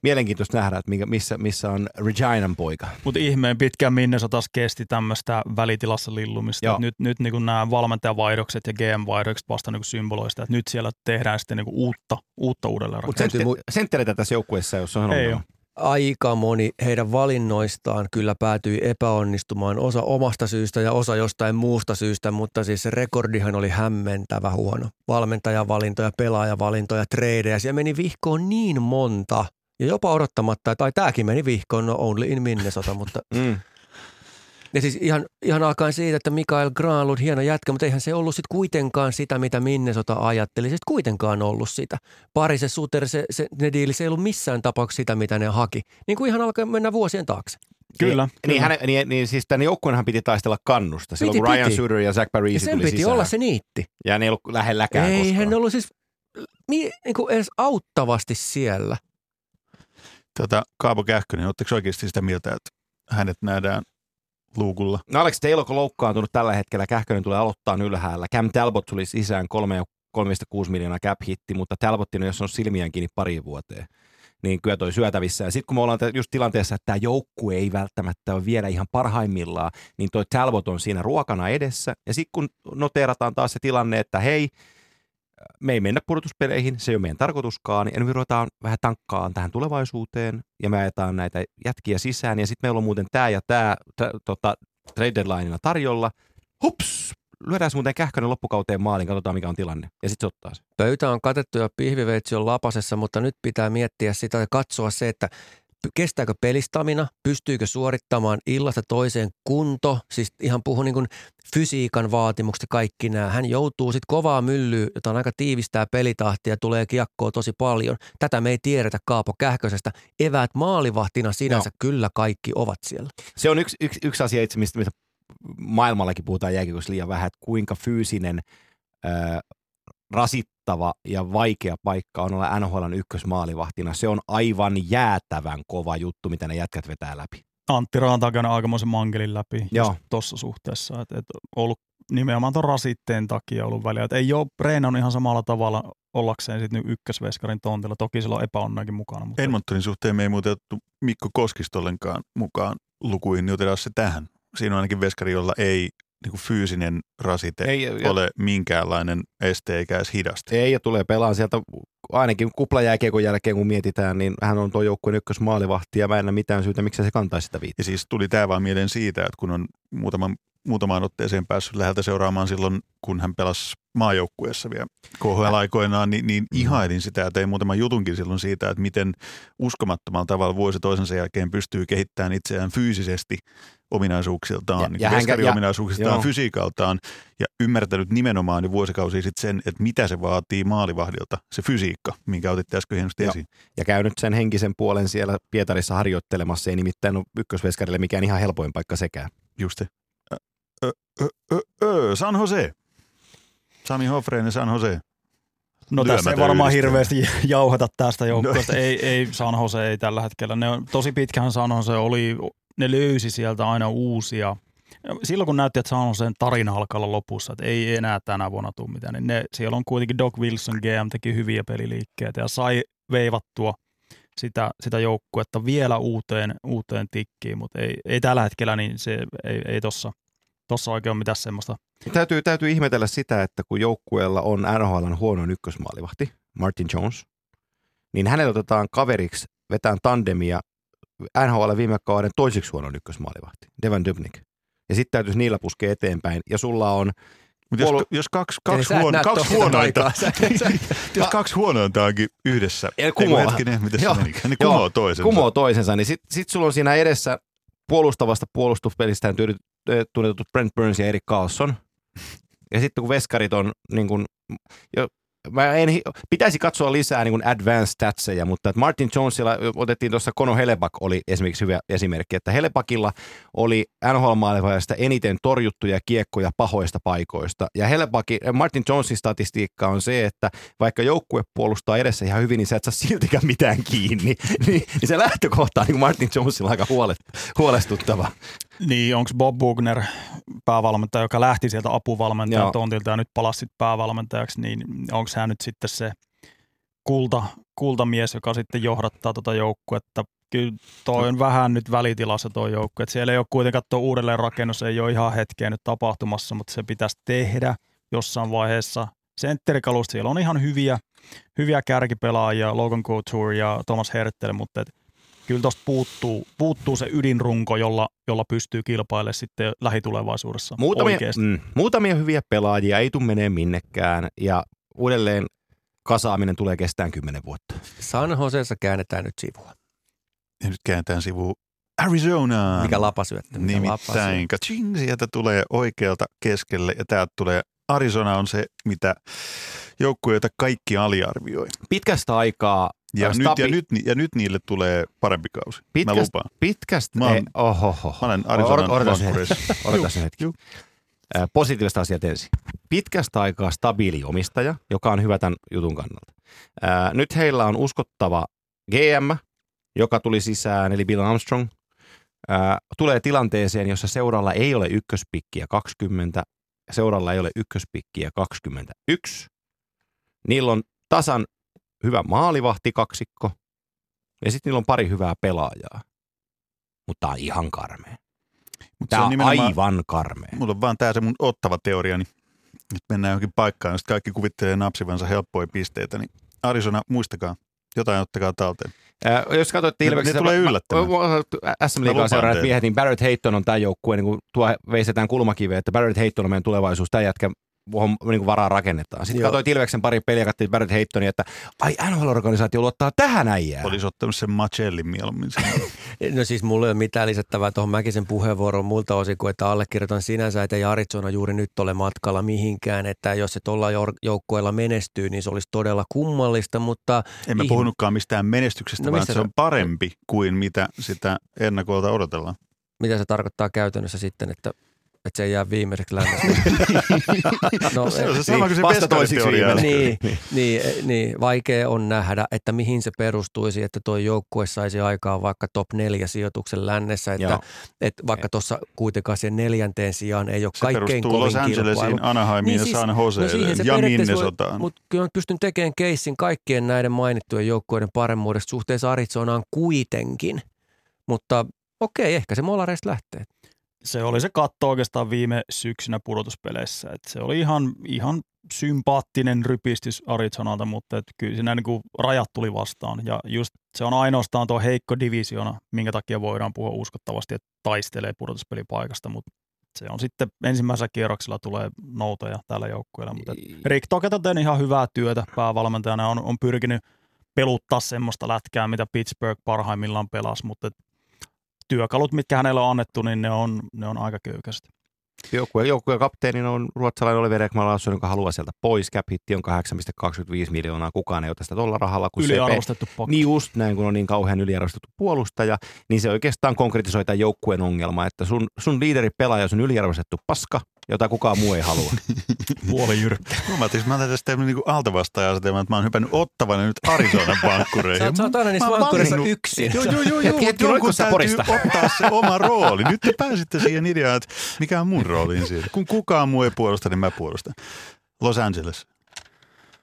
S4: mielenkiintoista nähdä, että missä, missä on Reginan poika.
S6: Mutta ihmeen pitkään taas kesti tämmöistä välitilassa lillumista. Nyt, nyt niin nämä valmentajavaihdokset ja GM-vaihdokset vasta niin symboloista, että nyt siellä tehdään sitten niin uutta, uutta uudelleen
S4: Mutta senttereitä tässä joukkueessa, jos on
S5: Ei aika moni heidän valinnoistaan kyllä päätyi epäonnistumaan, osa omasta syystä ja osa jostain muusta syystä, mutta siis se rekordihan oli hämmentävä huono. Valmentajavalintoja, pelaajavalintoja, treidejä, siellä meni vihkoon niin monta ja jopa odottamatta, tai tämäkin meni vihkoon, no only in Minnesota, mutta... mm. Ja siis ihan, ihan alkaen siitä, että Mikael Granlund, hieno jätkä, mutta eihän se ollut sitten kuitenkaan sitä, mitä Minnesota ajatteli. Se kuitenkaan ollut sitä. Pari se Suter, se, se, ne diili, se ei ollut missään tapauksessa sitä, mitä ne haki. Niin kuin ihan alkaa mennä vuosien taakse.
S6: Kyllä. Niin,
S4: kyllä. Niin, hän, niin, niin siis tänne joukkueenhan piti taistella kannusta. Silloin piti, kun Ryan Suter ja Zach Parise tuli
S5: sen piti
S4: sisään.
S5: olla se niitti.
S4: Ja ne ei ollut lähelläkään
S5: Ei
S4: koskaan.
S5: hän ollut siis niin kuin edes auttavasti siellä.
S3: Tota, Kaapo Kähkönen, oletteko oikeasti sitä mieltä, että hänet nähdään luukulla?
S4: No Alex Taylor on loukkaantunut tällä hetkellä. Kähkönen tulee aloittaa ylhäällä. Cam Talbot tuli sisään 3,6 miljoonaa cap hitti, mutta Talbottin jos on silmiään kiinni pari vuoteen niin kyllä toi syötävissä. Ja sitten kun me ollaan just tilanteessa, että tämä joukkue ei välttämättä ole vielä ihan parhaimmillaan, niin toi Talbot on siinä ruokana edessä. Ja sitten kun noteerataan taas se tilanne, että hei, me ei mennä pudotuspeleihin, se ei ole meidän tarkoituskaan, ja me ruvetaan vähän tankkaan tähän tulevaisuuteen, ja me ajetaan näitä jätkiä sisään, ja sitten meillä on muuten tämä ja tämä tota, trade deadlineina tarjolla. Hups, lyödään muuten kähkönen loppukauteen maalin, katsotaan mikä on tilanne, ja sitten se ottaa se.
S5: Pöytä on katettu ja pihviveitsi on lapasessa, mutta nyt pitää miettiä sitä ja katsoa se, että kestääkö pelistamina, pystyykö suorittamaan illasta toiseen kunto, siis ihan puhun niin fysiikan vaatimukset kaikki nämä. Hän joutuu sitten kovaa myllyä, jota on aika tiivistää pelitahtia, tulee kiekkoa tosi paljon. Tätä me ei tiedetä Kaapo Kähkösestä. Eväät maalivahtina sinänsä no. kyllä kaikki ovat siellä.
S4: Se on yksi, yksi, yksi asia itse, mistä maailmallakin puhutaan jääkiekossa liian vähän, että kuinka fyysinen rasittava ja vaikea paikka on olla NHLn ykkösmaalivahtina. Se on aivan jäätävän kova juttu, mitä ne jätkät vetää läpi.
S6: Antti Raantakainen aikamoisen mankelin läpi tuossa suhteessa. Et, et ollut nimenomaan tuon rasitteen takia ollut väliä. Et ei ole treenannut ihan samalla tavalla ollakseen sitten ykkösveskarin tontilla. Toki sillä on epäonnakin mukana. Mutta...
S3: Edmontonin suhteen me ei muuten Mikko Koskistollenkaan mukaan lukuihin, niin otetaan se tähän. Siinä on ainakin veskari, jolla ei niin kuin fyysinen rasite ei, ole ja, minkäänlainen este eikä edes hidasta.
S4: Ei, ja tulee pelaa sieltä ainakin kuplajääkiekon jälkeen, kun mietitään, niin hän on tuo joukkueen ykkösmaalivahti ja mä en näe mitään syytä, miksi se kantaisi sitä viittä.
S3: Ja siis tuli tämä vaan mieleen siitä, että kun on muutaman muutamaan otteeseen päässyt läheltä seuraamaan silloin, kun hän pelasi maajoukkueessa vielä KHL-aikoinaan, niin, niin ihailin sitä ja tein muutaman jutunkin silloin siitä, että miten uskomattomalla tavalla vuosi toisensa jälkeen pystyy kehittämään itseään fyysisesti ominaisuuksiltaan,
S4: Ja-
S3: niin
S4: ja ja-
S3: ominaisuuksiltaan,
S4: joo.
S3: fysiikaltaan ja ymmärtänyt nimenomaan jo vuosikausia sitten sen, että mitä se vaatii maalivahdilta, se fysiikka, minkä otitte äsken hienosti
S4: Joo.
S3: esiin.
S4: Ja käynyt sen henkisen puolen siellä Pietarissa harjoittelemassa. Ei nimittäin ole ykkösveskarille mikään ihan helpoin paikka sekään.
S3: Just se. Ö, ö, ö, San Jose. Sami Hofreinen San Jose.
S6: No tässä ei varmaan
S3: yhdistelmä.
S6: hirveästi jauheta tästä joukkueesta. No. Ei, ei San Jose ei tällä hetkellä. Ne on, tosi pitkähän San Jose oli, ne löysi sieltä aina uusia. Silloin kun näytti, että San Joseen tarina alkaa olla lopussa, että ei enää tänä vuonna tule mitään, niin ne, siellä on kuitenkin Doc Wilson GM teki hyviä peliliikkeitä ja sai veivattua sitä, sitä joukkuetta vielä uuteen, uuteen tikkiin, mutta ei, ei tällä hetkellä, niin se ei, ei tossa, tossa oikein ole mitään semmoista.
S4: Täytyy, täytyy ihmetellä sitä, että kun joukkueella on NHLn huonoin ykkösmaalivahti, Martin Jones, niin hänelle otetaan kaveriksi vetään tandemia NHL viime kauden toiseksi huonoin ykkösmaalivahti, Devan Dubnik. Ja sitten täytyisi niillä puskea eteenpäin. Ja sulla on,
S3: Mutta jos,
S4: Puolu-
S3: jos kaksi, kaksi, huono, kaksi huonointa, jos kaksi huonointa onkin yhdessä,
S4: kumoaa.
S3: hetkinen, miten se
S4: Joo.
S3: menikään, niin
S4: Joo.
S3: kumoo toisensa.
S4: kumoo toisensa, niin sitten sit sulla on siinä edessä puolustavasta puolustuspelistä tunnetut Brent Burns ja Erik Carlson. Ja sitten kun veskarit on niin kuin, jo, mä en, pitäisi katsoa lisää niin advanced statseja, mutta että Martin Jonesilla otettiin tuossa Kono Helebak oli esimerkiksi hyvä esimerkki, että Helebakilla oli nhl maalivahjasta eniten torjuttuja kiekkoja pahoista paikoista. Ja Helebakin, Martin Jonesin statistiikka on se, että vaikka joukkue puolustaa edessä ihan hyvin, niin sä et saa siltikään mitään kiinni. niin, niin se lähtökohta on niin Martin Jonesilla aika huole, huolestuttava.
S6: Niin, onko Bob Bugner päävalmentaja, joka lähti sieltä apuvalmentajan tontilta ja nyt palasi päävalmentajaksi, niin onko hän nyt sitten se kulta, kultamies, joka sitten johdattaa tuota joukkuetta? Kyllä toi on vähän nyt välitilassa tuo joukkue. Et Siellä ei ole kuitenkaan tuo uudelleen rakennus, ei ole ihan hetkeä nyt tapahtumassa, mutta se pitäisi tehdä jossain vaiheessa. Sentterikalusta siellä on ihan hyviä, hyviä kärkipelaajia, Logan Couture ja Thomas Hertel, mutta et kyllä tuosta puuttuu, puuttuu se ydinrunko, jolla, jolla pystyy kilpailemaan sitten lähitulevaisuudessa
S4: Muutamia,
S6: oikeasti.
S4: mm, muutamia hyviä pelaajia ei tule menee minnekään ja uudelleen kasaaminen tulee kestään kymmenen vuotta.
S5: San Josessa käännetään nyt sivua.
S3: Ja nyt kääntään sivu Arizona.
S5: Mikä lapasyöttö? Mikä
S3: Nimittäin, kaching, sieltä tulee oikealta keskelle ja täältä tulee Arizona on se, mitä joukkue, jota kaikki aliarvioi.
S4: Pitkästä aikaa
S3: Ja, nyt,
S4: stabi-
S3: ja, nyt, ja nyt niille tulee parempi kausi. Mä
S4: Pitkästä-
S3: lupaan.
S4: pitkästä,
S3: Mä
S4: ei, ohoho.
S3: Mä olen Arizonan
S4: hetki. Positiivista asiat ensin. Pitkästä aikaa stabiili omistaja, joka on hyvä tämän jutun kannalta. Ää, Nyt heillä on uskottava GM, joka tuli sisään, eli Bill Armstrong. Ää, Tulee tilanteeseen, jossa seuralla ei ole ykköspikkiä 20, seuralla ei ole ykköspikkiä 21. Niillä on tasan hyvä maalivahti kaksikko, ja sitten niillä on pari hyvää pelaajaa. Mutta tämä on ihan karmea.
S3: Mut se
S4: Tämä on
S3: nimenomaan-
S4: aivan karmea.
S3: Mulla on vaan tämä se mun ottava teoriani. Nyt mennään johonkin paikkaan, josta kaikki kuvittelee napsivansa helppoja pisteitä, niin Arizona, muistakaa, jotain ottakaa talteen.
S4: Ää, jos katsoitte
S3: Ne-
S4: Ilveksestä...
S3: ne tulee yllättämään.
S4: SM Liigaa seuraavat miehet, niin Barrett Hayton on tämä joukkue, niin kun tuo veistetään kulmakiveä, että Barrett Hayton on meidän tulevaisuus, tämä jätkä niin kuin varaa rakennetaan. Sitten
S5: Joo.
S4: katsoit Ilveksen pari peliä, katsoit Barrett Haytonia, että ai NHL-organisaatio luottaa tähän äijään.
S3: Olisi ottanut sen Macellin mieluummin.
S5: No siis mulla ei ole mitään lisättävää tuohon Mäkisen puheenvuoroon muilta osin kuin, että allekirjoitan sinänsä, että ei Arizona juuri nyt ole matkalla mihinkään, että jos se tuolla jouk- joukkueella menestyy, niin se olisi todella kummallista, mutta
S3: En mä
S5: Ihme-
S3: puhunutkaan mistään menestyksestä,
S5: No
S3: vaan se on parempi kuin mitä sitä ennakolta odotellaan.
S5: mitä se tarkoittaa käytännössä sitten, että, että se ei jää viimeiseksi lännessä? no,
S3: Se on se
S5: eh,
S3: sama kuin se
S4: vasta toisiksi
S3: veskariteoria.
S4: viimeinen.
S5: niin, niin, eh, niin, vaikea on nähdä, että mihin se perustuisi, että tuo joukkue saisi aikaan vaikka top neljä sijoituksen lännessä, että,
S4: Joo.
S5: että vaikka tuossa kuitenkaan sen neljänteen sijaan ei ole
S3: Se
S5: kaikkein kovin
S3: Los Angelesiin,
S5: kilpailu.
S3: Anaheimiin
S5: Niin
S3: ja
S5: siis-
S3: San
S5: No
S3: Joseelle
S5: se
S3: ja Minnesotaan.
S5: Mutta kyllä pystyn tekemään keissin kaikkien näiden mainittujen joukkueiden paremmuudesta suhteessa Arizonaan kuitenkin. Mutta okei, ehkä se molareista lähtee.
S6: Se oli se katto oikeastaan viime syksynä pudotuspeleissä. Et se oli ihan, ihan sympaattinen rypistys Arizonalta, mutta et kyllä siinä niin kuin rajat tuli vastaan. Ja just se on ainoastaan tuo heikko divisiona, minkä takia voidaan puhua uskottavasti, että taistelee pudotuspelipaikasta. Mutta se on sitten ensimmäisellä kierroksella tulee noutoja tällä joukkueella. Mutta Rick Toket on tehnyt ihan hyvää työtä päävalmentajana. On, on pyrkinyt peluttaa semmoista lätkää, mitä Pittsburgh parhaimmillaan pelasi, mutta työkalut, mitkä hänelle on annettu, niin ne on, ne on aika köykäiset.
S4: Joukkueen, joukkueen kapteenina on ruotsalainen Oliver Ekman Larsson, joka haluaa sieltä pois. Cap on 8,25 miljoonaa. Kukaan ei ota sitä tuolla rahalla. Kun
S6: Yliarvostettu
S4: se, Niin just näin, kun on niin kauhean yliarvostettu puolustaja, niin se oikeastaan konkretisoi tämän joukkueen ongelma, että sun, sun liideri pelaaja on yliarvostettu paska, jota kukaan muu ei halua.
S6: Puoli jyrkkä.
S3: Mä ajattelin, mä tästä tehnyt niinku altavastaaja että mä oon hypännyt ottavan ja nyt Arizonan vankkureihin.
S5: Sä, sä oot aina niissä vankkureissa yksin.
S3: Joo, joo, joo. joo
S4: Hetki,
S3: jonkun täytyy
S4: Porista?
S3: ottaa se oma rooli. Nyt te pääsitte siihen ideaan, että mikä on mun rooli siinä. Kun kukaan muu ei puolusta, niin mä puolustan. Los Angeles.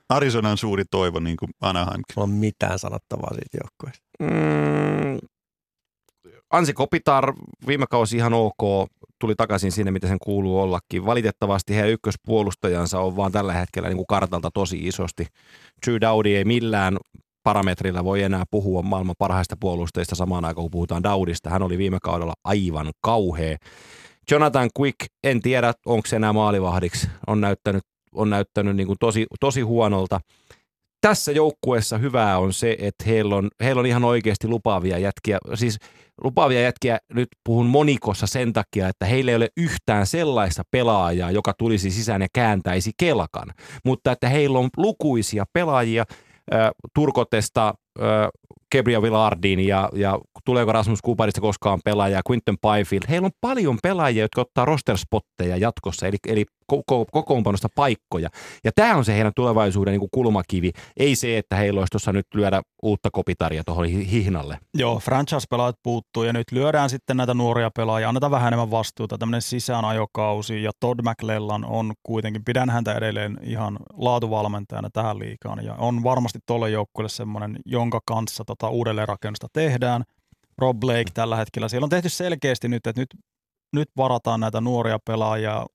S3: Arizonan suuri toivo, niin kuin Anaheim.
S5: Mulla on mitään sanottavaa siitä joukkueesta.
S4: Mm, Ansi Kopitar viime kausi ihan ok, tuli takaisin sinne, mitä sen kuuluu ollakin. Valitettavasti heidän ykköspuolustajansa on vaan tällä hetkellä niin kuin kartalta tosi isosti. Drew Dowdy ei millään parametrillä voi enää puhua maailman parhaista puolustajista samaan aikaan, kun puhutaan Dowdista. Hän oli viime kaudella aivan kauhea. Jonathan Quick, en tiedä, onko se enää maalivahdiksi. On näyttänyt, on näyttänyt niin kuin tosi, tosi huonolta tässä joukkueessa hyvää on se, että heillä on, heillä on ihan oikeasti lupaavia jätkiä. Siis lupaavia jätkiä nyt puhun monikossa sen takia, että heillä ei ole yhtään sellaista pelaajaa, joka tulisi sisään ja kääntäisi kelkan. Mutta että heillä on lukuisia pelaajia Turkotesta Gabriel Villardin ja, ja tuleeko Rasmus Kuparista koskaan pelaaja, Quinton Byfield. Heillä on paljon pelaajia, jotka ottaa rosterspotteja jatkossa, eli, eli koko, kokoonpanosta paikkoja. Ja tämä on se heidän tulevaisuuden niin kuin kulmakivi, ei se, että heillä olisi tuossa nyt lyödä uutta kopitaria tuohon hihnalle.
S6: Joo, franchise-pelaajat puuttuu ja nyt lyödään sitten näitä nuoria pelaajia, annetaan vähän enemmän vastuuta, tämmöinen sisäänajokausi ja Todd McLellan on kuitenkin, pidän häntä edelleen ihan laatuvalmentajana tähän liikaan ja on varmasti tolle joukkueelle semmoinen, jonka kanssa tota uudelleenrakennusta tehdään. Rob Blake tällä hetkellä, siellä on tehty selkeästi nyt, että nyt, nyt varataan näitä nuoria pelaajia,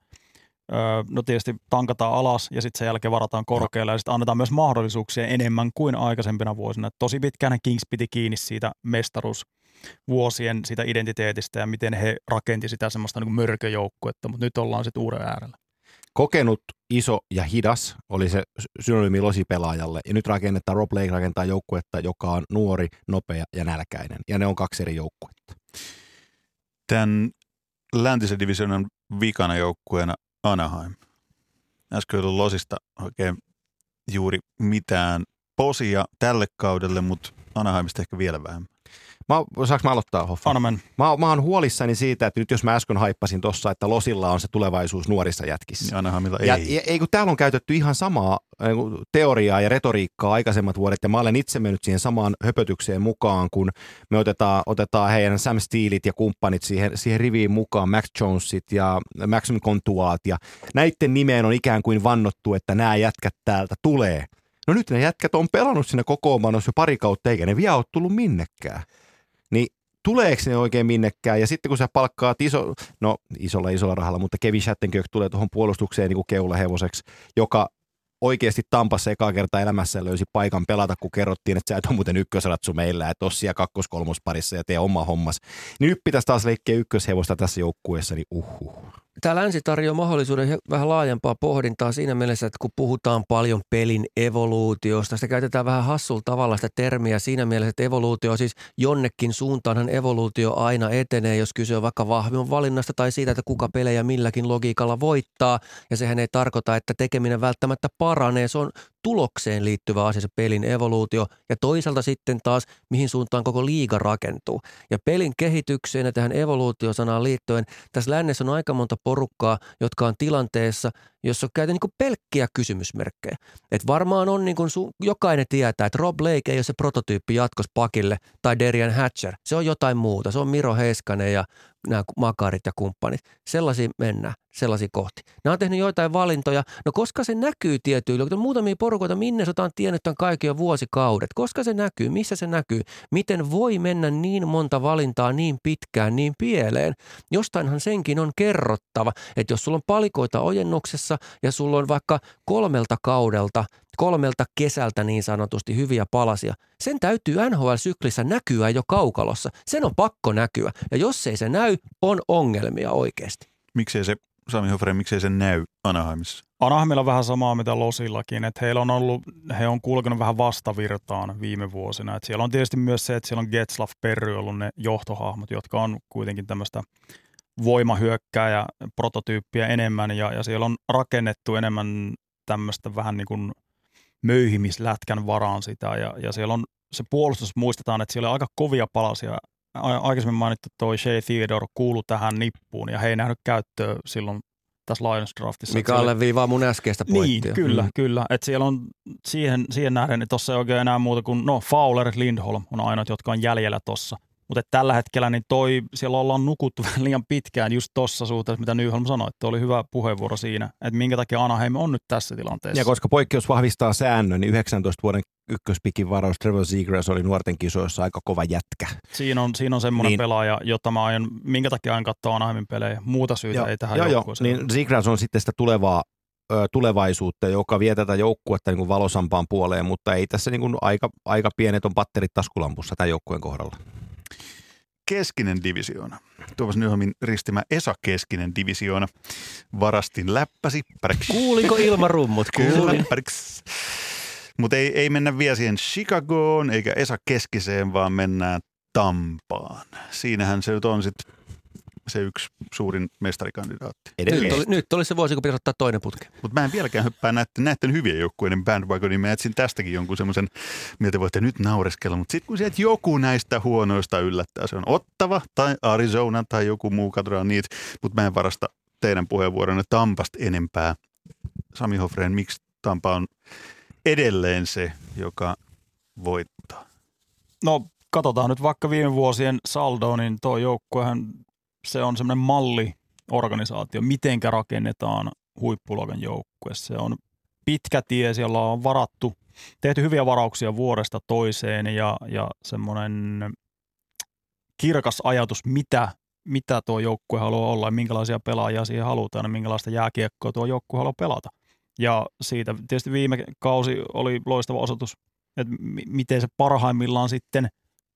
S6: no tietysti tankataan alas ja sitten sen jälkeen varataan korkealle ja sitten annetaan myös mahdollisuuksia enemmän kuin aikaisempina vuosina. Et tosi pitkään Kings piti kiinni siitä mestaruusvuosien siitä identiteetistä ja miten he rakenti sitä semmoista niin mörköjoukkuetta, mutta nyt ollaan sitten uuden äärellä.
S4: Kokenut, iso ja hidas oli se synonyymi losipelaajalle ja nyt rakennetaan, Rob Lake rakentaa joukkuetta, joka on nuori, nopea ja nälkäinen ja ne on kaksi eri joukkuetta.
S3: Tämän läntisen divisionan vikana joukkueena Anaheim. Äsken ollut Losista oikein juuri mitään posia tälle kaudelle, mutta Anaheimista ehkä vielä vähemmän.
S4: Mä, saanko mä aloittaa, Hoffa? Mä, mä oon huolissani siitä, että nyt jos mä äsken haippasin tossa, että Losilla on se tulevaisuus nuorissa jätkissä.
S3: Niin Anaheimilla ei.
S4: Ja, ja ei kun täällä on käytetty ihan samaa niin teoriaa ja retoriikkaa aikaisemmat vuodet, ja mä olen itse mennyt siihen samaan höpötykseen mukaan, kun me otetaan, otetaan heidän Sam Steelit ja kumppanit siihen, siihen riviin mukaan, Max Jonesit ja Maxim Contuat, ja näiden nimeen on ikään kuin vannottu, että nämä jätkät täältä tulee. No nyt ne jätkät on pelannut siinä kokoonpanossa jo pari kautta, eikä ne vielä ole tullut minnekään niin tuleeko ne oikein minnekään? Ja sitten kun sä palkkaat iso, no isolla isolla rahalla, mutta Kevin Shattenkirk tulee tuohon puolustukseen niin keulahevoseksi, joka oikeasti Tampassa ekaa kertaa elämässä löysi paikan pelata, kun kerrottiin, että sä et ole muuten ykkösratsu meillä, että ole siellä kakkos-kolmosparissa ja tee oma hommas. Niin nyt pitäisi taas leikkiä ykköshevosta tässä joukkueessa, niin uhuh.
S5: Tämä länsi tarjoaa mahdollisuuden vähän laajempaa pohdintaa siinä mielessä, että kun puhutaan paljon pelin evoluutiosta, sitä käytetään vähän hassulla tavalla sitä termiä siinä mielessä, että evoluutio siis jonnekin suuntaanhan evoluutio aina etenee, jos kyse on vaikka vahvimman valinnasta tai siitä, että kuka pelejä milläkin logiikalla voittaa. Ja sehän ei tarkoita, että tekeminen välttämättä paranee, se on tulokseen liittyvä asia se pelin evoluutio ja toisaalta sitten taas mihin suuntaan koko liiga rakentuu. Ja pelin kehitykseen ja tähän evoluutiosanaan liittyen tässä lännessä on aika monta porukkaa, jotka on tilanteessa, jossa on niin pelkkiä kysymysmerkkejä. Et varmaan on niin kuin su- jokainen tietää, että Rob Lake ei ole se prototyyppi jatkos pakille tai Derian Hatcher. Se on jotain muuta. Se on Miro Heiskanen ja nämä makarit ja kumppanit. Sellaisia mennään, sellaisia kohti. Nämä on tehnyt joitain valintoja. No koska se näkyy tietyillä, on muutamia porukoita, minne on tiennyt tämän kaikki jo vuosikaudet. Koska se näkyy, missä se näkyy, miten voi mennä niin monta valintaa niin pitkään, niin pieleen. Jostainhan senkin on kerrottava, että jos sulla on palikoita ojennuksessa ja sulla on vaikka kolmelta kaudelta kolmelta kesältä niin sanotusti hyviä palasia. Sen täytyy NHL-syklissä näkyä jo kaukalossa. Sen on pakko näkyä. Ja jos ei se näy, on ongelmia oikeasti.
S3: Miksei se, Sami Hofre, miksei se näy Anaheimissa?
S6: Anaheimilla on vähän samaa mitä Losillakin, että heillä on ollut, he on kulkenut vähän vastavirtaan viime vuosina. Et siellä on tietysti myös se, että siellä on Getzlaff Perry ollut ne johtohahmot, jotka on kuitenkin tämmöistä voimahyökkääjä prototyyppiä enemmän ja, ja siellä on rakennettu enemmän tämmöistä vähän niin kuin möyhimislätkän varaan sitä ja, ja siellä on se puolustus muistetaan, että siellä on aika kovia palasia. Aikaisemmin mainittu toi Shea Theodore kuulu tähän nippuun ja he ei nähnyt käyttöä silloin tässä Lions Draftissa.
S5: Mikä alleviivaa mun äskeistä pointtia.
S6: Niin, kyllä,
S5: Mm.
S6: kyllä. Että siellä on siihen, siihen nähden, että tuossa ei oikein enää muuta kuin, no Fowler, Lindholm on ainoat, jotka on jäljellä tossa. Mutta tällä hetkellä niin toi, siellä ollaan nukuttu vähän liian pitkään just tuossa suhteessa, mitä Nyholm sanoi, että oli hyvä puheenvuoro siinä, että minkä takia Anaheim on nyt tässä tilanteessa.
S4: Ja koska poikkeus vahvistaa säännön, niin 19 vuoden ykköspikin varaus Trevor Zegras oli nuorten kisoissa aika kova jätkä.
S6: Siinä on, siinä on semmoinen
S4: Niin.
S6: pelaaja, jota mä aion, minkä takia aion katsoa Anaheimin pelejä. Muuta syytä
S4: Joo,
S6: ei tähän
S4: joo,
S6: joukkueeseen.
S4: niin Zegras on sitten sitä tulevaa ö, tulevaisuutta, joka vie tätä joukkuetta niin kuin valosampaan puoleen, mutta ei tässä niin kuin aika, aika pienet on patterit taskulampussa tämän joukkueen kohdalla.
S3: Keskinen divisioona. Tuomas Nyholmin ristimä Esa Keskinen divisioona. Varastin läppäsi. Pärks.
S5: Kuulinko ilmarummut? Kuulin.
S3: Mutta ei, ei mennä vielä siihen Chicagoon eikä Esa Keskiseen, vaan mennään Tampaan. Siinähän se nyt on sitten se yksi suurin mestarikandidaatti.
S5: Nyt oli, nyt oli se vuosi, kun pitäisi ottaa toinen putki.
S3: Mutta mä en vieläkään hyppää näiden, näiden hyvien joukkueiden bandwagonin. Mä etsin tästäkin jonkun semmoisen, miltä voitte nyt naureskella. Mutta sitten kun sieltä joku näistä huonoista yllättää, se on Ottava tai Arizona tai joku muu, katsotaan niitä. Mutta mä en varasta teidän puheenvuoronne Tampasta enempää. Sami Hofreen, miksi Tampa on edelleen se, joka voittaa?
S6: No katsotaan nyt vaikka viime vuosien saldo, niin tuo joukkuehan se on semmoinen malliorganisaatio, mitenkä rakennetaan huippuluokan joukkue. Se on pitkä tie, siellä on varattu, tehty hyviä varauksia vuodesta toiseen ja, ja semmoinen kirkas ajatus, mitä, mitä tuo joukkue haluaa olla ja minkälaisia pelaajia siihen halutaan ja minkälaista jääkiekkoa tuo joukkue haluaa pelata. Ja siitä tietysti viime kausi oli loistava osoitus, että miten se parhaimmillaan sitten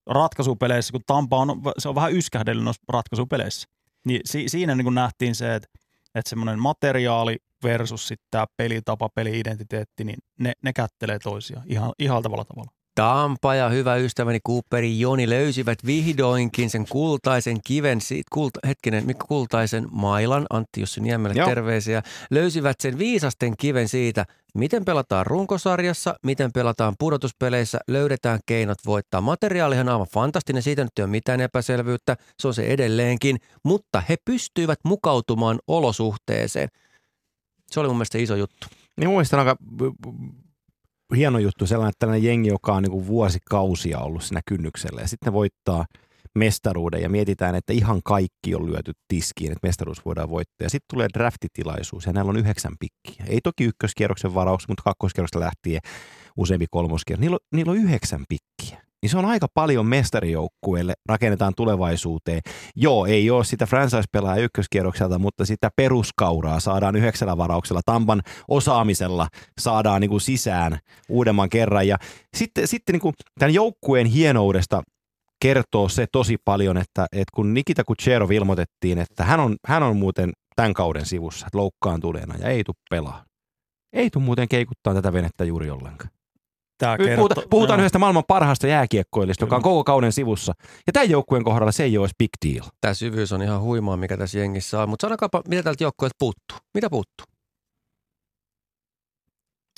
S6: ratkaisupeleissä, kun Tampa on, se on vähän yskähdellyt noissa ratkaisupeleissä, niin si- siinä niin kuin nähtiin se, että, että semmoinen materiaali versus sitten tämä pelitapa, peli-identiteetti, niin ne, ne kättelee toisiaan ihan, ihan tavalla tavalla.
S5: Tampa ja hyvä ystäväni Cooperi Joni löysivät vihdoinkin sen kultaisen kiven, siitä, kulta, hetkinen, Mikko Kultaisen mailan, Antti Jussi Niemelle
S4: Joo.
S5: terveisiä, löysivät sen viisasten kiven siitä, miten pelataan runkosarjassa, miten pelataan pudotuspeleissä, löydetään keinot voittaa. Materiaalihan on aivan fantastinen, siitä nyt ei ole mitään epäselvyyttä, se on se edelleenkin, mutta he pystyivät mukautumaan olosuhteeseen. Se oli mun mielestä iso juttu.
S4: Niin mun mielestä on aika hieno juttu sellainen, että tällainen jengi, joka on niin vuosikausia ollut siinä kynnyksellä ja sitten ne voittaa mestaruuden ja mietitään, että ihan kaikki on lyöty tiskiin, että mestaruus voidaan voittaa. Ja sitten tulee draftitilaisuus ja näillä on yhdeksän pikkiä. Ei toki ykköskierroksen varaus, mutta kakkoskierroksesta lähtien useampi kolmoskierros. Niillä, on- niillä on yhdeksän pikkiä. Niin se on aika paljon mestarijoukkueelle, rakennetaan tulevaisuuteen. Joo, ei ole sitä franchise-pelaajaa ykköskierrokselta, mutta sitä peruskauraa saadaan yhdeksällä varauksella. Tampan osaamisella saadaan niin kuin sisään uudemman kerran. Ja sitten, sitten niin kuin tämän joukkueen hienoudesta kertoo se tosi paljon, että, että kun Nikita Kucherov ilmoitettiin, että hän on, hän on muuten tämän kauden sivussa, että loukkaantuneena ja ei tule pelaa. Ei tule muuten keikuttaa tätä venettä juuri ollenkaan.
S6: Tämä
S4: Nyt puhutaan, puhutaan yhdestä maailman parhaasta jääkiekkoilijasta, joka on
S6: Kyllä.
S4: koko kauden sivussa. Ja tämän joukkueen kohdalla se ei ole big deal.
S5: Tämä syvyys on ihan huimaa, mikä tässä jengissä on. Mutta sanokaapa, mitä tältä joukkueelta puuttuu? Mitä puuttuu?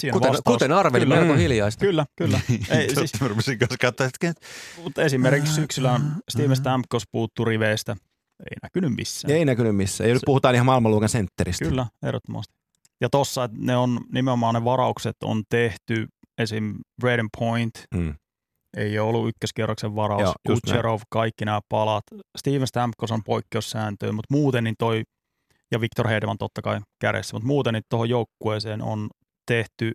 S6: Siinä
S5: Kuten,
S6: vastaus.
S5: kuten arvelin,
S6: Kyllä.
S5: melko
S4: Mm.
S5: hiljaista.
S6: Kyllä, kyllä. Ei,
S3: Totta,
S6: siis,
S3: rupesin kanssa katsoa,
S6: mutta esimerkiksi syksyllä Steven Stamkos puuttu riveistä. Ei näkynyt missään.
S4: Ei näkynyt missään. Ja nyt puhutaan ihan maailmanluokan sentteristä.
S6: Kyllä, ehdottomasti. Ja tossa, että ne on nimenomaan ne varaukset on tehty, esim. Braden Point,
S4: Mm.
S6: ei ole ollut ykköskierroksen varaus,
S4: Joo.
S6: Kucherov, kaikki nämä palat. Steven Stamkos on poikkeussääntöön, mutta muuten niin toi, ja Victor Hedman totta kai kädessä, mutta muuten niin tuohon joukkueeseen on tehty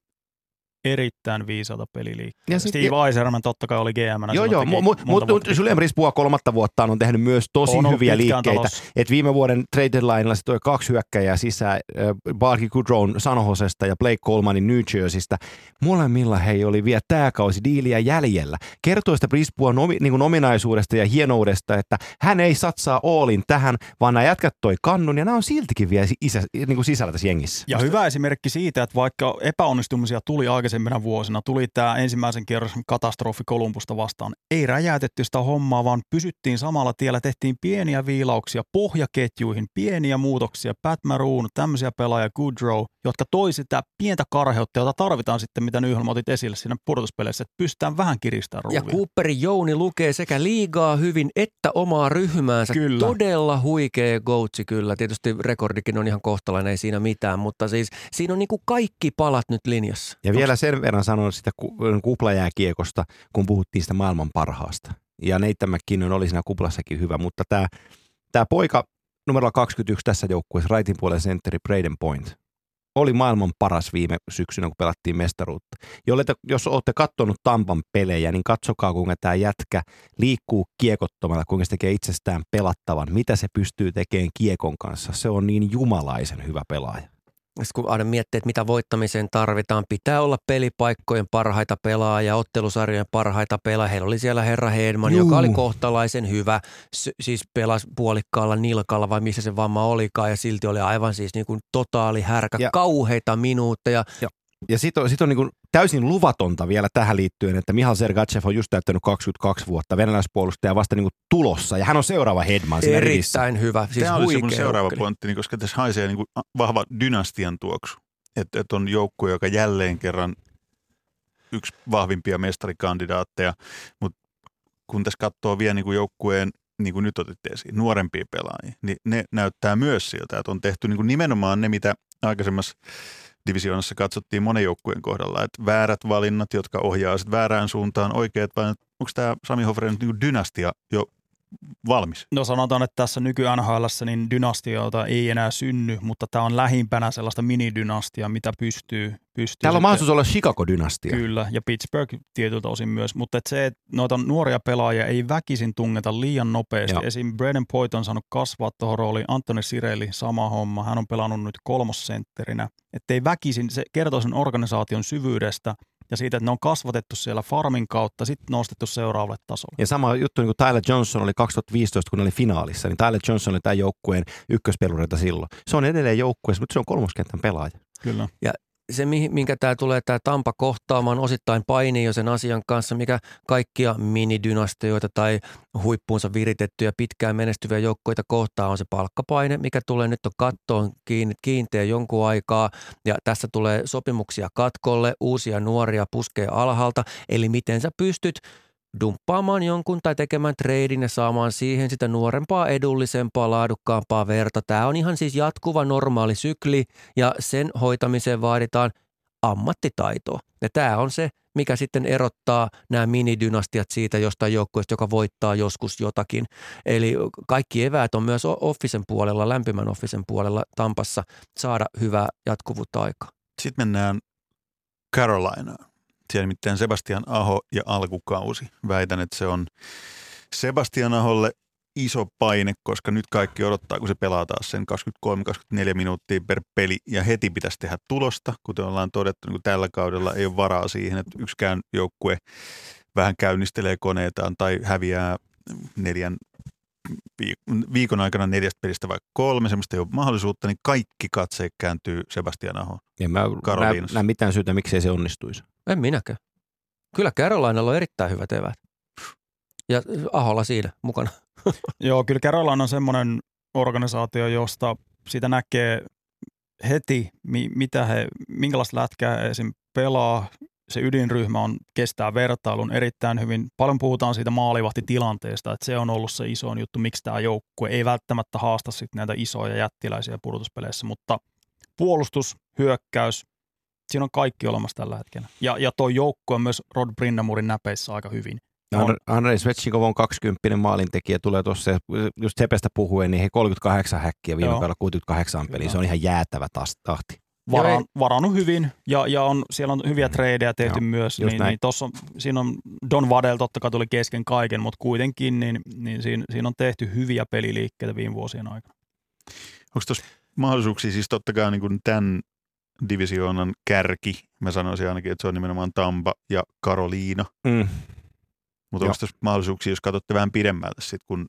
S6: erittäin.
S4: Ja
S6: Ja
S4: sit-
S6: Steve Eiserman totta kai oli GM.
S4: Joo, joo, mutta mut, mut, Julien Brisbois kolmatta vuottaan on tehnyt myös tosi
S6: On
S4: hyviä liikkeitä. Et viime vuoden trade deadlinella se toi kaksi hyökkäjää sisään, äh, Barky Goodrow San Josesta ja Blake Colemanin New Jerseystä. Molemmilla hei oli vielä tämä kausi diiliä jäljellä. Kertoo sitä Brisbois omi, niin ominaisuudesta ja hienoudesta, että hän ei satsaa Allin tähän, vaan nämä jätkät toi kannun ja nämä on siltikin vielä isä, niin kuin sisällä tässä jengissä.
S6: Ja hyvä esimerkki siitä, että vaikka epäonnistumisia tuli aikaisemmina vuosina, tuli tämä ensimmäisen kierroksen katastrofi Kolumbusta vastaan. Ei räjäytetty sitä hommaa, vaan pysyttiin samalla tiellä, tehtiin pieniä viilauksia pohjaketjuihin, pieniä muutoksia, Pat Maroon, tämmöisiä pelaajia, Goodrow, jotka toi sitä pientä karheutta, jota tarvitaan sitten, mitä Nyholm otit esille siinä pudotuspeleissä, että pystytään vähän kiristämään
S5: Ja
S6: ruuvia.
S5: Cooperi Jouni lukee sekä liigaa hyvin että omaa ryhmäänsä.
S6: Kyllä.
S5: Todella huikea goatsi kyllä. Tietysti rekordikin on ihan kohtalainen, ei siinä mitään, mutta siis siinä on niinku kaikki palat nyt linjassa.
S4: Ja vielä sen verran sanon sitä ku- kuplajääkiekosta, kun puhuttiin sitä maailman parhaasta. Ja Nathan McKinnon oli siinä kuplassakin hyvä, mutta tämä, tämä poika numero 21 tässä joukkueessa, raitin puolen sentteri Braden Point, oli maailman paras viime syksynä, kun pelattiin mestaruutta. Jolle te, jos olette katsonut Tampan pelejä, niin katsokaa, kuinka tämä jätkä liikkuu kiekottomalla, kuinka se tekee itsestään pelattavan, mitä se pystyy tekemään kiekon kanssa. Se on niin jumalaisen hyvä pelaaja.
S5: Sitten kun aina miettii, että mitä voittamiseen tarvitaan, pitää olla pelipaikkojen parhaita pelaajia, ottelusarjojen parhaita pelaajia. Heillä oli siellä herra Hedman,
S4: Juu.
S5: joka oli kohtalaisen hyvä, siis pelasi puolikkaalla nilkalla vai missä se vamma olikaan ja silti oli aivan siis niin kuin totaali härkä,
S4: Ja-
S5: kauheita minuutteja.
S4: Ja sitten on, sit on niin täysin luvatonta vielä tähän liittyen, että Mihal Sergachev on just täyttänyt 22 vuotta, venäläispuolustaja vasta niin tulossa, ja hän on seuraava Hedman siinä rivissä.
S5: Erittäin hyvä, siis
S3: Tämä olisi se mun
S5: huikea
S3: seuraava
S5: ukkeli.
S3: pointti, niin koska tässä haisee niin kuin vahva dynastian tuoksu. Että et on joukkue, joka jälleen kerran yksi vahvimpia mestarikandidaatteja, mutta kun tässä katsoo vielä niin kuin joukkueen, niin kuin nyt otitte esiin, nuorempia pelaajia, niin ne näyttää myös siltä, että on tehty niin kuin nimenomaan ne, mitä aikaisemmassa divisioonassa katsottiin monen joukkueen kohdalla, että väärät valinnat, jotka ohjaa väärään suuntaan, oikeat valinnat. Onko tämä Sami Hofre nyt niin dynastia jo valmis?
S6: No sanotaan, että tässä nyky NHLssä niin dynastioita ei enää synny, mutta tämä on lähimpänä sellaista minidynastiaa, mitä pystyy. pystyy
S4: Täällä on mahdollisuus olla Chicago-dynastia.
S6: Kyllä, ja Pittsburgh tietyltä osin myös, mutta et se, että noita nuoria pelaajia ei väkisin tungeta liian nopeasti.
S4: Joo.
S6: Esim. Braden Point on saanut kasvaa tuohon rooliin, Antoni Sireli, sama homma, hän on pelannut nyt kolmossentterinä. Että ei väkisin, se kertoo sen organisaation syvyydestä ja siitä, että ne on kasvatettu siellä farmin kautta, sitten nostettu seuraavalle tasolle.
S4: Ja sama juttu niin kuin Tyler Johnson oli 2015, kun ne oli finaalissa, niin Tyler Johnson oli tämän joukkueen ykköspelureita silloin. Se on edelleen joukkueessa, mutta se on kolmoskentän pelaaja.
S6: Kyllä.
S5: Se, minkä tämä tulee, tämä Tampa kohtaamaan, osittain paini jo sen asian kanssa, mikä kaikkia minidynastioita tai huippuunsa viritettyjä pitkään menestyviä joukkoita kohtaa on se palkkapaine, mikä tulee nyt on kattoon kiinteä jonkun aikaa. Ja tässä tulee sopimuksia katkolle, uusia nuoria puskee alhaalta, eli miten sä pystyt dumppaamaan jonkun tai tekemään treidin ja saamaan siihen sitä nuorempaa, edullisempaa, laadukkaampaa verta. Tämä on ihan siis jatkuva normaali sykli ja sen hoitamiseen vaaditaan ammattitaitoa. Ja tämä on se, mikä sitten erottaa nämä minidynastiat siitä jostain joukkueesta, joka voittaa joskus jotakin. Eli kaikki eväät on myös o- Officen puolella, lämpimän Officen puolella Tampassa saada hyvää jatkuvuutta aikaa.
S3: Sitten mennään Carolinaan. Siellä nimittäin Sebastian Aho ja alkukausi. Väitän, että se on Sebastian Aholle iso paine, koska nyt kaikki odottaa, kun se pelaa taas sen 23-24 minuuttia per peli ja heti pitäisi tehdä tulosta, kuten ollaan todettu, niin tällä kaudella ei ole varaa siihen, että yksikään joukkue vähän käynnistelee koneitaan tai häviää neljän viik- viikon aikana neljästä pelistä vaikka kolme, semmoista ei ole mahdollisuutta, niin kaikki katseet kääntyy Sebastian Ahoon.
S4: En mä
S3: Karoliinassa.
S4: näe mitään syytä, miksei se onnistuisi.
S5: En minäkään. Kyllä Carolinalla on erittäin hyvät eväät. Ja Aholla siinä mukana.
S6: Joo, kyllä Carolina on semmoinen organisaatio, josta sitä näkee heti, mi- mitä he, minkälaista lätkää he esim. pelaa. Se ydinryhmä on, kestää vertailun erittäin hyvin. Paljon puhutaan siitä maalivahtitilanteesta, että se on ollut se iso juttu, miksi tämä joukkue ei välttämättä haasta sit näitä isoja jättiläisiä pudotuspeleissä, mutta puolustus, hyökkäys, siinä on kaikki olemassa tällä hetkellä. Ja, ja tuo joukkue on myös Rod Brindamurin näpeissä aika hyvin. On.
S4: Andre- Andrei Svechnikov on 20 maalintekijä, tulee tuossa, just Sepestä puhuen, niin he 38 häkkiä viime kaudella 68 peliä. Se on ihan jäätävä tahti.
S6: vara, varannut hyvin ja, ja on, siellä on hyviä tradeja tehty
S4: Joo,
S6: myös.
S4: just
S6: Niin,
S4: näin.
S6: niin tossa siinä on Don Vadel totta kai tuli kesken kaiken, mutta kuitenkin niin, niin siinä, siinä on tehty hyviä peliliikkeitä viime vuosien aikana.
S3: Onko tuossa mahdollisuuksia, siis totta kai niin kuin tämän divisioonan kärki, mä sanoisin ainakin, että se on nimenomaan Tampa ja Karoliina,
S4: Mm.
S3: mutta onko tuossa mahdollisuuksia, jos katsotte vähän pidemmältä sit, kun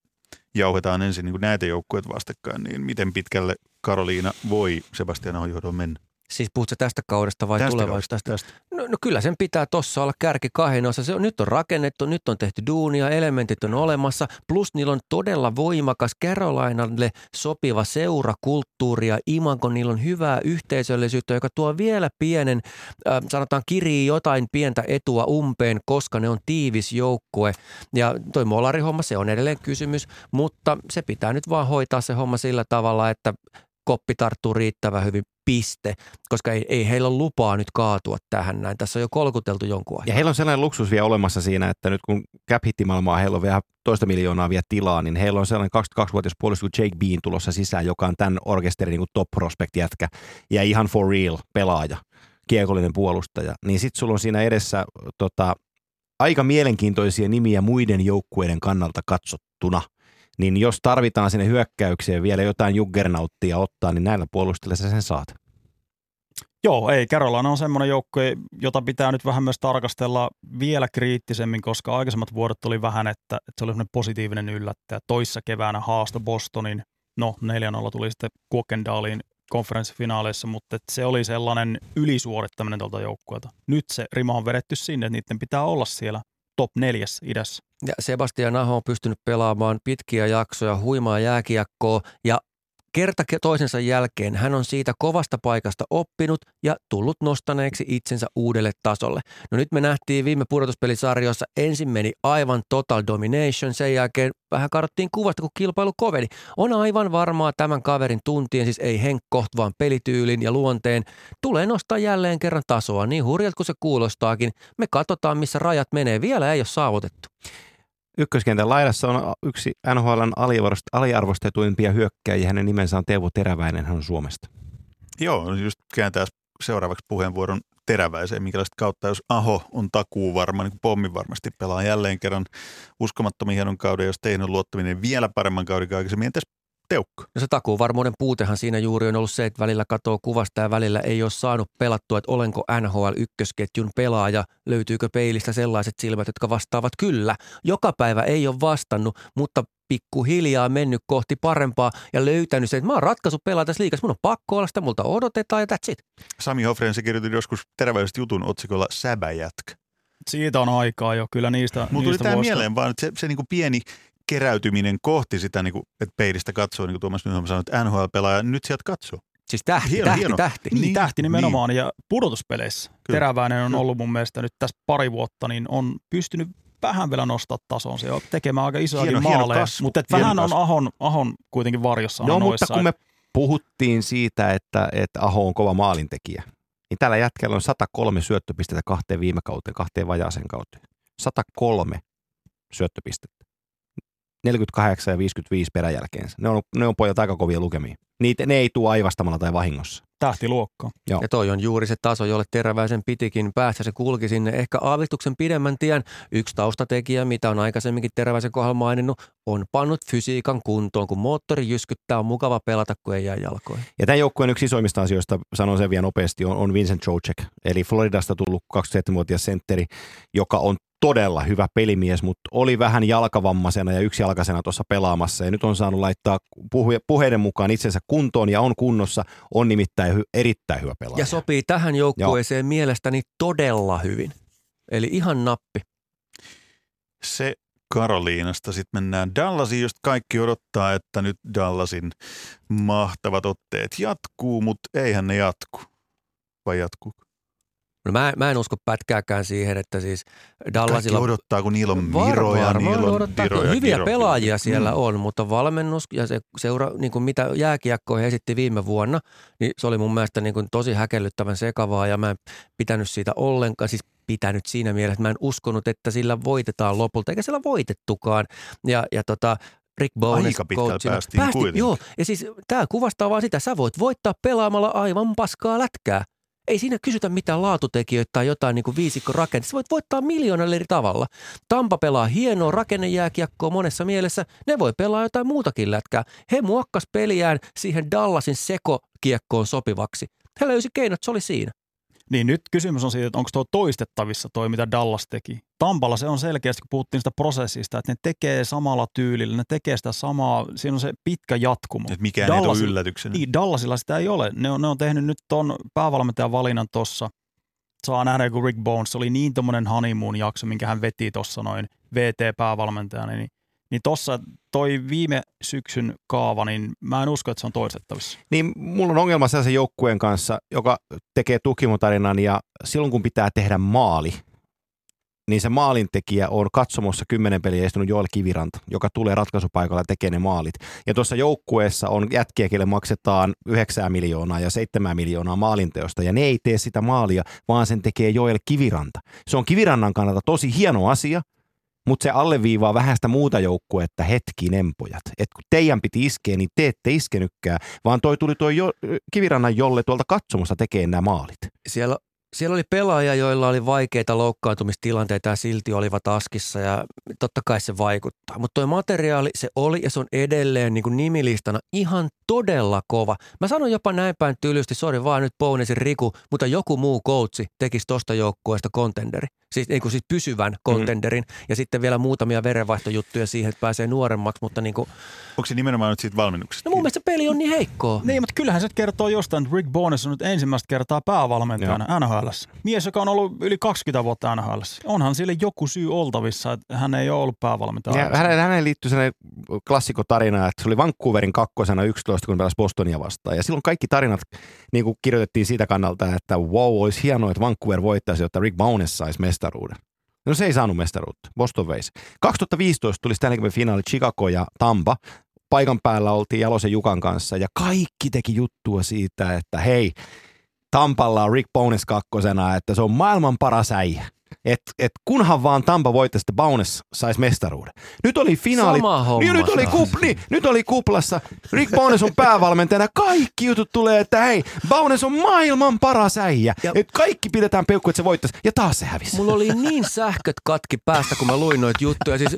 S3: jauhetaan ensin niin näitä joukkueita vastakkain, niin miten pitkälle Karoliina voi Sebastian Ahon johdolla mennä?
S5: Siis puhutko tästä kaudesta vai
S3: Tästä
S5: tulevaisuudesta?
S3: tästä.
S5: No, no kyllä sen pitää tossa olla kärki kahden osa. Se on, nyt on rakennettu, nyt on tehty duunia, elementit on olemassa. Plus niillä on todella voimakas Carolinalle sopiva seurakulttuuri ja imago. Niillä on hyvää yhteisöllisyyttä, joka tuo vielä pienen, äh, sanotaan kirii jotain pientä etua umpeen, koska ne on tiivis joukkue. Ja toi Molari-homma, se on edelleen kysymys, mutta se pitää nyt vaan hoitaa se homma sillä tavalla, että koppi tarttuu riittävän hyvin piste, koska ei, ei heillä ole lupaa nyt kaatua tähän näin. Tässä on jo kolkuteltu jonkun
S4: Ja
S5: ajan.
S4: heillä on sellainen luksus vielä olemassa siinä, että nyt kun cap maailmaa heillä on vielä toista miljoonaa vielä tilaa, niin heillä on sellainen 22-vuotias puolustus kuin Jake Bean tulossa sisään, joka on tämän orkesterin niin top prospect jätkä ja ihan for real pelaaja, kiekollinen puolustaja. Niin sitten sulla on siinä edessä tota, aika mielenkiintoisia nimiä muiden joukkueiden kannalta katsottuna. Niin jos tarvitaan sinne hyökkäykseen vielä jotain juggernauttia ottaa, niin näillä puolustajilla sä sen saat.
S6: Joo, ei. Carolina on semmoinen joukkue, jota pitää nyt vähän myös tarkastella vielä kriittisemmin, koska aikaisemmat vuodet oli vähän, että, että se oli semmoinen positiivinen yllättäjä. Toissa keväänä haasto Bostonin, no 4-0 tuli sitten Kuokendaalin konferenssifinaaleissa, mutta se oli sellainen ylisuorittaminen tuolta joukkueelta. Nyt se rima on vedetty sinne, että niiden pitää olla siellä top neljäs idässä.
S5: Ja Sebastian Aho on pystynyt pelaamaan pitkiä jaksoja, huimaa jääkiekkoa ja kerta ke- toisensa jälkeen hän on siitä kovasta paikasta oppinut ja tullut nostaneeksi itsensä uudelle tasolle. No nyt me nähtiin viime pudotuspelisarjoissa, ensin meni aivan total domination, sen jälkeen vähän katsottiin kuvasta, kun kilpailu koveni. On aivan varmaa tämän kaverin tuntien, siis ei henkkoht, vaan pelityylin ja luonteen, tulee nostaa jälleen kerran tasoa, niin hurjalta kuin se kuulostaakin. Me katsotaan, missä rajat menee, vielä ei ole saavutettu.
S4: Ykköskentän laidassa on yksi NHLn aliarvost- aliarvostetuimpia hyökkäjiä. Hänen nimensä on Teuvo Teräväinen, hän on Suomesta.
S3: Joo, just kääntää seuraavaksi puheenvuoron teräväiseen, minkälaista kautta, jos Aho on takuu varma, niin pommi varmasti pelaa jälleen kerran uskomattoman hienon kauden, jos on luottaminen vielä paremman kauden aikaisemmin. Entäs Teukka?
S5: No se takuu varmuuden puutehan siinä juuri on ollut se, että välillä katoo kuvasta ja välillä ei ole saanut pelattua, että olenko NHL ykkösketjun pelaaja, löytyykö peilistä sellaiset silmät, jotka vastaavat kyllä. Joka päivä ei ole vastannut, mutta pikkuhiljaa mennyt kohti parempaa ja löytänyt sen, että mä oon ratkaisu pelaa tässä liikassa, mun on pakko olla sitä, multa odotetaan ja that's it.
S3: Sami Hofren, se kirjoitti joskus teräväisestä jutun otsikolla Säbäjätkä.
S6: Siitä on aikaa jo, kyllä niistä,
S3: Mutta tuli
S6: niistä
S3: tämä mieleen vaan, että se, se niinku pieni keräytyminen kohti sitä, niinku, että peilistä katsoo, niin kuin Tuomas Nyholm sanoi, että NHL-pelaaja, nyt sieltä katsoo.
S5: Siis tähti,
S3: Hieno,
S5: tähti,
S3: hieno.
S5: tähti.
S6: Niin,
S3: Niin,
S6: tähti nimenomaan. Ja pudotuspeleissä
S3: Kyllä.
S6: Teräväinen on
S3: Kyllä.
S6: ollut mun mielestä nyt tässä pari vuotta, niin on pystynyt vähän vielä nostaa tason. Se on tekemään aika isoja
S3: Hieno- hieno
S6: maaleja,
S3: kasvu,
S6: mutta et
S3: hieno
S6: vähän on
S3: kasvu.
S6: Ahon, Ahon kuitenkin varjossa
S4: No
S6: noissa.
S4: mutta kun me puhuttiin siitä, että, että Aho on kova maalintekijä, niin tällä jätkällä on 103 syöttöpistettä kahteen viime kauteen, kahteen vajaaseen kauteen. 103 syöttöpistettä. 48 ja 55 peräjälkeensä. Ne on, ne on pojat aika kovia lukemia. Niitä, ne ei tule aivastamalla tai vahingossa.
S6: Tähtiluokka.
S4: Joo.
S5: Ja toi on juuri se taso, jolle Teräväisen pitikin päästä. Se kulki sinne ehkä aavistuksen pidemmän tien. Yksi taustatekijä, mitä on aikaisemminkin Teräväisen kohdalla maininnut, on pannut fysiikan kuntoon. Kun moottori jyskyttää, on mukava pelata, kun ei jää jalkoihin.
S4: Ja tämän joukkueen yksi isoimmista asioista, sanon sen vielä nopeasti, on, on Vincent Jocek, eli Floridasta tullut 27-vuotias sentteri, joka on todella hyvä pelimies, mutta oli vähän jalkavammaisena ja yksi jalkaisena tuossa pelaamassa ja nyt on saanut laittaa puhe, puheiden mukaan itsensä kuntoon ja on kunnossa, on nimittäin hy, erittäin hyvä pelaaja.
S5: Ja sopii tähän joukkueeseen mielestäni todella hyvin. Eli ihan nappi.
S3: Se Karoliinasta. Sitten mennään Dallasiin, josta kaikki odottaa, että nyt Dallasin mahtavat otteet jatkuu, mutta eihän ne jatku. Vai jatkuu?
S5: No mä, mä en usko pätkääkään siihen, että siis
S3: Kaikki
S5: Dallasilla...
S3: odottaa, kun niillä on
S5: Var-
S3: Miro ja
S5: varmaan
S3: niillä on
S5: odottaa,
S3: Diro
S5: kyllä
S3: ja
S5: hyviä
S3: Giro.
S5: pelaajia siellä
S3: Mm.
S5: on, mutta valmennus ja se seura, niin kuin mitä jääkiekko he esitti viime vuonna, niin se oli mun mielestä niin kuin tosi häkellyttävän sekavaa ja mä en pitänyt siitä ollenkaan, siis pitänyt siinä mielessä, että mä en uskonut, että sillä voitetaan lopulta, eikä sillä voitettukaan. Ja, ja tota, Rick Bones
S3: Aika
S5: coachina.
S3: päästiin kuitenkin.
S5: Joo, ja siis tämä kuvastaa vaan sitä, sä voit voittaa pelaamalla aivan paskaa lätkää. Ei siinä kysytä mitään laatutekijöitä tai jotain niin viisikko rakennetta. Sä voit voittaa miljoonalla eri tavalla. Tampa pelaa hienoa rakennejääkiekkoa monessa mielessä. Ne voi pelaa jotain muutakin lätkää. He muokkas peliään siihen Dallasin sekokiekkoon sopivaksi. He löysi keinot, se oli siinä.
S6: Niin nyt kysymys on siitä, että onko tuo toistettavissa toi, mitä Dallas teki. Tampalla se on selkeästi, kun puhuttiin sitä prosessista, että ne tekee samalla tyylillä, ne tekee sitä samaa, siinä on se pitkä jatkumo.
S3: Että mikään ei
S6: Dallasilla-
S3: ole yllätyksenä.
S6: Niin, Dallasilla sitä ei ole. Ne on, ne on tehnyt nyt ton päävalmentajan valinnan tossa. Saa nähdä, kun Rick Bones oli niin tommonen honeymoon-jakso, minkä hän veti tuossa noin VT-päävalmentajana, niin, niin tossa toi viime syksyn kaava, niin mä en usko, että se on toistettavissa.
S4: Niin mulla on ongelma sellaisen joukkueen kanssa, joka tekee tukimotarinan ja silloin kun pitää tehdä maali, niin se maalintekijä on katsomossa kymmenen peliä istunut Joel Kiviranta, joka tulee ratkaisupaikalla tekee ne maalit. Ja tuossa joukkueessa on jätkiä, kelle maksetaan 9 miljoonaa ja 7 miljoonaa maalinteosta, ja ne ei tee sitä maalia, vaan sen tekee Joel Kiviranta. Se on Kivirannan kannalta tosi hieno asia, mutta se alleviivaa vähän sitä muuta joukkuetta hetkinen pojat. Et kun teidän piti iskeä, niin te ette iskenytkään, vaan toi tuli tuo jo, Kivirannan jolle tuolta katsomusta tekemään nämä maalit.
S5: Siellä, siellä oli pelaajia, joilla oli vaikeita loukkaantumistilanteita ja silti olivat askissa ja totta kai se vaikuttaa. Mutta tuo materiaali, se oli ja se on edelleen niin kuin nimilistana ihan todella kova. Mä sanon jopa näin päin tylysti, sori vaan nyt Pounesin Riku, mutta joku muu coachi tekisi tosta joukkueesta kontenderi. Siis, niin kuin siis pysyvän kontenderin ja sitten vielä muutamia verenvaihtojuttuja siihen, että pääsee nuoremmaksi, mutta niin kuin,
S3: Onko se nimenomaan nyt siitä valmennuksesta?
S5: no mun mielestä se peli on niin heikkoa.
S6: Niin, mutta kyllähän se kertoo jostain, että Rick Bones on nyt ensimmäistä kertaa päävalmentajana NHL. Mies, joka on ollut yli 20 vuotta NHL. Onhan sille joku syy oltavissa, että hän ei ole ollut päävalmentaja.
S4: Ja
S6: aikaisemmin.
S4: häneen, häneen liittyy sellainen klassikotarina, että se oli Vancouverin kakkosena 11, kun pelasi Bostonia vastaan. Ja silloin kaikki tarinat niin kuin kirjoitettiin siitä kannalta, että wow, olisi hienoa, että Vancouver voittaisi, jotta Rick Bowness saisi mestaruuden. No se ei saanut mestaruutta. Boston veisi. 2015 tuli Stanley finaali Chicago ja Tampa. Paikan päällä oltiin Jalosen Jukan kanssa ja kaikki teki juttua siitä, että hei, Tampalla on Rick Bowness kakkosena, että se on maailman paras äijä. Et, et kunhan vaan Tampa voittaisi, että Bowness saisi mestaruuden. Nyt oli finaali. Niin, nyt, oli kup, niin, nyt oli kuplassa. Rick Bowness on päävalmentajana. Kaikki jutut tulee, että hei, Bowness on maailman paras äijä.
S5: Ja-
S4: Et kaikki pidetään peukku, että se voittaisi. Ja taas se hävisi.
S5: Mulla oli niin sähköt katki päästä, kun mä luin noita juttuja. Siis,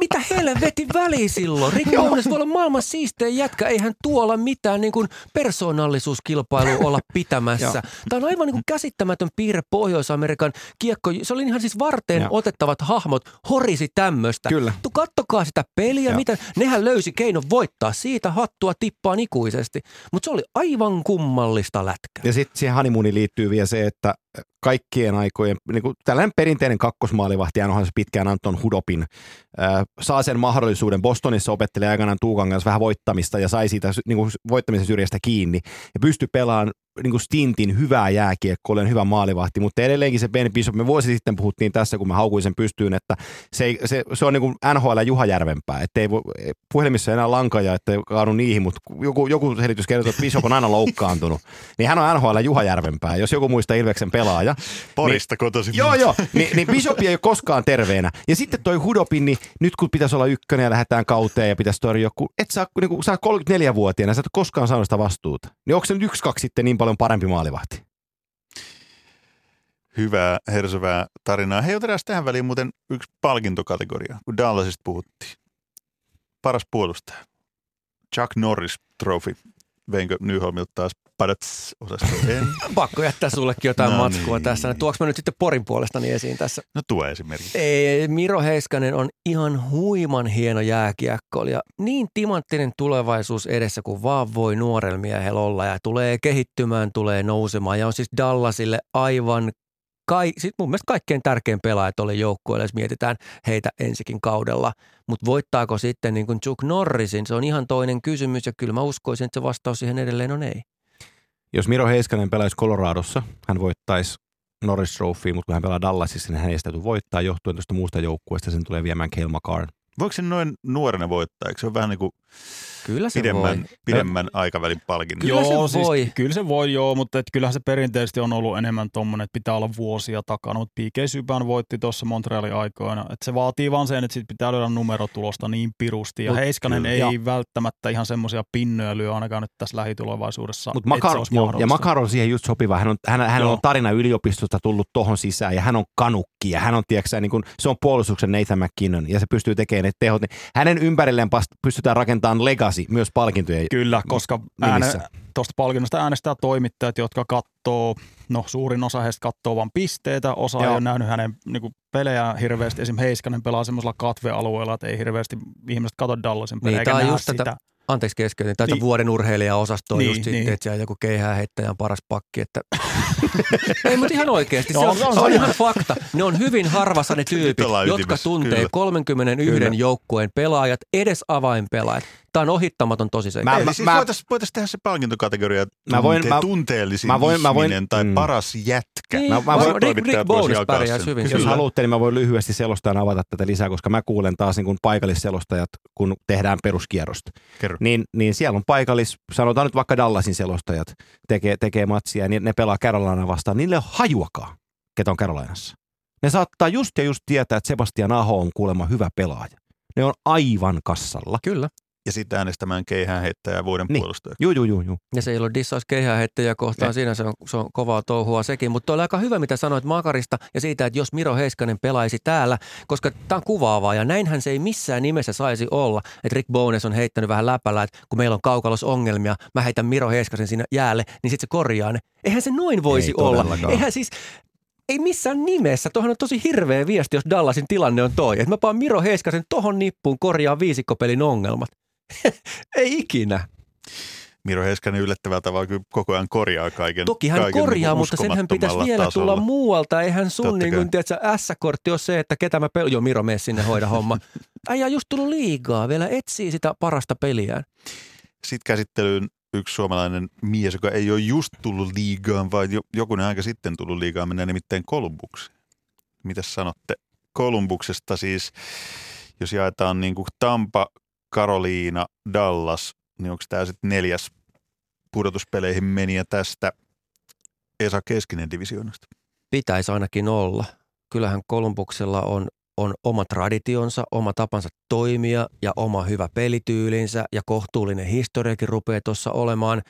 S5: mitä helvetin väliä silloin? Rick Bowness voi olla maailman siistein jätkä. Eihän tuolla mitään niin kuin persoonallisuuskilpailua olla pitämässä. Tämä on aivan niin kuin käsittämätön piirre Pohjois-Amerikan kiekko. Se oli ihan siis varten
S4: Joo.
S5: otettavat hahmot horisi tämmöistä.
S4: Kyllä.
S5: Tu, kattokaa sitä peliä,
S4: Joo.
S5: mitä, nehän löysi keinon voittaa siitä hattua tippaan ikuisesti. Mutta se oli aivan kummallista lätkää.
S4: Ja sitten siihen honeymooniin liittyy vielä se, että kaikkien aikojen, niin kuin tällainen perinteinen kakkosmaalivahti, NHL se pitkään Anton Hudopin, saa sen mahdollisuuden. Bostonissa opetteli aikanaan Tuukan kanssa vähän voittamista ja sai siitä niin kuin voittamisen syrjästä kiinni. Ja pystyi pelaamaan niin kuin stintin hyvää jääkiekkoa, olen hyvä maalivahti, mutta edelleenkin se Ben Bishop, me vuosi sitten puhuttiin tässä, kun mä haukuin sen pystyyn, että se, se, se on niin kuin NHL Juha Järvenpää, että ei puhelimissa enää lankoja, että ei kaadu niihin, mutta joku, joku selitys kertoo, että Bishop on aina loukkaantunut, niin hän on NHL Juha Järvenpää, jos joku muistaa Ilveksen pelaaja.
S3: Porista kotoisin.
S4: Joo, joo. Ni, niin Bishop ei ole koskaan terveenä. Ja sitten toi Hudopin, niin nyt kun pitäisi olla ykkönen ja lähdetään kauteen ja pitäisi torjua, kun et saa, niin kun oot 34-vuotiaana, sä et koskaan saanut sitä vastuuta. Niin onko se nyt yksi, kaksi sitten niin paljon parempi maalivahti?
S3: Hyvää, hersövää tarinaa. Hei, otetaan tähän väliin muuten yksi palkintokategoria, kun Dallasista puhuttiin. Paras puolustaja. Chuck Norris Trophy. Veinkö Nyholmilta taas padats osasto? En.
S5: Pakko jättää sullekin jotain
S3: No
S5: matskua
S3: niin.
S5: tässä. Tuoks mä nyt sitten Porin puolestani esiin tässä?
S3: No tuo esimerkiksi.
S5: Ei, Miro Heiskanen on ihan huiman hieno jääkiekkoilija. Niin timanttinen tulevaisuus edessä kuin vaan voi nuorella miehellä olla ja tulee kehittymään, tulee nousemaan ja on siis Dallasille aivan kai, siis mun mielestä kaikkein tärkein pelaaja tuolle joukkueelle, jos mietitään heitä ensikin kaudella. Mutta voittaako sitten niin kuin Chuck Norrisin, se on ihan toinen kysymys ja kyllä mä uskoisin, että se vastaus siihen edelleen on ei.
S4: Jos Miro Heiskanen pelaisi Coloradossa, hän voittaisi Norris Trophy, mutta kun hän pelaa Dallasissa, niin hän ei sitä tule voittaa johtuen tuosta muusta joukkueesta, sen tulee viemään McCarn.
S3: Voiko se noin nuorena voittaa? Eikö se ole vähän niin kuin
S5: Kyllä se
S3: pidemmän,
S5: voi.
S3: pidemmän aikavälin palkinnon.
S5: Kyllä se voi.
S6: Siis, kyllä se voi joo, mutta et kyllähän se perinteisesti on ollut enemmän tommonen, että pitää olla vuosia takana. Mutta P.K. Subban voitti tuossa Montrealin aikoina. Et se vaatii vaan sen, että sit pitää lyödä numerotulosta niin pirusti. Ja
S4: Mut
S6: Heiskanen
S3: kyllä.
S6: ei
S4: Joo.
S6: välttämättä ihan semmoisia pinnoja lyö ainakaan nyt tässä lähitulevaisuudessa.
S4: Mut Makar,
S6: olisi
S4: joo, ja
S6: mahdollista.
S4: Makar on siihen just sopiva. Hän on, hän, hän
S6: Joo.
S4: on tarina yliopistosta tullut tohon sisään ja hän on kanukki ja hän on, tiedätkö, niin kun, se on puolustuksen Nathan McKinnon ja se pystyy tekemään ne tehot. Niin hänen ympärilleen pystytään rakentamaan legacy myös palkintojen.
S6: Kyllä, koska tuosta palkinnosta äänestää toimittajat, jotka katsoo, no suurin osa heistä katsoo vain pisteitä, osa
S4: Joo.
S6: ei ole nähnyt hänen niin kuin, pelejä hirveästi. Esimerkiksi Heiskanen pelaa semmoisella katvealueella, että ei hirveästi ihmiset katso Dallasin pelejä,
S5: Niin,
S6: eikä näe
S5: just
S6: sitä.
S5: tätä- Anteeksi keskeytin. Tätä
S6: Niin.
S5: vuoden urheilijaosastoa
S6: Niin,
S5: just sitten,
S6: niin.
S5: että siellä joku keihääheittäjä on paras pakki. Että... Ei, mutta ihan oikeasti. Se
S6: No,
S5: on,
S6: on,
S5: se on
S6: on.
S5: ihan fakta. Ne on hyvin harvassa ne tyypit, jotka tuntee
S3: kyllä.
S5: 31
S4: Kyllä.
S5: joukkueen pelaajat, edes avainpelaajat. Tämä on ohittamaton tosiseikka.
S4: Mä-
S3: Eli siis
S4: mä-
S3: voitaisiin voitais tehdä se palkintokategoria
S4: Mä voin-
S3: tunte,
S4: mä-
S3: tunteellisin
S4: mä voin- mä voin-
S3: tai
S4: mm.
S3: paras jätkä.
S5: Niin,
S4: Mä- mä voin-
S5: Rick, Rick Bones
S3: sen.
S5: hyvin.
S4: Jos
S5: Kyllä.
S4: haluatte, niin mä voin lyhyesti selostaa avata tätä lisää, koska mä kuulen taas niin kuin paikallisselostajat, kun tehdään peruskierrosta.
S3: Kerro.
S4: Niin, niin siellä on paikallis, sanotaan nyt vaikka Dallasin selostajat tekee, tekee matsia, niin ne pelaa Carolina vastaan. Niille ei ole hajuakaan, ketä on Carolinassa. Ne saattaa just ja just tietää, että Sebastian Aho on kuulemma hyvä pelaaja. Ne on aivan kassalla.
S5: Kyllä.
S3: Ja sitten äänestämään keihään heittäjää vuoden
S4: Niin.
S3: puolustajaksi.
S4: Juu, juu, juu, juu.
S5: Ja se ei ole dissaus keihääheittäjiä kohtaan,
S3: Ne.
S5: siinä se on, se on kovaa touhua sekin. Mutta oli aika hyvä, mitä sanoit Makarista ja siitä, että jos Miro Heiskanen pelaisi täällä, koska tämä on kuvaavaa ja näinhän se ei missään nimessä saisi olla. Että Rick Bones on heittänyt vähän läpällä, että kun meillä on kaukalosongelmia, mä heitän Miro Heiskasen sinne jäälle, niin sitten se korjaa ne. Eihän se noin voisi
S4: Ei
S5: olla. Eihän siis, ei missään nimessä. Tuohon on tosi hirveä viesti, jos Dallasin tilanne on toi. Että mä paan Miro Heiskasen tohon nippuun korjaa viisikkopelin ongelmat. ei ikinä.
S3: Miro Heiskanen yllättävällä tavalla kyllä koko ajan korjaa kaiken.
S5: Toki hän
S3: kaiken
S5: korjaa,
S3: niin
S5: mutta senhän pitäisi vielä
S3: tasolla.
S5: tulla muualta. Eihän sun niin kuin, tiedätkö, S-kortti ole se, että ketä mä pel... Joo, Miro, mene sinne hoida homma. Äijä just tullut liigaa, vielä etsii sitä parasta peliään.
S3: Sitten käsittelyyn yksi suomalainen mies, joka ei ole just tullut liigaan, vaan jo, jokunen aika sitten tullut liigaan, mennään nimittäin Kolumbukseen. Mitäs sanotte Kolumbuksesta siis, jos jaetaan niin kuin Tampa, Karoliina, Dallas, niin onko tämä sitten neljäs pudotuspeleihin meniä tästä Esa Keskinen divisioonasta?
S5: Pitäisi ainakin olla. Kyllähän Kolumbuksella on, on oma traditionsa, oma tapansa toimia ja oma hyvä pelityylinsä ja kohtuullinen historiakin rupeaa tuossa olemaan.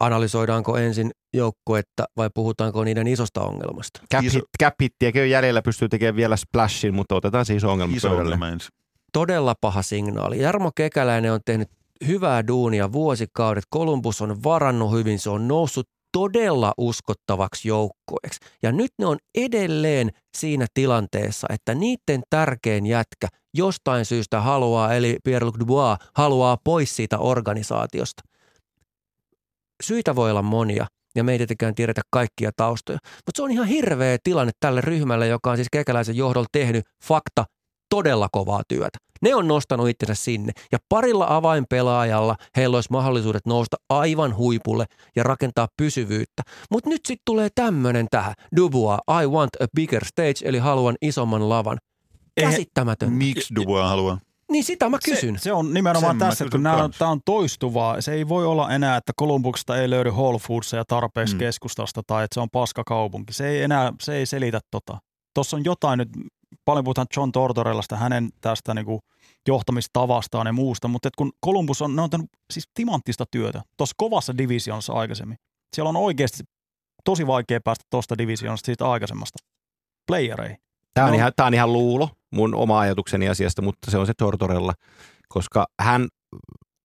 S5: Analysoidaanko ensin joukkuetta vai puhutaanko niiden isosta ongelmasta?
S4: Cap,
S3: Iso-
S4: hit, cap hittiäkin on jäljellä, pystyy tekemään vielä splashin, mutta otetaan se iso ongelma
S3: Iso ongelma ensin.
S5: Todella paha signaali. Jarmo Kekäläinen on tehnyt hyvää duunia vuosikaudet. Columbus on varannut hyvin, se on noussut todella uskottavaksi joukkueeksi. Ja nyt ne on edelleen siinä tilanteessa, että niiden tärkein jätkä jostain syystä haluaa, eli Pierre-Luc Dubois haluaa pois siitä organisaatiosta. Syitä voi olla monia, ja me ei tietenkään tiedetä kaikkia taustoja. Mutta se on ihan hirveä tilanne tälle ryhmälle, joka on siis kekäläisen johdolla tehnyt fakta todella kovaa työtä. Ne on nostanut itsensä sinne ja parilla avainpelaajalla heillä olisi mahdollisuudet nousta aivan huipulle ja rakentaa pysyvyyttä. Mutta nyt sitten tulee tämmöinen tähän. Dubois, I want a bigger stage, eli haluan isomman lavan. Käsittämätön.
S3: Miksi Dubois haluaa?
S5: Niin sitä mä kysyn.
S6: Se, se on nimenomaan
S3: Sen
S6: tässä, että kun nämä tämä on toistuvaa. Se ei voi olla enää, että Kolumbuksesta ei löydy Whole Foodsia tarpeeksi
S3: Mm.
S6: mm. keskustasta tai että se on paska kaupunki. Se ei enää, se ei selitä tota. Tuossa on jotain nyt, paljon puhutaan John Tortorellasta, hänen tästä niinku johtamistavastaan ja muusta, mutta et kun Columbus on, ne on tehnyt siis timanttista työtä tuossa kovassa divisionissa aikaisemmin. Siellä on oikeasti tosi vaikea päästä tuosta divisionista siitä aikaisemmasta playereihin.
S4: Tämä on,
S6: No.
S4: ihan, tämä on ihan luulo, mun oma ajatukseni asiasta, mutta se on se Tortorella, koska hän,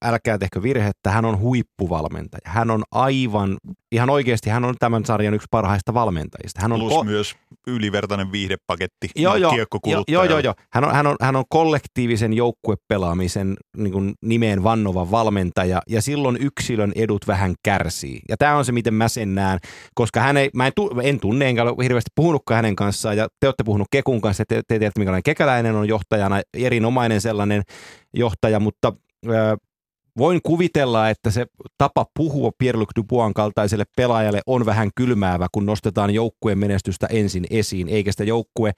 S4: älkää tehkö virhettä, hän on huippuvalmentaja. Hän on aivan, ihan oikeasti hän on tämän sarjan yksi parhaista valmentajista. Hän on
S3: Plus
S4: ko-
S3: myös ylivertainen viihdepaketti
S4: Joo, joo, joo,
S3: kiekkokuluttajalle.
S4: joo, joo, joo. Hän, on, hän, on, hän on kollektiivisen joukkuepelaamisen niin kuin nimeen vannova valmentaja ja silloin yksilön edut vähän kärsii. Ja tämä on se, miten mä sen näen, koska hän ei, mä en, tu, en tunne enkä ole hirveästi puhunutkaan hänen kanssaan ja te olette puhunut Kekun kanssa, te, te tiedätte, minkälainen Kekäläinen on johtajana, erinomainen sellainen johtaja, mutta voin kuvitella, että se tapa puhua Pierre-Luc Dubois kaltaiselle pelaajalle on vähän kylmäävä, kun nostetaan joukkueen menestystä ensin esiin, eikä sitä joukkue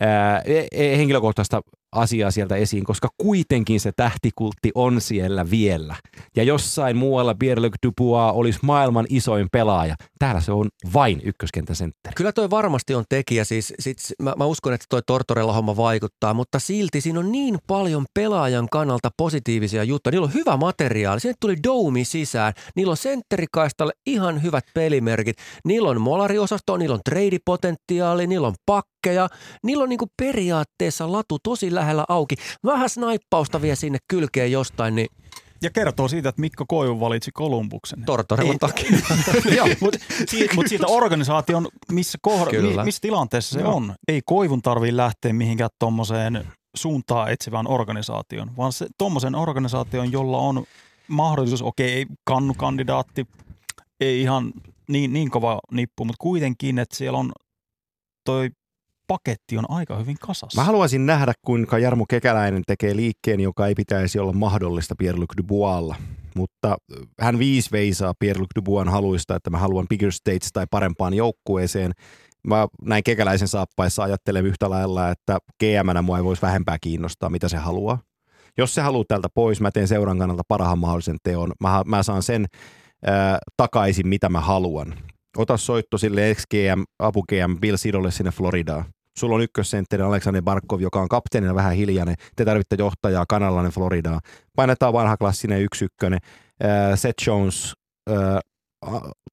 S4: ää, e- e- henkilökohtaista asiaa sieltä esiin, koska kuitenkin se tähtikultti on siellä vielä. Ja jossain muualla Pierre-Luc Dubois olisi maailman isoin pelaaja. Täällä se on vain ykköskenttäsentteri.
S5: Kyllä toi varmasti on tekijä, siis sit, mä, mä uskon, että toi Tortorella-homma vaikuttaa, mutta silti siinä on niin paljon pelaajan kannalta positiivisia juttuja. Niillä on hyvä materiaali, sinne tuli Domi sisään, niillä on sentterikaistalle ihan hyvät pelimerkit, niillä on molariosasto, niillä on treidipotentiaali, niillä on pakkeja, niillä on niinku periaatteessa latu tosi lähellä auki. Vähän snaippausta vie sinne kylkeen jostain, niin
S6: Ja kertoo siitä, että Mikko Koivu valitsi Kolumbuksen.
S5: Tortorellan takia.
S6: Joo, mutta siitä, mut siitä organisaation, missä, kohdassa, missä tilanteessa se
S4: Joo.
S6: on. Ei Koivun tarvii lähteä mihinkään tuommoiseen suuntaa etsivään organisaation, vaan se tuommoisen organisaation, jolla on mahdollisuus, okei, ei kannukandidaatti, ei ihan niin, niin kova nippu, mutta kuitenkin, että siellä on toi paketti on aika hyvin kasassa.
S4: Mä haluaisin nähdä, kuinka Jarmo Kekäläinen tekee liikkeen, joka ei pitäisi olla mahdollista Pierre-Luc Duboislla. Mutta hän viisi veisaa Pierre-Luc Duboisin haluista, että mä haluan bigger states tai parempaan joukkueeseen. Mä näin Kekäläisen saappaissa ajattelen yhtä lailla, että GM-nä mua ei voisi vähempää kiinnostaa, mitä se haluaa. Jos se haluaa tältä pois, mä teen seuran kannalta parhaan mahdollisen teon. Mä, mä saan sen ää, takaisin, mitä mä haluan. Ota soitto sille ex-GM, apu-GM Bill Sidolle sinne Floridaan. Sulla on ykkössentteri Aleksander Barkov, joka on kapteenina vähän hiljainen. Te tarvitte johtajaa kanalainen Floridaan. Painetaan vanha klassinen yksi ykkönen. Äh, Seth Jones, äh,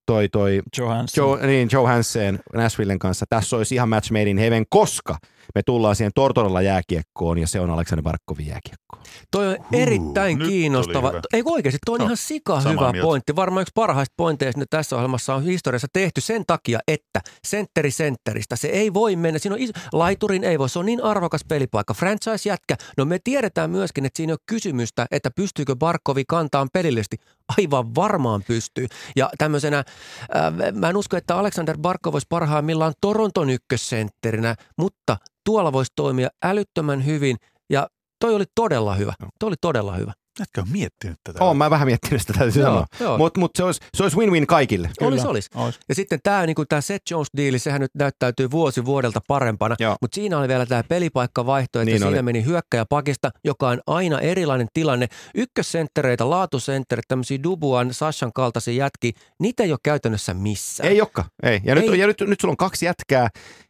S4: toi, toi
S6: Johansson.
S4: Joe, niin, Joe Hansen Nashvillen kanssa. Tässä olisi ihan match made in heaven, koska me tullaan siihen Tortorella jääkiekkoon ja se on Aleksander Barkovin jääkiekko.
S5: Toi on erittäin kiinnostava. Ei oikeasti, toi on
S3: No,
S5: ihan sika hyvä
S3: mieltä.
S5: pointti. Varmaan yksi parhaista pointeista nyt tässä ohjelmassa on historiassa tehty sen takia, että sentteri sentteristä. Se ei voi mennä. Siinä on iso, laiturin ei voi. Se on niin arvokas pelipaikka. Franchise-jätkä. No me tiedetään myöskin, että siinä ole kysymystä, että pystyykö Barkovi kantaan pelillisesti. Aivan varmaan pystyy. Ja tämmöisenä, äh, mä en usko, että Alexander Barkov olisi parhaimmillaan Toronton ykkössentterinä, mutta tuolla voisi toimia älyttömän hyvin. Ja toi oli todella hyvä. Toi oli todella hyvä.
S3: Jätkä on miettinyt tätä.
S4: Oon mä vähän miettinyt sitä, täytyy sanoa.
S5: joo.
S4: Mutta mut se olisi se olisi win-win kaikille.
S5: Olis, olis.
S6: Ois.
S5: Ja sitten tämä niinku tää Seth Jones-diili, sehän nyt näyttäytyy vuosi vuodelta parempana, mutta siinä oli vielä tämä pelipaikkavaihto, että
S4: Niin
S5: siinä
S4: oli.
S5: meni hyökkäjä pakista, joka on aina erilainen tilanne. Ykkössenttereitä, laatusenttereitä, tämmöisiä Dubuan, Sashan kaltaisia jätki, niitä ei ole käytännössä missään.
S4: Ei olekaan, ei. Ja, nyt,
S5: Ei.
S4: ja nyt, nyt sulla on kaksi jätkää,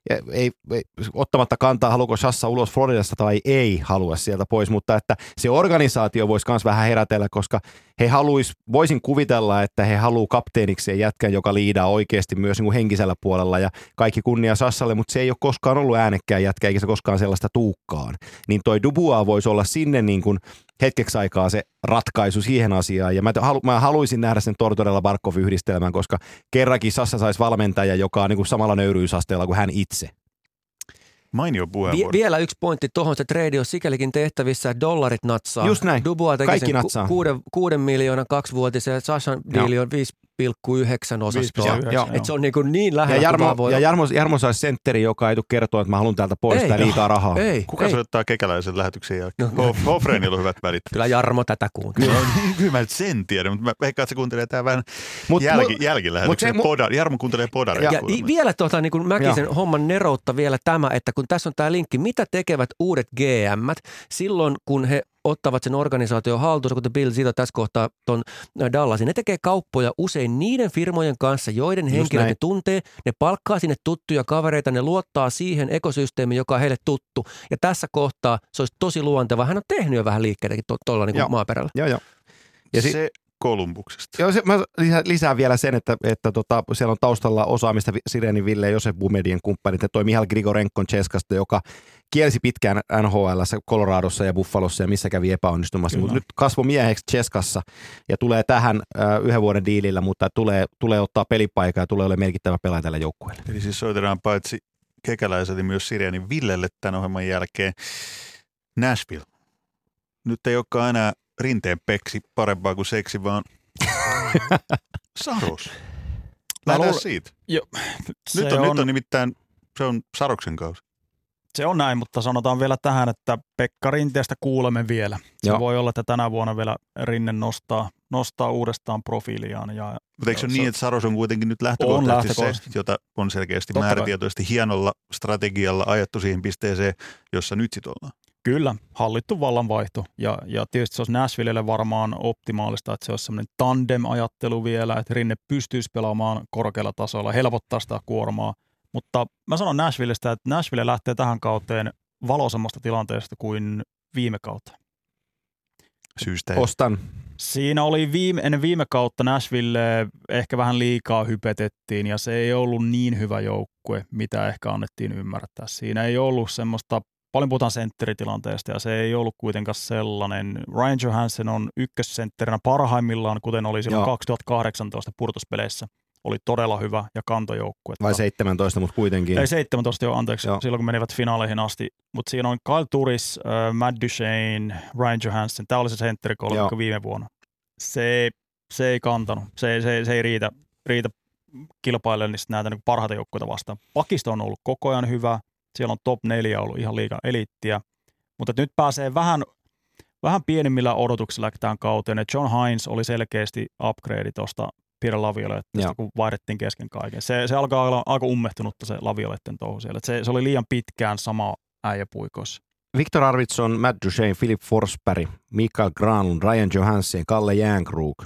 S4: ja ei, ei, ottamatta kantaa, haluuko Shassa ulos Floridasta tai ei halua sieltä pois, mutta että se organisaatio voisi myös vähän herätellä, koska he haluais, voisin kuvitella, että he haluaa kapteenikseen jätkän, joka liidaa oikeasti myös niin kuin henkisellä puolella ja kaikki kunnia Sassalle, mutta se ei ole koskaan ollut äänekkään jätkä, eikä se koskaan sellaista tuukkaan. Niin toi Dubua voisi olla sinne niin kuin hetkeksi aikaa se ratkaisu siihen asiaan. Ja mä, halu, mä haluaisin nähdä sen Tortorella Barkov yhdistelmän, koska kerrankin Sassa saisi valmentaja, joka on niin kuin samalla nöyryysasteella kuin hän itse.
S3: Mainio
S5: Vi-
S3: puheenvuoro.
S5: vielä yksi pointti tuohon, se trade on sikälikin tehtävissä, että dollarit natsaa.
S4: Just näin.
S5: Dubois teki
S4: Kaikki
S5: sen
S4: natsaa.
S5: ku- kuuden, kuuden miljoonan kaksivuotisen, ja Sashan diili on 5,9 osastoa.
S6: 5,9,
S4: Joo.
S5: Et se on niin, kuin niin
S4: Ja
S5: lähellä, kuin
S4: Jarmo,
S5: voi
S4: ja. Jarmo, Jarmo saisi sentteri, joka ei tule kertoa, että mä haluan täältä pois
S5: Ei.
S4: tai liikaa rahaa.
S5: Ei,
S3: Kuka
S5: ei.
S3: soittaa kekäläisen lähetyksen jälkeen?
S5: No.
S3: Hofreenilla on hyvät välit.
S5: Kyllä Jarmo tätä kuuntelee.
S3: Kyllä mä nyt sen tiedän, mutta mä veikkaan, että se kuuntelee tää vähän
S4: Mut-
S3: jälki,
S4: mut-
S3: jälkilähetyksen.
S4: mut se-
S3: Poda, Jarmo kuuntelee podareita.
S5: Ja i- vielä tuota, niin kuin Mäkisen homman neroutta vielä tämä, että kun tässä on tämä linkki, mitä tekevät uudet gm silloin, kun he ottavat sen organisaation haltuunsa, kuten Bill Zito tässä kohtaa ton Dallasin. Ne tekee kauppoja usein niiden firmojen kanssa, joiden henkilöt ne tuntee. Ne palkkaa sinne tuttuja kavereita, ne luottaa siihen ekosysteemiin, joka on heille tuttu. Ja tässä kohtaa se olisi tosi luonteva. Hän on tehnyt jo vähän liikkeitäkin tuolla to, niin
S4: Joo.
S5: maaperällä.
S4: Joo, joo. Ja si-
S3: se Kolumbuksesta.
S4: Joo, se, mä lisään, lisään vielä sen, että, että tota, siellä on taustalla osaamista Sireni Ville ja Josef Bumedien kumppanit. Ja toi Mihal Grigorenkon Cheskasta, joka kielsi pitkään NHL, Coloradossa ja Buffalossa ja missä kävi epäonnistumassa. Mutta nyt kasvoi mieheksi Cheskassa ja tulee tähän äh, yhden vuoden diilillä, mutta tulee, tulee ottaa pelipaikaa ja tulee olemaan merkittävä pelaaja tälle joukkueelle.
S3: Eli siis soitetaan paitsi kekäläiselle myös Sirjanin Villelle tämän ohjelman jälkeen. Nashville. Nyt ei olekaan enää rinteen peksi parempaa kuin seksi, vaan Saros.
S6: Mä
S3: Lähdetään siitä.
S6: Se
S3: Nyt on, nyt on nimittäin, se on Saroksen kausi.
S6: Se on näin, mutta sanotaan vielä tähän, että Pekka Rinteestä kuulemme vielä. Se
S4: Joo.
S6: voi olla, että tänä vuonna vielä Rinne nostaa, nostaa uudestaan profiiliaan. Ja
S3: Mutta eikö se ole niin, että Saros on kuitenkin nyt lähtökohtaisesti,
S6: lähtökohtaisesti.
S3: se, jota on selkeästi
S6: Totta kai.
S3: määrätietoisesti hienolla strategialla ajettu siihen pisteeseen, jossa nyt sit ollaan?
S6: Kyllä, hallittu vallanvaihto. Ja, ja tietysti se olisi Nashvillelle varmaan optimaalista, että se olisi semmoinen tandem-ajattelu vielä, että Rinne pystyisi pelaamaan korkealla tasolla, helpottaa sitä kuormaa. Mutta mä sanon Nashvillestä, että Nashville lähtee tähän kauteen valoisemmasta tilanteesta kuin viime kautta.
S3: Syystä.
S4: Ostan.
S6: Siinä oli viime, ennen viime kautta Nashville ehkä vähän liikaa hypetettiin ja se ei ollut niin hyvä joukkue, mitä ehkä annettiin ymmärtää. Siinä ei ollut semmoista, paljon puhutaan sentteritilanteesta ja se ei ollut kuitenkaan sellainen. Ryan Johansson on ykkössentterinä parhaimmillaan, kuten oli silloin
S4: Joo.
S6: 2018 purtuspeleissä. Oli todella hyvä ja kantojoukkue.
S4: Vai 17, mutta kuitenkin.
S6: Ei 17 jo, anteeksi,
S4: Joo.
S6: Joo. silloin kun menivät finaaleihin asti. Mutta siinä on Kyle Turis, äh, Matt Duchene, Ryan Johansson. Tämä oli se sentterikolmikko
S4: Joo.
S6: viime vuonna. Se, se ei kantanut. Se, se, se ei riitä, riitä kilpailemaan niistä näitä niin parhaita joukkueita vastaan. Pakisto on ollut koko ajan hyvä. Siellä on top 4 ollut ihan liikaa eliittiä. Mutta nyt pääsee vähän, vähän pienimmillä odotuksilla tähän kauteen. John Hines oli selkeästi upgrade tuosta Pierre Laviolettesta,
S4: Joo.
S6: kun vaihdettiin kesken kaiken. Se, se alkaa olla aika ummehtunutta se Lavioletten touhu siellä. Et se, se oli liian pitkään sama äijä puikossa.
S4: Victor Arvidsson, Matt Duchene, Philip Forsberg, Mikael Granlund, Ryan Johansson, Kalle Jänkrug.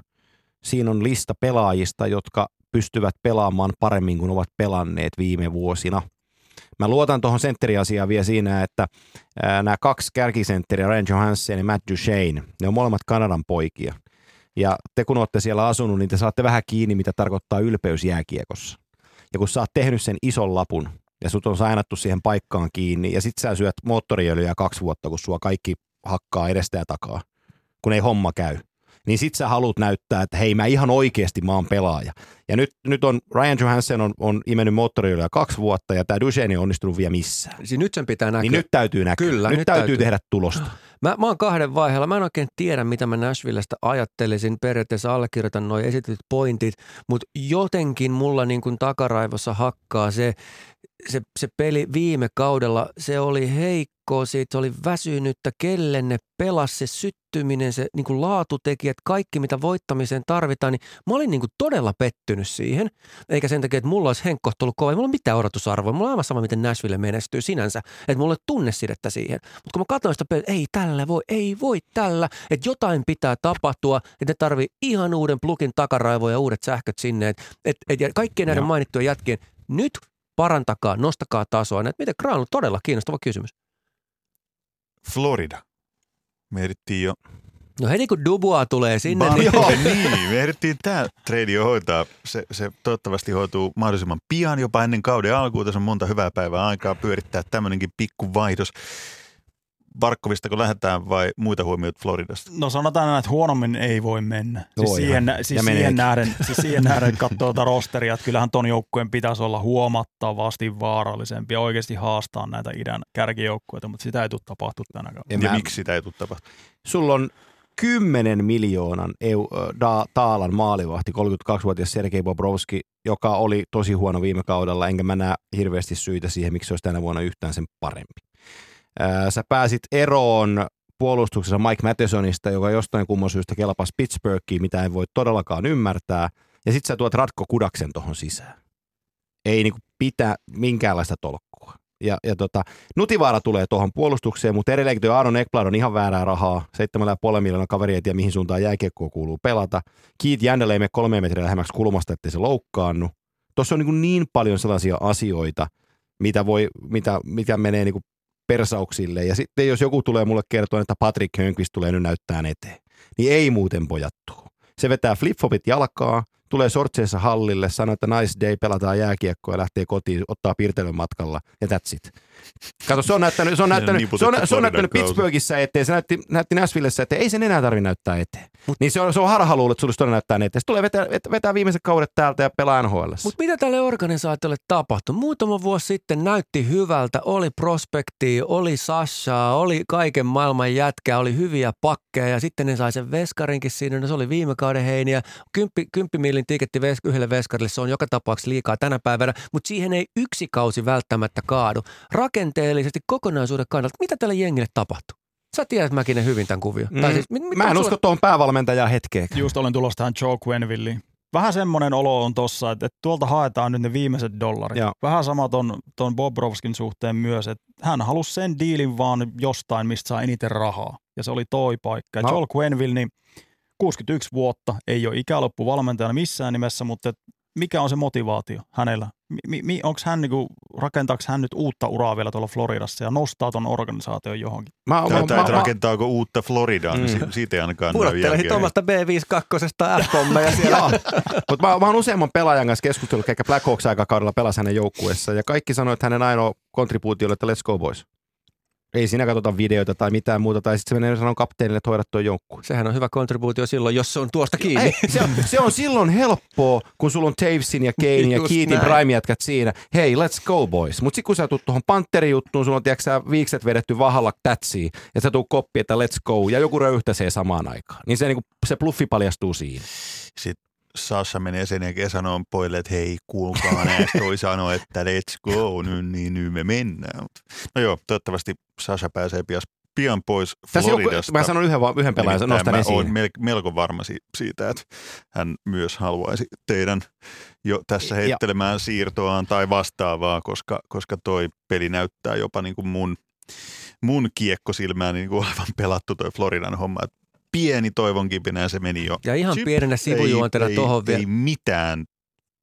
S4: Siinä on lista pelaajista, jotka pystyvät pelaamaan paremmin kuin ovat pelanneet viime vuosina. Mä luotan tuohon sentteriasiaan vielä siinä, että nämä kaksi kärkisentteriä, Ryan Johansson ja Matt Duchene, ne on molemmat Kanadan poikia. Ja te kun olette siellä asunut, niin te saatte vähän kiinni, mitä tarkoittaa ylpeys jääkiekossa. Ja kun sä oot tehnyt sen ison lapun, ja sut on sainattu siihen paikkaan kiinni, ja sit sä syöt moottoriöljyä kaksi vuotta, kun sua kaikki hakkaa edestä ja takaa, kun ei homma käy. Niin sit sä haluat näyttää, että hei mä ihan oikeasti mä oon pelaaja. Ja nyt, nyt on Ryan Johansson on, on imennyt moottoriöljyä kaksi vuotta, ja tämä Duchenne ei onnistunut vielä missään.
S5: Siis nyt sen pitää näkyä.
S4: Niin nyt täytyy näkyä.
S5: Kyllä,
S4: nyt,
S5: nyt
S4: täytyy,
S5: täytyy.
S4: tehdä tulosta.
S5: Mä, mä oon kahden vaiheella. Mä en oikein tiedä, mitä mä Nashvillestä ajattelisin. Periaatteessa allekirjoitan noin esitetyt pointit, mutta jotenkin mulla niin kuin takaraivossa hakkaa se, se, se peli viime kaudella. Se oli heikko, siitä oli väsynyttä, kelle ne pelasi, se syttyminen, se niin kuin laatutekijät, kaikki mitä voittamiseen tarvitaan. Niin mä olin niin kuin todella pettynyt siihen, eikä sen takia, että mulla olisi henkko ollut kova. Ei mulla ole mitään odotusarvoa. Mulla on aivan sama, miten Nashville menestyy sinänsä. Että mulla ei tunnesidettä siihen. Mutta kun mä katsoin sitä peliä, ei tällä voi, ei voi tällä. Että jotain pitää tapahtua, että ne tarvii ihan uuden plugin takaraivoja ja uudet sähköt sinne. Et, et, et, ja kaikkien näiden
S4: Joo.
S5: mainittujen jätkien nyt parantakaa, nostakaa tasoa. Et miten Graan on todella kiinnostava kysymys.
S3: Florida. Me ehdittiin jo
S5: No heti kun Dubua tulee sinne,
S3: Ban-
S5: niin
S3: Joo, niin. Me ehdittiin tämä trade jo hoitaa. Se, se toivottavasti hoituu mahdollisimman pian, jopa ennen kauden alkuun. Tässä on monta hyvää päivää aikaa pyörittää tämmöinenkin pikku vaihdos. Barkovista kun lähdetään vai muita huomioita Floridasta?
S6: No sanotaan näin, että huonommin ei voi mennä. Siis
S4: Voihan.
S6: siihen,
S4: Ja
S6: siis
S4: meneekin.
S6: siihen, nähden, siis siihen nähden, katsoo tuota rosteria, että kyllähän ton joukkueen pitäisi olla huomattavasti vaarallisempi ja oikeasti haastaa näitä idän kärkijoukkueita, mutta sitä ei tule tapahtua tänä kaudella.
S4: En
S3: ja
S4: mä-
S3: miksi sitä ei tule tapahtumaan?
S4: Sulla on 10 miljoonan eu, ö, da, taalan maalivahti, 32-vuotias Sergei Bobrovski, joka oli tosi huono viime kaudella, enkä mä näe hirveästi syitä siihen, miksi se olisi tänä vuonna yhtään sen parempi. Sä pääsit eroon puolustuksessa Mike Mathesonista, joka jostain kumman syystä kelpasi Pittsburghiin, mitä en voi todellakaan ymmärtää, ja sit sä tuot Ratko Kudaksen tohon sisään. Ei niinku pitää minkäänlaista tolkkua. Ja, ja tota, Nutivaara tulee tuohon puolustukseen, mutta edelleenkin tuo Aaron Ekblad on ihan väärää rahaa. 7,5 miljoonaa kaveri ei tiedä, mihin suuntaan jääkiekkoa kuuluu pelata. Keith Jännelle ei mene kolme metriä lähemmäksi kulmasta, ettei se loukkaannu. Tuossa on niin, niin paljon sellaisia asioita, mitä, voi, mitä, mitä menee niin persauksille. Ja sitten jos joku tulee mulle kertoa, että Patrick Hönkvist tulee nyt näyttää eteen, niin ei muuten pojattuu. Se vetää flipflopit jalkaa, tulee sortseissa hallille, sanoo, että nice day, pelataan jääkiekkoa ja lähtee kotiin, ottaa piirtelyn matkalla ja that's it. Kato, se on näyttänyt, se on näyttänyt, se on, se on näyttänyt. Pittsburghissa eteen, se näytti, näytti Nashvillessä eteen, ei sen enää tarvitse näyttää eteen. Niin se on, se on harhaluulo, että sulle näyttää eteen. Se tulee vetää, vetää, vetää viimeiset kaudet täältä ja pelaa NHL.
S5: Mutta mitä tälle organisaatiolle tapahtui? Muutama vuosi sitten näytti hyvältä, oli prospektia, oli Sashaa, oli kaiken maailman jätkää, oli hyviä pakkeja ja sitten ne sai sen veskarinkin siinä, no se oli viime kauden heiniä. Kymppi, kymppimiilin tiketti ves, yhdelle veskarille, se on joka tapauksessa liikaa tänä päivänä, mutta siihen ei yksi kausi välttämättä kaadu. Rakenteellisesti kokonaisuuden kannalta, mitä tälle jengille tapahtui? Sä tiedät Mäkinen hyvin tämän kuvion.
S4: Mm.
S5: Tai siis, mit, mit,
S4: Mä en
S5: sulla-
S4: usko tuohon päävalmentajaan hetkeäkään.
S6: Just olen tulossa tähän Joe Quenvilliin. vähän semmoinen olo on tossa, että, että tuolta haetaan nyt ne viimeiset dollarit.
S4: Joo.
S6: Vähän sama ton, ton Bobrovskin suhteen myös, että hän halusi sen diilin vaan jostain, mistä saa eniten rahaa. Ja se oli toi paikka.
S4: Mä-
S6: No. Joel Quenville, niin 61 vuotta, ei ole ikäloppu valmentajana missään nimessä, mutta mikä on se motivaatio hänellä? Mi, mi, onko hän niinku, rakentaako hän nyt uutta uraa vielä tuolla Floridassa ja nostaa ton organisaation johonkin?
S4: Mä, mä,
S3: Tai,
S4: mä,
S3: että
S4: mä,
S3: rakentaako uutta Floridaan, niin
S4: Mm.
S3: si- siitä ei ainakaan jälkeä.
S5: tuommoista B52 F-pommeja siellä.
S4: Joo, mutta mä, mä oon useamman pelaajan kanssa keskustellut, eikä Black Hawks aikakaudella pelasi hänen joukkueessa, ja kaikki sanoi, että hänen ainoa kontribuutio oli, että let's go boys. Ei siinä katsota videoita tai mitään muuta, tai sitten se menee sanoa kapteenille, että hoidat tuo joukkue.
S5: Sehän on hyvä kontribuutio silloin, jos se on tuosta kiinni.
S4: Ei, se, on, se on silloin helppoa, kun sulla on Tavesin ja Kane ja
S5: Just
S4: Keatin
S5: näin.
S4: prime jätkät siinä. Hei, let's go boys. Mutta sitten kun sä tuut tuohon Panteri-juttuun, sulla on tiedätkö, viikset vedetty vahalla tätsiin, ja sä tuu koppi, että let's go, ja joku röyhtäsee samaan aikaan. Niin se, niinku, se bluffi paljastuu siinä.
S3: Sitten Sasha menee sen jälkeen ja sanoo poille, että hei, kuulkaa näistä, toi sanoo, että let's go, nyt, niin nyt me mennään. No joo, toivottavasti Sasha pääsee pian, pian pois
S4: Tässä joku,
S3: Floridasta.
S4: mä sanon yhden, vaan- yhden pelaajan,
S3: Nimittäin
S4: nostan
S3: mä
S4: esiin.
S3: oon mel- melko varma si- siitä, että hän myös haluaisi teidän jo tässä
S4: Ja-
S3: heittelemään siirtoaan tai vastaavaa, koska, koska toi peli näyttää jopa niin kuin mun, mun kiekkosilmään niin kuin olevan pelattu toi Floridan homma. Et pieni toivon kipinä ja se meni jo.
S5: Ja ihan
S3: Chip,
S5: pienenä sivujuontena tuohon vielä.
S3: ei mitään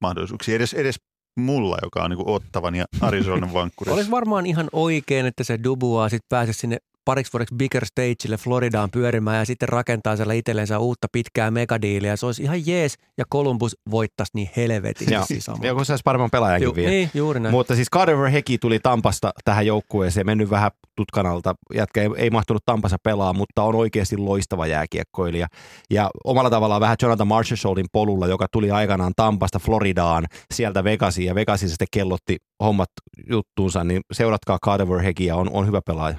S3: mahdollisuuksia, edes, edes mulla, joka on niin Ottavan ja Arizonan vankkurissa.
S5: Olisi varmaan ihan oikein, että se Dubois sitten pääsisi sinne pariksi vuodeksi bigger stageille Floridaan pyörimään ja sitten rakentaa siellä itsellensä uutta pitkää megadiiliä. Se olisi ihan jees ja Columbus voittaisi niin helvetisti
S4: Joo.
S5: samalla.
S4: Joku saisi paremman pelaajankin
S5: Ju,
S4: vielä.
S5: niin, juuri näin.
S4: Mutta siis Carver Heki tuli Tampasta tähän joukkueeseen, mennyt vähän tutkanalta. Jätkä ei, ei mahtunut Tampassa pelaa, mutta on oikeasti loistava jääkiekkoilija. Ja omalla tavallaan vähän Jonathan Marchessaultin polulla, joka tuli aikanaan Tampasta Floridaan, sieltä Vegasiin, ja Vegasissa sitten kellotti hommat juttuunsa, niin seuratkaa Carver Hekiä, on, on hyvä pelaaja.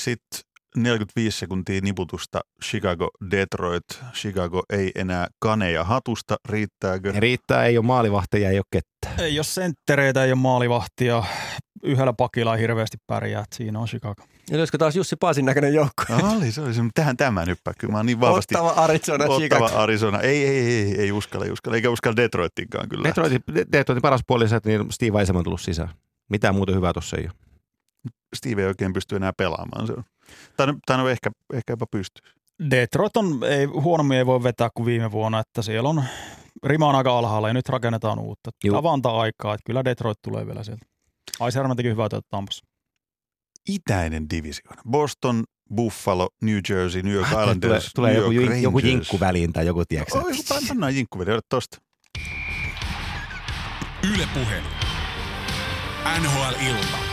S3: Sitten 45 sekuntia niputusta Chicago, Detroit. Chicago ei enää kaneja hatusta, riittääkö?
S4: Ja riittää, ei ole maalivahteja, ei ole kettä.
S6: Ei ole senttereitä, ei ole maalivahtia. Yhdellä pakilla ei hirveästi pärjää, että siinä on Chicago.
S5: Ja olisiko taas Jussi Paasin näköinen joukko?
S3: No, oli, se oli se, tähän tämä nyppää. Kyllä mä oon niin vahvasti
S5: Ottava Arizona, Chicago.
S3: ottava Arizona. Ei, ei, ei, ei, ei uskalla, ei uskalla. Eikä uskalla Detroitinkaan kyllä.
S4: Detroitin, Detroitin paras puoli on se, että niin Steve Eisenman on tullut sisään. Mitään muuta hyvää tuossa ei ole.
S3: Steve ei oikein pysty enää pelaamaan. Se on. Tai, no- tai no ehkä, ehkä jopa pystyy.
S6: Detroit on, ei, huonommin ei voi vetää kuin viime vuonna, että siellä on rima on aika alhaalla ja nyt rakennetaan uutta. Antaa aikaa, että kyllä Detroit tulee vielä sieltä. Aiserman teki hyvää työtä Tampassa.
S3: Itäinen divisioona. Boston, Buffalo, New Jersey, New York
S4: tulee,
S3: Islanders,
S4: tulee
S3: New
S4: joku,
S3: York
S4: joku
S3: Rangers.
S4: jinkku väliin tai joku, tiedätkö
S3: Oi, pan- pannaan jinkku vielä, tosta.
S2: Yle Puhe. NHL-ilta.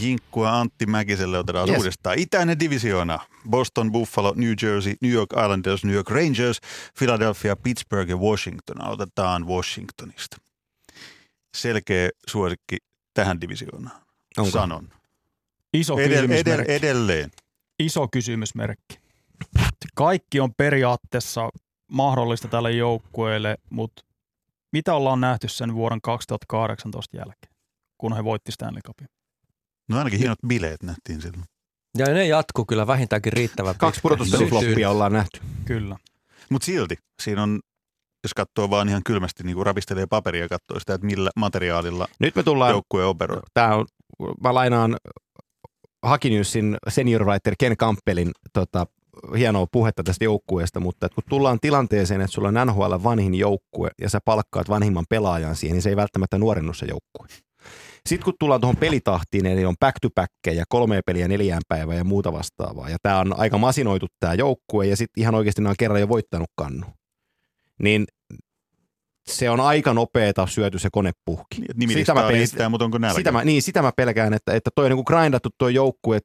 S3: Jinkkua Antti Mäkiselle otetaan
S4: Yes.
S3: uudestaan. Itäinen divisioona. Boston, Buffalo, New Jersey, New York Islanders, New York Rangers, Philadelphia, Pittsburgh ja Washington. Aloitetaan Washingtonista. Selkeä suosikki tähän divisioonaan.
S4: Onko?
S3: Sanon.
S6: Iso
S3: Edel, edel,
S6: kysymysmerkki.
S3: edelleen.
S6: Iso kysymysmerkki. Kaikki on periaatteessa mahdollista tälle joukkueelle, mutta mitä ollaan nähty sen vuoden 2018 jälkeen, kun he voitti Stanley Cupin?
S3: No ainakin hienot bileet nähtiin silloin.
S5: Ja ne jatkuu kyllä vähintäänkin riittävän
S4: Kaksi pudotuspelifloppia ollaan nähty.
S6: Kyllä.
S3: Mutta silti siinä on, jos katsoo vaan ihan kylmästi, niin kuin ravistelee paperia ja katsoo sitä, että millä materiaalilla
S4: Nyt me tullaan,
S3: joukkue operoi.
S4: tää on, mä lainaan Hakinewsin senior writer Ken Campbellin tota, hienoa puhetta tästä joukkueesta, mutta että kun tullaan tilanteeseen, että sulla on NHL vanhin joukkue ja sä palkkaat vanhimman pelaajan siihen, niin se ei välttämättä nuorennu se joukkue. Sitten kun tullaan tuohon pelitahtiin, eli on back to back ja kolme peliä neljään päivään ja muuta vastaavaa. Ja tämä on aika masinoitu tämä joukkue ja sitten ihan oikeasti ne on kerran jo voittanut kannu. Niin se on aika nopeeta syöty se kone puhki.
S3: Niin,
S4: Sitä mä pelin-
S3: riittää, mutta onko nälkä?
S4: Sitä mä, niin, sitä mä pelkään, että, että toi on niin grindattu tuo joukkue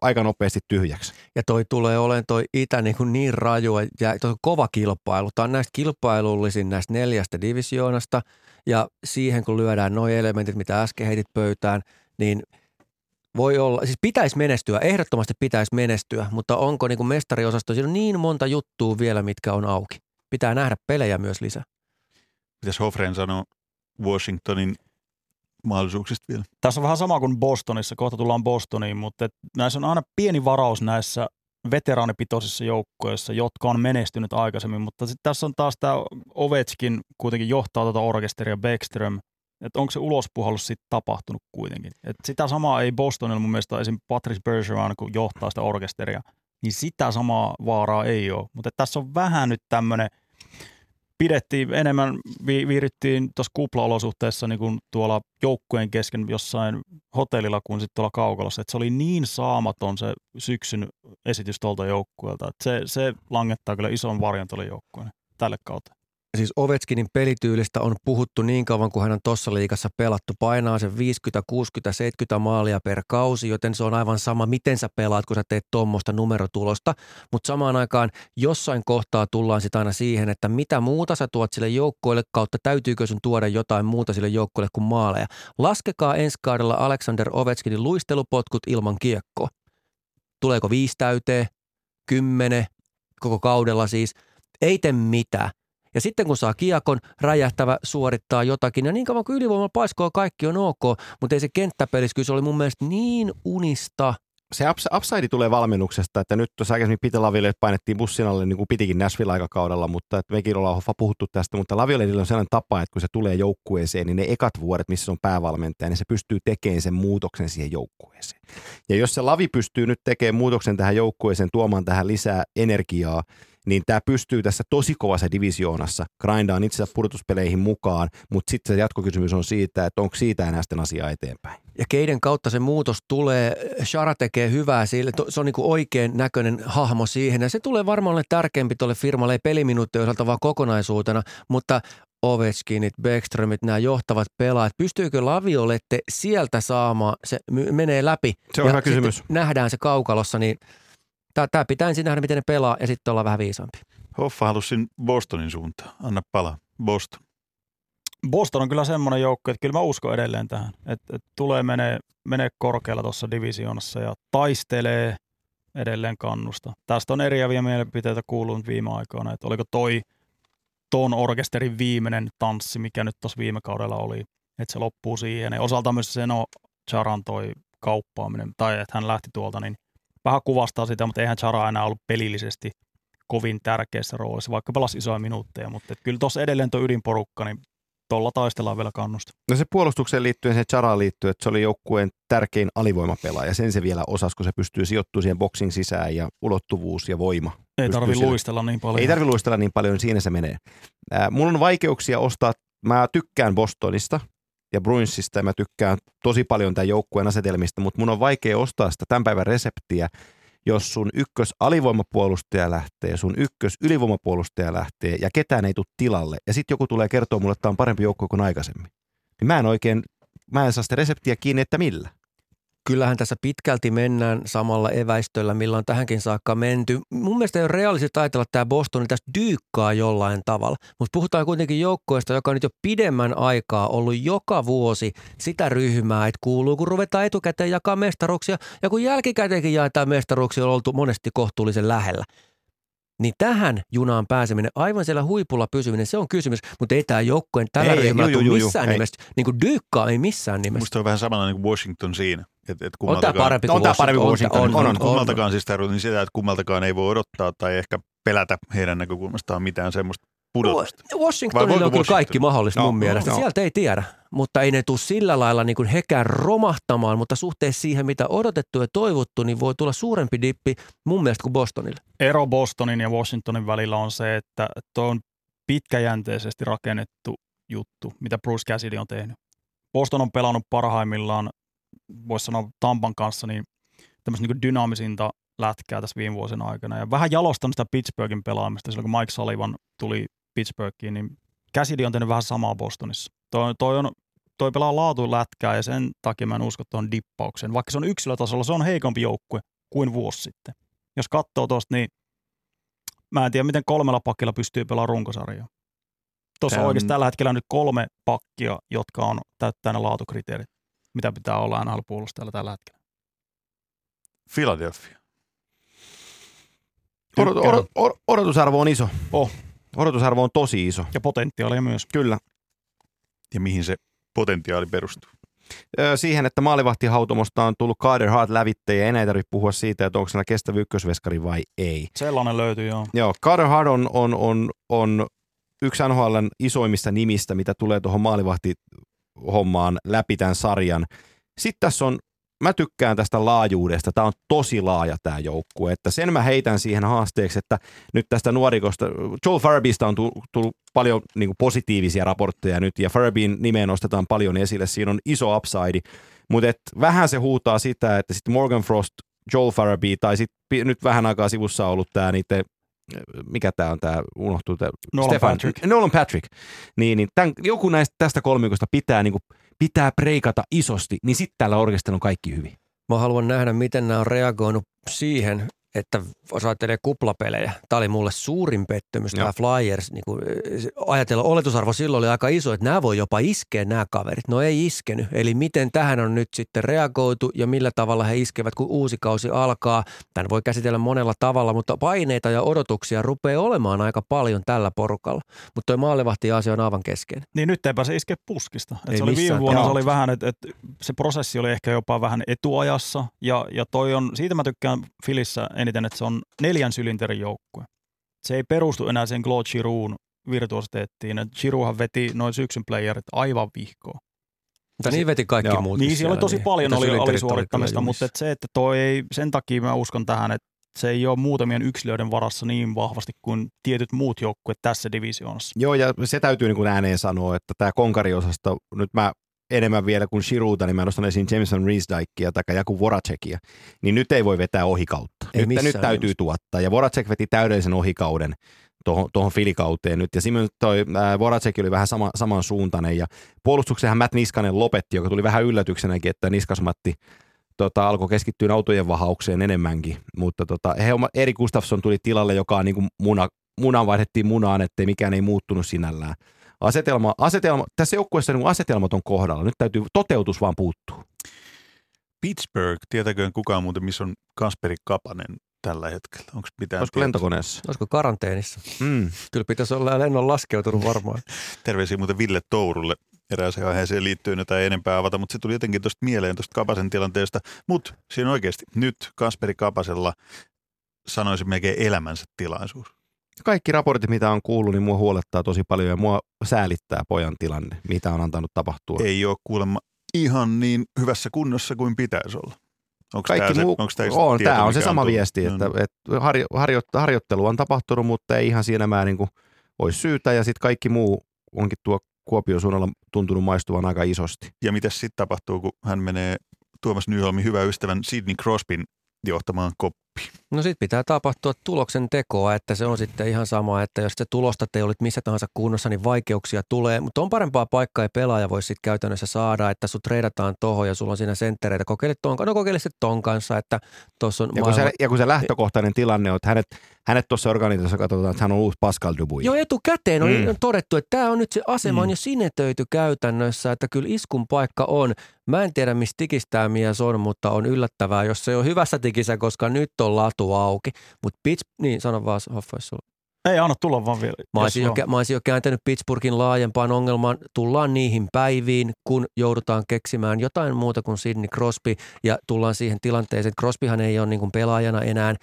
S4: aika nopeasti tyhjäksi.
S5: Ja toi tulee olemaan toi itä niin, kuin niin raju ja toi on kova kilpailu. Tämä on näistä kilpailullisin näistä neljästä divisioonasta ja siihen kun lyödään nuo elementit, mitä äsken heitit pöytään, niin voi olla, siis pitäisi menestyä, ehdottomasti pitäisi menestyä, mutta onko niin kuin mestariosasto, siinä on niin monta juttua vielä, mitkä on auki. Pitää nähdä pelejä myös lisää.
S3: Mitäs Hofren sanoo Washingtonin mahdollisuuksista vielä?
S6: Tässä on vähän sama kuin Bostonissa, kohta tullaan Bostoniin, mutta näissä on aina pieni varaus näissä veteraanipitoisissa joukkoissa, jotka on menestynyt aikaisemmin, mutta sitten tässä on taas tämä Ovechkin kuitenkin johtaa tuota orkesteria Beckström, että onko se ulospuhallus sitten tapahtunut kuitenkin. Et sitä samaa ei Bostonilla mun mielestä esim. Patrice Bergeron, kun johtaa sitä orkesteria, niin sitä samaa vaaraa ei ole. Mutta tässä on vähän nyt tämmöinen, pidettiin enemmän, vi, viirittiin tuossa kuplaolosuhteessa niin kuin tuolla joukkueen kesken jossain hotellilla kuin sitten tuolla kaukalossa. Et se oli niin saamaton se syksyn esitys tuolta joukkueelta, että se, se langettaa kyllä ison varjon tuolle joukkueelle tälle kautta
S5: siis Ovechkinin pelityylistä on puhuttu niin kauan, kuin hän on tuossa liikassa pelattu. Painaa sen 50, 60, 70 maalia per kausi, joten se on aivan sama, miten sä pelaat, kun sä teet tuommoista numerotulosta. Mutta samaan aikaan jossain kohtaa tullaan sitten aina siihen, että mitä muuta sä tuot sille joukkoille kautta, täytyykö sun tuoda jotain muuta sille joukkoille kuin maaleja. Laskekaa ensi kaudella Alexander Ovechkinin luistelupotkut ilman kiekkoa. Tuleeko viisi täyteen, kymmenen, koko kaudella siis. Ei tee mitään ja sitten kun saa kiekon, räjähtävä suorittaa jotakin. Ja niin kauan kuin ylivoimalla paiskoa kaikki on ok, mutta ei se se oli mun mielestä niin unista –
S4: se upside tulee valmennuksesta, että nyt tuossa aikaisemmin Peter Laville painettiin bussin alle niin kuin pitikin Nashville aikakaudella, mutta että mekin ollaan hoffa puhuttu tästä, mutta Laviolehdillä on sellainen tapa, että kun se tulee joukkueeseen, niin ne ekat vuodet, missä se on päävalmentaja, niin se pystyy tekemään sen muutoksen siihen joukkueeseen. Ja jos se Lavi pystyy nyt tekemään muutoksen tähän joukkueeseen, tuomaan tähän lisää energiaa, niin tämä pystyy tässä tosi kovassa divisioonassa grindaan itsensä pudotuspeleihin mukaan, mutta sitten se jatkokysymys on siitä, että onko siitä enää sitten asiaa eteenpäin.
S5: Ja keiden kautta se muutos tulee, Shara tekee hyvää sille, se on niin kuin oikein näköinen hahmo siihen ja se tulee varmaan tärkeämpi tuolle firmalle, ei peliminuuttien osalta vaan kokonaisuutena, mutta Ovechkinit, Beckströmit, nämä johtavat pelaajat, pystyykö Laviolette sieltä saamaan, se menee läpi.
S4: Se on hyvä kysymys.
S5: Nähdään se kaukalossa, niin Tämä pitää ensin nähdä, miten ne pelaa ja sitten olla vähän viisaampi.
S3: Hoffa halusin Bostonin suuntaan. Anna pala. Boston.
S6: Boston on kyllä semmoinen joukko, että kyllä mä uskon edelleen tähän. Että et tulee menee, menee korkealla tuossa divisioonassa ja taistelee edelleen kannusta. Tästä on eriäviä mielipiteitä kuulunut viime aikoina, että oliko toi ton orkesterin viimeinen tanssi, mikä nyt tuossa viime kaudella oli, että se loppuu siihen. Ja osalta myös se no Charan toi kauppaaminen, tai että hän lähti tuolta, niin vähän kuvastaa sitä, mutta eihän Chara enää ollut pelillisesti kovin tärkeässä roolissa, vaikka pelasi isoja minuutteja, mutta kyllä tuossa edelleen tuo ydinporukka, niin tuolla taistellaan vielä kannusta.
S4: No se puolustukseen liittyen, se Charaan liittyen, että se oli joukkueen tärkein alivoimapelaaja. Sen se vielä osasi, kun se pystyy sijoittumaan siihen boksin sisään ja ulottuvuus ja voima.
S6: Ei tarvi luistella niin paljon.
S4: Ei tarvi luistella niin paljon, siinä se menee. Äh, mulla on vaikeuksia ostaa, mä tykkään Bostonista, ja Bruinsista ja mä tykkään tosi paljon tämän joukkueen asetelmista, mutta mun on vaikea ostaa sitä tämän päivän reseptiä, jos sun ykkös alivoimapuolustaja lähtee, sun ykkös ylivoimapuolustaja lähtee ja ketään ei tule tilalle ja sitten joku tulee kertoa mulle, että tämä on parempi joukkue kuin aikaisemmin. Niin mä en oikein, mä en saa sitä reseptiä kiinni, että millä
S5: kyllähän tässä pitkälti mennään samalla eväistöllä, millä on tähänkin saakka menty. Mun mielestä ei ole realistista ajatella, että tämä Boston niin tästä dyykkaa jollain tavalla, mutta puhutaan kuitenkin joukkoista, joka on nyt jo pidemmän aikaa ollut joka vuosi sitä ryhmää, että kuuluu, kun ruvetaan etukäteen jakaa mestaruksia ja kun jälkikäteenkin jaetaan mestaruksia, on oltu monesti kohtuullisen lähellä. Niin tähän junaan pääseminen, aivan siellä huipulla pysyminen, se on kysymys, mutta ei tämä joukkojen tällä ei, ryhmällä ju, ju, ju, missään nimessä, niin kuin dyykkaa ei missään nimessä.
S3: Musta on vähän samalla niin kuin Washington siinä. Et, et
S5: on tämä parempi kuin on Washington.
S3: Parempi kuin Washington. On, on, on, on, kummaltakaan siis niin sitä, että kummaltakaan ei voi odottaa tai ehkä pelätä heidän näkökulmastaan mitään semmoista pudotusta.
S5: Washingtonille on kyllä kaikki mahdollista no, mun mielestä. No, Sieltä ei tiedä, mutta ei ne tule sillä lailla niin kuin hekään romahtamaan, mutta suhteessa siihen, mitä odotettu ja toivottu, niin voi tulla suurempi dippi mun mielestä kuin Bostonille.
S6: Ero Bostonin ja Washingtonin välillä on se, että tuo on pitkäjänteisesti rakennettu juttu, mitä Bruce Cassidy on tehnyt. Boston on pelannut parhaimmillaan, voisi sanoa Tampan kanssa, niin tämmöistä niin dynaamisinta lätkää tässä viime vuosina aikana. Ja vähän jalostanut sitä Pittsburghin pelaamista silloin, kun Mike Sullivan tuli Pittsburghiin, niin Cassidy on tehnyt vähän samaa Bostonissa. Toi, toi, on, toi pelaa laatuun lätkää ja sen takia mä en usko tuon dippauksen. Vaikka se on yksilötasolla, se on heikompi joukkue kuin vuosi sitten. Jos katsoo tuosta, niin mä en tiedä, miten kolmella pakilla pystyy pelaamaan runkosarjaa. Tuossa on oikeasti tällä hetkellä nyt kolme pakkia, jotka on täyttää ne laatukriteerit, mitä pitää olla nhl tällä hetkellä.
S3: Philadelphia.
S4: Odot, odot, odotusarvo on iso. Oh. Odotusarvo on tosi iso.
S6: Ja potentiaalia myös.
S4: Kyllä.
S3: Ja mihin se potentiaali perustuu?
S4: Siihen, että maalivahtihautomosta on tullut Carter Hart lävitte ja enää ei tarvitse puhua siitä, että onko siellä kestävä ykkösveskari vai ei.
S6: Sellainen löytyy, joo.
S4: Joo, Carter Hart on, on, on, on yksi NHLn isoimmista nimistä, mitä tulee tuohon maalivahtihommaan läpi tämän sarjan. Sitten tässä on, mä tykkään tästä laajuudesta, tämä on tosi laaja tämä joukkue, että sen mä heitän siihen haasteeksi, että nyt tästä nuorikosta, Joel Farbista on tullut paljon niin kuin positiivisia raportteja nyt, ja Farbin nimeen nostetaan paljon esille, siinä on iso upside, mutta vähän se huutaa sitä, että sitten Morgan Frost, Joel Farabee, tai sitten nyt vähän aikaa sivussa ollut tämä niiden mikä tämä on, tämä unohtuu, tää,
S6: Nolan
S4: Stefan,
S6: Patrick.
S4: Nolan Patrick, niin, niin tämän, joku näistä tästä kolmikosta pitää, niin kuin, pitää preikata isosti, niin sitten tällä orkestella on kaikki hyvin.
S5: Mä haluan nähdä, miten nämä on reagoinut siihen, että jos ajattelee kuplapelejä, tämä oli mulle suurin pettymys,
S4: Joo.
S5: tämä Flyers. Niin kuin, ajatella, oletusarvo silloin oli aika iso, että nämä voi jopa iskeä nämä kaverit. No ei iskenyt. Eli miten tähän on nyt sitten reagoitu ja millä tavalla he iskevät, kun uusi kausi alkaa. Tämän voi käsitellä monella tavalla, mutta paineita ja odotuksia rupeaa olemaan aika paljon tällä porukalla. Mutta tuo maalivahti-asia on aivan kesken.
S6: Niin nyt ei pääse iskeä puskista. Et
S5: Ei
S6: se oli viime
S5: missään
S6: vuonna se oli vähän, että et se prosessi oli ehkä jopa vähän etuajassa. Ja, ja toi on, siitä mä tykkään Filissä eniten, että se on neljän sylinterin joukkue. Se ei perustu enää sen Claude Giroux virtuositeettiin. Et Girouxhan veti noin syksyn playerit aivan vihkoon.
S5: Mutta niin veti kaikki
S4: Joo.
S5: muut.
S6: Niin siellä oli tosi paljon
S5: Mutta
S6: oli
S5: oli
S6: alisuorittamista,
S5: kyllä
S6: mutta et se, että toi ei, sen takia mä uskon tähän, että se ei ole muutamien yksilöiden varassa niin vahvasti kuin tietyt muut joukkueet tässä divisioonassa.
S4: Joo, ja se täytyy niin kuin ääneen sanoa, että tämä konkariosasto, nyt mä enemmän vielä kuin Shiruuta, niin mä nostan esiin Jameson Riesdikea tai Jaku Voracekia, niin nyt ei voi vetää ohikautta.
S5: Ei
S4: nyt, nyt täytyy
S5: nimessä.
S4: tuottaa, ja Voracek veti täydellisen ohikauden tuohon, tuohon filikauteen nyt, ja Simon toi äh, Voracek oli vähän sama, samansuuntainen, ja puolustuksenhan Matt Niskanen lopetti, joka tuli vähän yllätyksenäkin, että Niskasmatti tota, alkoi keskittyä autojen vahaukseen enemmänkin, mutta tota, he, Eri Gustafsson tuli tilalle, joka on niin kuin muna, munaan vaihdettiin munaan, ettei mikään ei muuttunut sinällään. Asetelma, asetelma, tässä joukkueessa niin asetelmat on kohdalla. Nyt täytyy, toteutus vaan puuttuu.
S3: Pittsburgh, tietääkö kukaan muuten, missä on Kasperi Kapanen tällä hetkellä? Onko mitään
S4: Olisiko lentokoneessa?
S5: Olisiko karanteenissa?
S4: Mm.
S5: Kyllä pitäisi olla lennon laskeutunut varmaan.
S3: Terveisiä muuten Ville Tourulle erääseen aiheeseen liittyen, jota ei enempää avata, mutta se tuli jotenkin tuosta mieleen tuosta Kapasen tilanteesta. Mutta siinä oikeasti nyt Kasperi Kapasella sanoisin melkein elämänsä tilaisuus.
S4: Kaikki raportit, mitä on kuullut, niin mua huolettaa tosi paljon ja mua säälittää pojan tilanne, mitä on antanut tapahtua.
S3: Ei ole kuulemma ihan niin hyvässä kunnossa kuin pitäisi olla. Onko
S4: Kaikki
S3: tämä,
S4: muu,
S3: se, onko tämä,
S4: on,
S3: tieto,
S4: tämä on se sama
S3: tullut?
S4: viesti,
S3: No,
S4: että,
S3: no.
S4: että harjo, harjo, harjoittelu on tapahtunut, mutta ei ihan siinä määrin kuin olisi syytä ja sitten kaikki muu onkin tuo Kuopion suunnalla tuntunut maistuvan aika isosti.
S3: Ja mitä sitten tapahtuu, kun hän menee Tuomas Nyholmin hyvä ystävän Sidney Crosbyn johtamaan koppiin?
S5: No sit pitää tapahtua tuloksen tekoa, että se on sitten ihan sama, että jos se tulosta te olit missä tahansa kunnossa, niin vaikeuksia tulee. Mutta on parempaa paikkaa ja pelaaja voisi sitten käytännössä saada, että sut treidataan tohon ja sulla on siinä senttereitä. Kokeile ton, no kokeile sitten ton kanssa, että tuossa on
S4: Ja kun,
S5: maailma...
S4: se, ja kun se lähtökohtainen tilanne on, että hänet, hänet tuossa organisaatiossa katsotaan, että hän on uusi Pascal Dubuis.
S5: Jo etukäteen on
S4: Mm.
S5: todettu, että tämä on nyt se asema on
S3: Mm.
S5: jo sinetöity käytännössä, että kyllä iskun paikka on. Mä en tiedä, missä tikissä tämä mies on, mutta on yllättävää, jos se on hyvässä tikissä, koska nyt on latu auki. Mutta pitch, niin sano vaan Hoffa, jos sulla
S6: Ei anna tulla vaan vielä.
S5: Mä olisin, jo, mä olisin jo kääntänyt Pittsburghin laajempaan ongelmaan. Tullaan niihin päiviin, kun joudutaan keksimään jotain muuta kuin Sidney Crosby ja tullaan siihen tilanteeseen, Crosbyhan ei ole niin kuin pelaajana enää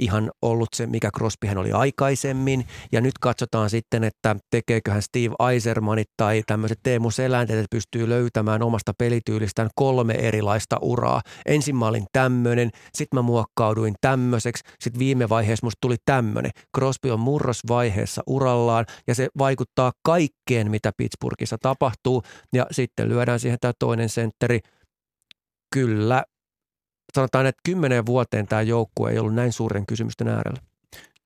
S5: ihan ollut se, mikä Crosbyhän oli aikaisemmin. Ja nyt katsotaan sitten, että tekeeköhän Steve Eisermanit tai tämmöiset Teemu Selänteet, että pystyy löytämään omasta pelityylistään kolme erilaista uraa. Ensin mä olin tämmöinen, sitten mä muokkauduin tämmöiseksi, sitten viime vaiheessa musta tuli tämmöinen. Crosby on murrosvaiheessa urallaan ja se vaikuttaa kaikkeen, mitä Pittsburghissa tapahtuu. Ja sitten lyödään siihen tämä toinen sentteri. Kyllä, sanotaan, että kymmenen vuoteen tämä joukkue ei ollut näin suuren kysymysten äärellä.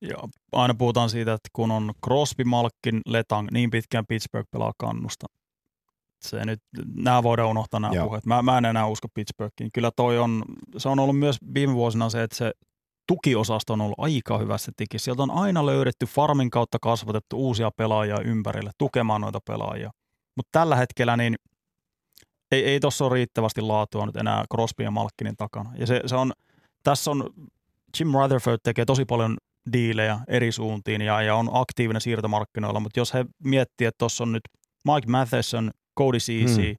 S6: Ja aina puhutaan siitä, että kun on Crosby, Malkin, Letang, niin pitkään Pittsburgh pelaa kannusta. Se nyt, nämä voidaan unohtaa nämä
S4: Joo.
S6: puheet. Mä, mä en enää usko Pittsburghiin. Kyllä toi on, se on ollut myös viime vuosina se, että se tukiosasto on ollut aika hyvässä tikissä. Sieltä on aina löydetty farmin kautta kasvatettu uusia pelaajia ympärille, tukemaan noita pelaajia. Mutta tällä hetkellä niin ei, ei tuossa ole riittävästi laatua nyt enää Crosby ja Malkkinin takana. Ja se, se on, tässä on, Jim Rutherford tekee tosi paljon diilejä eri suuntiin ja, ja on aktiivinen siirtomarkkinoilla, mutta jos he miettii, että tuossa on nyt Mike Matheson, Cody Ceesay,
S4: Hmm.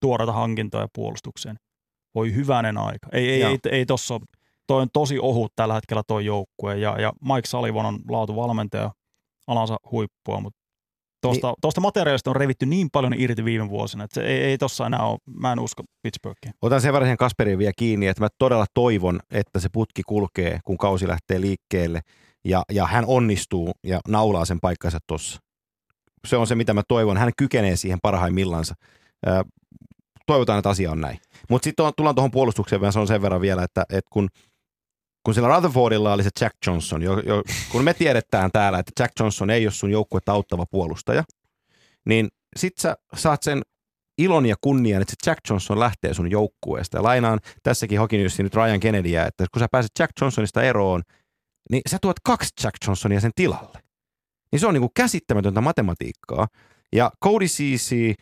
S6: tuoreita hankintoja puolustukseen. Voi hyvänen aika. Ei, ei, ei, ei tossa, toi on tosi ohut tällä hetkellä toi joukkue ja, ja Mike Sullivan on laatuvalmentaja alansa huippua, mutta tuosta,
S4: Niin-
S6: tuosta materiaalista on revitty niin paljon irti viime vuosina, että se ei, ei tossa enää ole, mä en usko Pittsburghiin.
S4: Otan sen verran siihen Kasperiin vielä kiinni, että mä todella toivon, että se putki kulkee, kun kausi lähtee liikkeelle ja, ja hän onnistuu ja naulaa sen paikkansa tuossa. Se on se, mitä mä toivon. Hän kykenee siihen parhaimmillansa. Toivotaan, että asia on näin. Mutta sitten tullaan tuohon puolustukseen, mä sanon sen verran vielä, että, että kun, kun sillä Rutherfordilla oli se Jack Johnson, jo, jo, kun me tiedetään täällä, että Jack Johnson ei ole sun joukkuetta auttava puolustaja, niin sit sä saat sen ilon ja kunnian, että se Jack Johnson lähtee sun joukkueesta. Ja lainaan tässäkin Hokinyssin nyt Ryan Kennedyä, että kun sä pääset Jack Johnsonista eroon, niin sä tuot kaksi Jack Johnsonia sen tilalle. Niin se on niinku käsittämätöntä matematiikkaa. Ja Cody Ceesay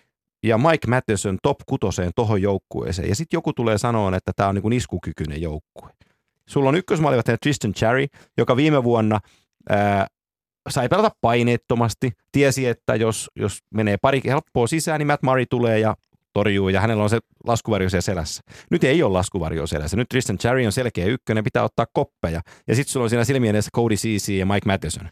S4: ja Mike Matheson top kutoseen tohon joukkueeseen. Ja sitten joku tulee sanoa, että tämä on niinku iskukykyinen joukkue. Sulla on ykkösmaalivahtaja Tristan Cherry, joka viime vuonna ää, sai pelata paineettomasti. Tiesi, että jos, jos menee pari helppoa sisään, niin Matt Murray tulee ja torjuu ja hänellä on se laskuvarjo siellä selässä. Nyt ei ole laskuvarjo selässä. Nyt Tristan Cherry on selkeä ykkönen, pitää ottaa koppeja. Ja sitten sulla on siinä silmien edessä Cody Ceesay ja Mike Matheson.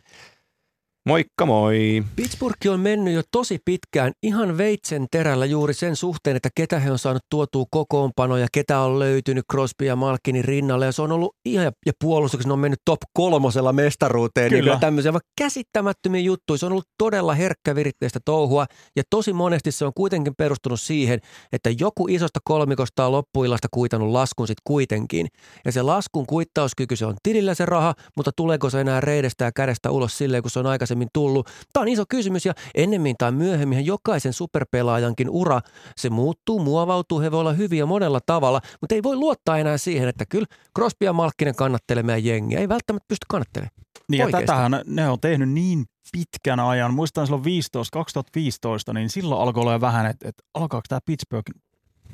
S4: Moikka moi!
S5: Pittsburgh on mennyt jo tosi pitkään ihan veitsen terällä juuri sen suhteen, että ketä he on saanut tuotua kokoonpanoja, ketä on löytynyt Crosby ja Malkinin rinnalle. Ja se on ollut ihan, ja puolustuksessa on mennyt top kolmosella mestaruuteen. Niin
S6: Kyllä.
S5: kyllä tämmöisiä vaan käsittämättömiä juttuja. Se on ollut todella herkkäviritteistä touhua. Ja tosi monesti se on kuitenkin perustunut siihen, että joku isosta kolmikosta on loppuillasta kuitannut laskun sitten kuitenkin. Ja se laskun kuittauskyky, se on tilillä se raha, mutta tuleeko se enää reidestä ja kädestä ulos silleen, kun se on aikaisemmin tullut? Tämä on iso kysymys ja ennemmin tai myöhemmin jokaisen superpelaajankin ura, se muuttuu, muovautuu, he voi olla hyviä monella tavalla, mutta ei voi luottaa enää siihen, että kyllä Crosby ja Malkkinen kannattelee meidän jengiä. Ei välttämättä pysty kannattelemaan.
S6: Niin ja tätähän ne on tehnyt niin pitkän ajan. Muistan silloin 15, 2015, niin silloin alkoi olla jo vähän, että, että alkaako tämä Pittsburgh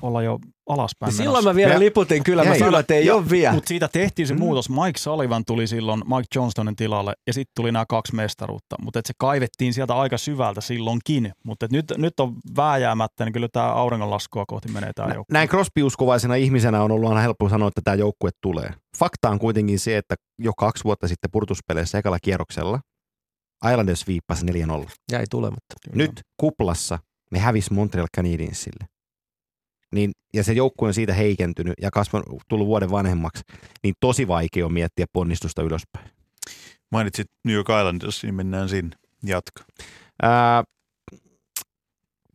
S6: olla jo alaspäin
S5: Ja silloin mä vielä
S4: Ja-
S5: liputin kyllä, mä sanoin, että ei
S6: ja-
S5: ole vielä.
S6: Mutta siitä tehtiin se
S4: Mm.
S6: muutos. Mike Sullivan tuli silloin Mike Johnstonin tilalle ja sitten tuli nämä kaksi mestaruutta. Mutta se kaivettiin sieltä aika syvältä silloinkin. Mutta nyt, nyt on vääjäämättä, niin kyllä tämä auringonlaskua kohti menee tämä joukko.
S4: Näin Crosby-uskovaisena ihmisenä on ollut aina helppo sanoa, että tämä joukkue tulee. Fakta on kuitenkin se, että jo kaksi vuotta sitten purtuspeleissä ekalla kierroksella Islanders viippasi 4-0.
S5: Jäi tulematta.
S6: Kyllä.
S4: Nyt kuplassa ne hävisi Montreal Canadiensille. Niin, ja se joukkue on siitä heikentynyt ja kasvanut, tullut vuoden vanhemmaksi, niin tosi vaikea on miettiä ponnistusta ylöspäin.
S3: Mainitsit New York Islanders, niin mennään sinne. Jatka.
S4: Ää,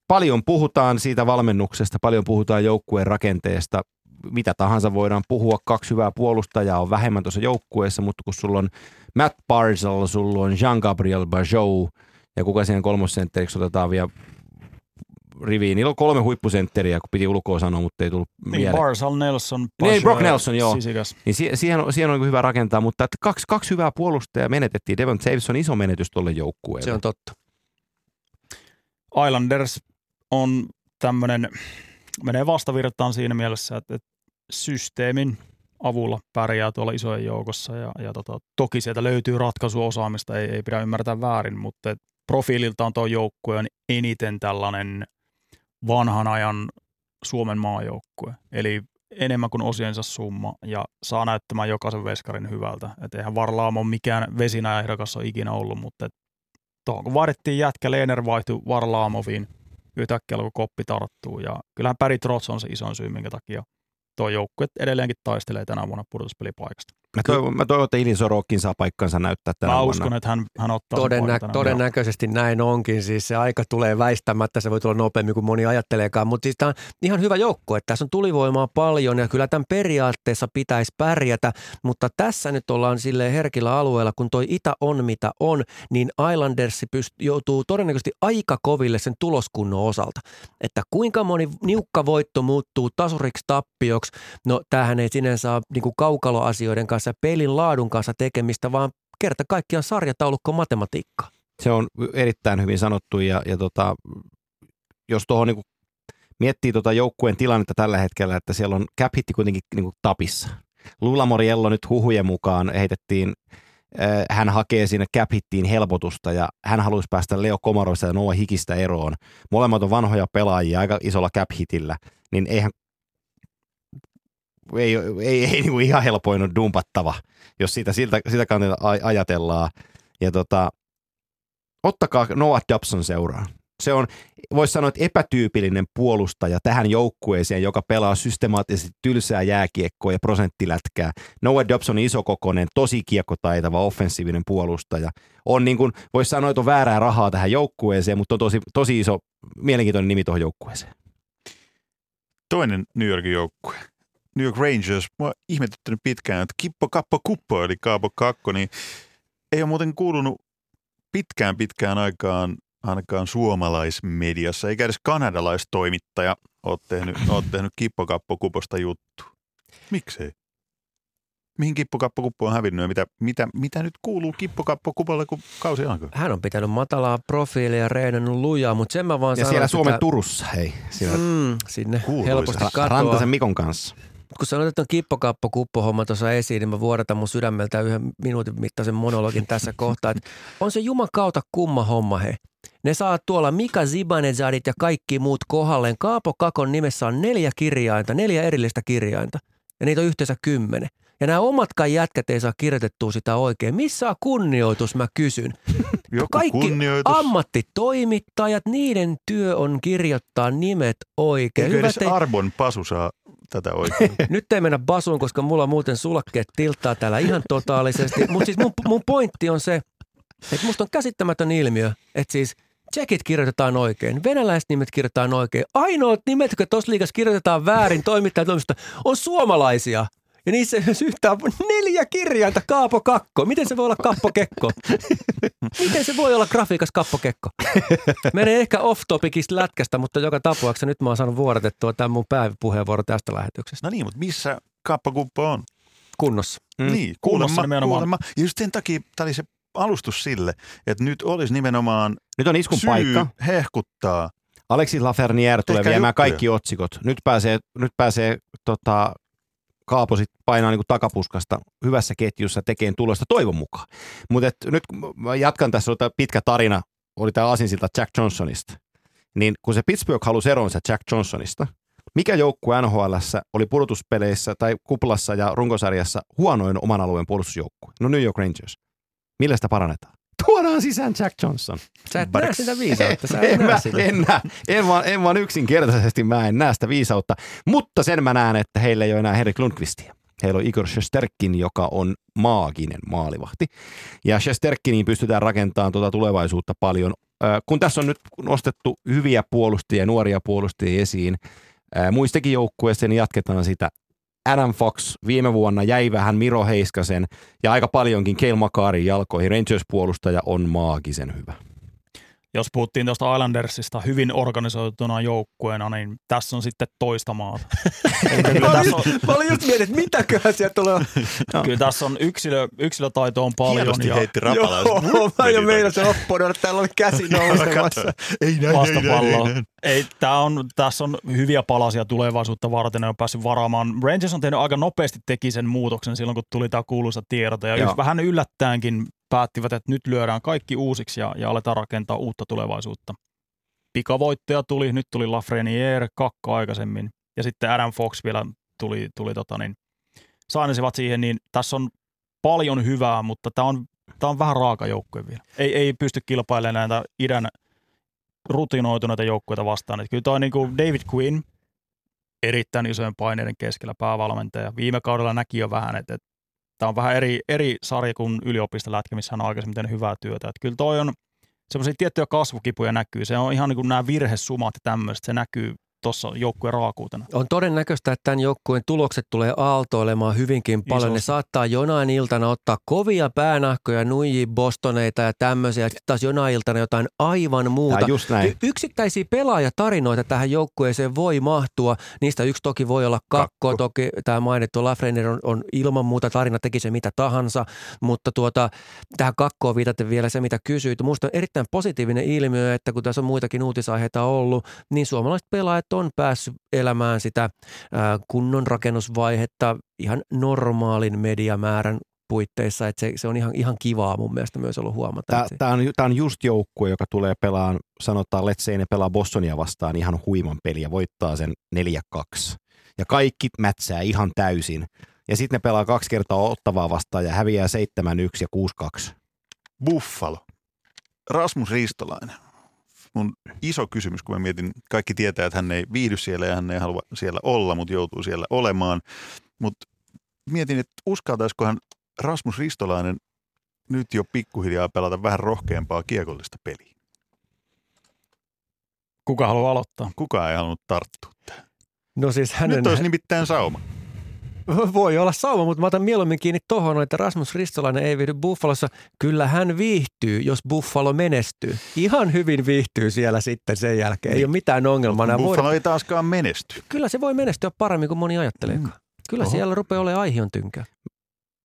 S4: paljon puhutaan siitä valmennuksesta, paljon puhutaan joukkueen rakenteesta. Mitä tahansa voidaan puhua, kaksi hyvää puolustajaa on vähemmän tuossa joukkueessa, mutta kun sulla on Matt Barzal, sulla on Jean-Gabriel Bajou ja kuka siihen kolmosentteriksi otetaan vielä riviin. Niillä on kolme huippusentteriä, kun piti ulkoa sanoa, mutta ei tullut
S6: Niin,
S4: mieleen.
S6: Barzal, Nelson,
S4: Niin,
S6: Pajot,
S4: Brock Nelson, joo.
S6: Sisikas.
S4: Niin si- siihen, on, siihen on hyvä rakentaa, mutta että kaksi, kaksi hyvää puolustajaa menetettiin. Devon Davis on iso menetys tuolle joukkueelle.
S5: Se on totta.
S6: Islanders on tämmöinen, menee vastavirtaan siinä mielessä, että, että systeemin avulla pärjää tuolla isojen joukossa ja, ja tota, toki sieltä löytyy ratkaisuosaamista, ei, ei pidä ymmärtää väärin, mutta profiililtaan tuo joukkue on eniten tällainen vanhan ajan Suomen maajoukkue. Eli enemmän kuin osiensa summa ja saa näyttämään jokaisen veskarin hyvältä. Et eihän Varlaamo mikään vesinäehdokas ole ikinä ollut, mutta tuohon kun vaadittiin jätkä, Leener vaihtui Varlaamoviin, yhtäkkiä alkoi koppi tarttuu ja kyllähän Päri Trots on se isoin syy, minkä takia tuo joukkue edelleenkin taistelee tänä vuonna pudotuspelipaikasta.
S4: Mä toivon, mä toivon, että Ilin Sorokin saa paikkansa näyttää tänä
S6: Mä
S4: vuonna.
S6: uskon, että hän, hän ottaa sen
S5: Todennä-
S6: vuonna.
S5: todennäköisesti näin onkin. Siis se aika tulee väistämättä, se voi tulla nopeammin kuin moni ajatteleekaan. Mutta siis tämä on ihan hyvä joukko, että tässä on tulivoimaa paljon ja kyllä tämän periaatteessa pitäisi pärjätä. Mutta tässä nyt ollaan sille herkillä alueella, kun toi Itä on mitä on, niin Islanders pyst- joutuu todennäköisesti aika koville sen tuloskunnon osalta. Että kuinka moni niukka voitto muuttuu tasuriksi tappioksi. No tämähän ei sinänsä ole niin kaukaloasioiden kanssa, pelin laadun kanssa tekemistä, vaan kerta kaikkiaan sarjataulukko matematiikkaa.
S4: Se on erittäin hyvin sanottu ja, ja tota, jos tuohon niinku miettii tota joukkueen tilannetta tällä hetkellä, että siellä on cap hitti kuitenkin niinku tapissa. Lula Moriello nyt huhujen mukaan heitettiin äh, hän hakee sinne cap hittiin helpotusta ja hän haluaisi päästä Leo Komaroista ja Noah Hikistä eroon. Molemmat on vanhoja pelaajia aika isolla cap hitillä, niin eihän ei, ei, ei niin ihan helpoin ole dumpattava, jos siitä, siltä, sitä kannalta ajatellaan. Ja tota, ottakaa Noah Dobson seuraan. Se on, voisi sanoa, että epätyypillinen puolustaja tähän joukkueeseen, joka pelaa systemaattisesti tylsää jääkiekkoa ja prosenttilätkää. Noah Dobson isokokoinen, tosi kiekkotaitava, offensiivinen puolustaja. On niin kuin, voisi sanoa, että on väärää rahaa tähän joukkueeseen, mutta on tosi, tosi iso, mielenkiintoinen nimi tuohon joukkueeseen.
S3: Toinen New Yorkin joukkue. New York Rangers, mua ihmetyttänyt pitkään, että Kippo Kappo Kuppo, eli Kaapo Kakko, niin ei ole muuten kuulunut pitkään pitkään aikaan ainakaan suomalaismediassa, eikä edes kanadalaistoimittaja ole tehnyt, ole tehnyt kippokappokuposta juttu. Miksei? Mihin kippokappokupu on hävinnyt ja mitä, mitä, mitä nyt kuuluu kippokappokupalle, kun kausi alkaa?
S5: Hän on pitänyt matalaa profiilia ja reenannut lujaa, mutta sen mä vaan
S4: Ja
S5: sanon,
S4: siellä
S5: että
S4: Suomen
S5: tää-
S4: Turussa, hei. Siellä
S5: Mm, sinne
S3: Kuuluisa.
S5: helposti katoaa.
S4: Rantasen Mikon kanssa.
S5: Kun sanoit, että on kippokappo kuppo-homma tuossa esiin, niin mä vuodatan mun sydämeltä yhden minuutin mittaisen monologin tässä kohtaa. Että on se juman kautta kumma homma he. Ne saa tuolla Mika Zibanejadit ja kaikki muut kohdalleen. Kaapo Kakon nimessä on neljä kirjainta, neljä erillistä kirjainta. Ja niitä on yhteensä kymmenen. Ja nämä omatkaan jätkät ei saa kirjoitettua sitä oikein. Missä on kunnioitus, mä kysyn.
S3: Joku
S5: Kaikki
S3: kunnioitus.
S5: ammattitoimittajat, niiden työ on kirjoittaa nimet oikein.
S3: Eikö edes
S5: ettei-
S3: Arbon Pasu saa tätä oikein?
S5: nyt ei mennä basuun, koska mulla muuten sulakkeet tilttaa täällä ihan totaalisesti. Mutta siis mun, mun pointti on se, että musta on käsittämätön ilmiö, että siis tsekit kirjoitetaan oikein, venäläiset nimet kirjoitetaan oikein. Ainoat nimet, jotka tuossa liikassa kirjoitetaan väärin toimittajatoimistosta, on suomalaisia. Ja niissä syyttää neljä kirjainta Kaapo Kakko. Miten se voi olla Kappo Kekko? Miten se voi olla grafiikas Kappo Kekko? Menee ehkä off-topicista lätkästä, mutta joka tapauksessa nyt mä oon saanut vuodatettua tämän mun pääpuheenvuoro tästä lähetyksestä.
S3: No niin, mutta missä kappakuppo on?
S5: Kunnossa.
S3: Mm. Niin,
S6: Kunnossa
S3: kuulemma,
S6: nimenomaan.
S3: kuulemma. Ja just sen takia tämä oli se alustus sille, että nyt olisi nimenomaan
S4: Nyt on iskun
S3: syy
S4: paikka.
S3: hehkuttaa.
S4: Alexis Laferniere tulee viemään
S3: juttuja.
S4: kaikki otsikot. Nyt pääsee, nyt pääsee tota, Kaapo sit painaa niin takapuskasta hyvässä ketjussa tekeen tulosta toivon mukaan. Mutta nyt kun jatkan tässä, oli pitkä tarina, oli tämä asinsilta Jack Johnsonista. Niin kun se Pittsburgh halusi eronsa Jack Johnsonista, mikä joukkue NHL oli pudotuspeleissä tai kuplassa ja runkosarjassa huonoin oman alueen puolustusjoukkue? No New York Rangers. Millä sitä parannetaan? Tuodaan sisään Jack Johnson.
S5: Sä et näe sitä viisautta. Sä et
S4: en,
S5: näe
S4: mä,
S5: sitä.
S4: en, näe, en, vaan, en vaan yksinkertaisesti mä en näe sitä viisautta, mutta sen mä näen, että heillä ei ole enää Henrik Lundqvistia. Heillä on Igor Shesterkin, joka on maaginen maalivahti. Ja Shesterkiniin pystytään rakentamaan tuota tulevaisuutta paljon. Kun tässä on nyt nostettu hyviä puolustajia, nuoria puolustajia esiin, muistakin joukkueista, niin jatketaan sitä. Adam Fox viime vuonna jäi vähän Miro Heiskasen ja aika paljonkin Keil Makarin jalkoihin. Rangers-puolustaja on maagisen hyvä.
S6: Jos puhuttiin tuosta Islandersista hyvin organisoituna joukkueena, niin tässä on sitten toista maata. Tässä on,
S5: Mä olin just mietin, että mitäköhän sieltä tulee.
S6: kyllä tässä on yksilö, yksilötaito on paljon.
S3: Hienosti
S6: ja
S3: heitti rapalaa.
S5: Joo, mä jo meinasin oppoida, että täällä oli käsi nousemassa.
S3: Ei näin,
S6: vastapalloa. Ei, tää on, tässä on hyviä palasia tulevaisuutta varten, ne on päässyt varaamaan. Rangers on tehnyt aika nopeasti teki sen muutoksen silloin, kun tuli tämä kuuluisa tiedote. Ja vähän yllättäenkin päättivät, että nyt lyödään kaikki uusiksi ja, ja aletaan rakentaa uutta tulevaisuutta. Pikavoittaja tuli, nyt tuli Lafreniere kakko aikaisemmin ja sitten Adam Fox vielä tuli, tuli tota niin, sainasivat siihen, niin tässä on paljon hyvää, mutta tämä on, tää on vähän raaka joukkue vielä. Ei, ei pysty kilpailemaan näitä idän rutinoituneita joukkueita vastaan. Et kyllä toi niinku David Quinn, erittäin isojen paineiden keskellä päävalmentaja. Viime kaudella näki jo vähän, että, että tämä on vähän eri, eri sarja kuin yliopistolätkä, missä hän on aikaisemmin tehnyt hyvää työtä. Et kyllä toi on semmoisia tiettyjä kasvukipuja näkyy. Se on ihan niin kuin nämä virhesumat ja tämmöiset, se näkyy tuossa joukkueen raakuutena.
S5: On todennäköistä, että tämän joukkueen tulokset tulee aaltoilemaan hyvinkin paljon. Ne
S6: Isosti.
S5: saattaa jonain iltana ottaa kovia päänahkoja, nuijia, bostoneita ja tämmöisiä. Ja sitten taas jonain iltana jotain aivan muuta.
S4: Ja just näin.
S5: Yksittäisiä pelaajatarinoita tähän joukkueeseen voi mahtua. Niistä yksi toki voi olla kakko.
S3: Kakko.
S5: Toki tämä mainittu Lafreniere on, on ilman muuta tarina, teki se mitä tahansa. Mutta tuota, tähän kakkoon viitaten vielä se, mitä kysyit. Minusta on erittäin positiivinen ilmiö, että kun tässä on muitakin uutisaiheita ollut, niin suomalaiset pelaajat on päässyt elämään sitä kunnon rakennusvaihetta ihan normaalin mediamäärän puitteissa, että se, se on ihan, ihan kivaa mun mielestä myös ollut huomata.
S4: Tämä, on, tämä on just joukkue, joka tulee pelaan, sanotaan, let's say ne pelaa Bostonia vastaan ihan huiman peli ja voittaa sen 4-2. Ja kaikki mätsää ihan täysin. Ja sitten ne pelaa kaksi kertaa ottavaa vastaan ja häviää 7-1 ja 6-2.
S3: Buffalo. Rasmus Ristolainen. Mun iso kysymys, kun mä mietin, kaikki tietää, että hän ei viihdy siellä ja hän ei halua siellä olla, mutta joutuu siellä olemaan. Mutta mietin, että uskaltaisikohan Rasmus Ristolainen nyt jo pikkuhiljaa pelata vähän rohkeampaa kiekollista peliä.
S6: Kuka haluaa aloittaa?
S3: Kukaan ei halunnut tarttua.
S5: No siis hänen,
S3: Nyt olisi nimittäin sauma.
S5: Voi olla sauma, mutta mä otan mieluummin kiinni tohon, että Rasmus Ristolainen ei viihdy Buffalossa. Kyllä hän viihtyy, jos Buffalo menestyy. Ihan hyvin viihtyy siellä sitten sen jälkeen. Ei ole mitään ongelmaa.
S3: Buffalo
S5: voidaan-
S3: ei taaskaan menesty.
S5: Kyllä se voi menestyä paremmin kuin moni ajatteleekaan. Kyllä
S3: Oho.
S5: siellä rupeaa olemaan aihion tynkää.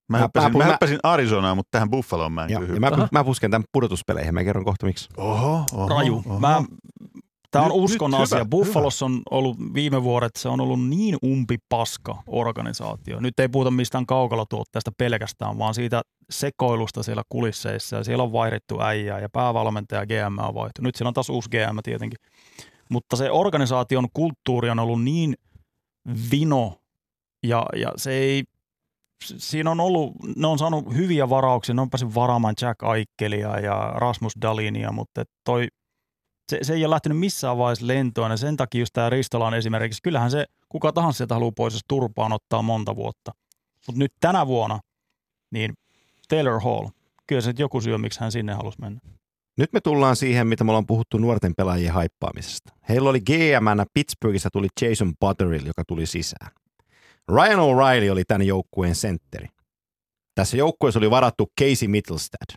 S3: Mä,
S4: Mä-
S3: hyppäsin,
S4: mä-
S3: mä, hyppäsin Arizonaan, mutta tähän Buffaloon mä en
S4: Ja,
S3: kyllä
S4: ja mä,
S5: Aha.
S4: mä pusken tämän pudotuspeleihin, mä kerron kohta miksi.
S3: Oho, oho,
S6: Raju.
S3: oho.
S6: Mä, Tämä on
S3: Nyt-
S6: uskon
S3: nyt
S6: asia.
S3: hyvä,
S6: Buffalossa on ollut viime vuodet, se on ollut niin umpipaska organisaatio. Nyt ei puhuta mistään kaukalotuotteesta pelkästään, vaan siitä sekoilusta siellä kulisseissa. Ja siellä on vaihdettu äijää ja päävalmentaja GM on vaihtunut. Nyt siellä on taas uusi GM tietenkin. Mutta se organisaation kulttuuri on ollut niin vino ja, ja se ei, siinä on ollut, ne on saanut hyviä varauksia, ne on päässyt varaamaan Jack Aikelia ja Rasmus Dalinia, mutta toi se, se ei ole lähtenyt missään vaiheessa lentoon ja sen takia just tämä Ristola esimerkiksi, kyllähän se kuka tahansa sieltä haluaa pois, jos turpaan ottaa monta vuotta. Mutta nyt tänä vuonna, niin Taylor Hall, kyllä se joku syy, miksi hän sinne halusi mennä.
S4: Nyt me tullaan siihen, mitä me ollaan puhuttu nuorten pelaajien haippaamisesta. Heillä oli gm Pittsburghissa tuli Jason Butterill, joka tuli sisään. Ryan O'Reilly oli tämän joukkueen sentteri. Tässä joukkueessa oli varattu Casey Mittelstad.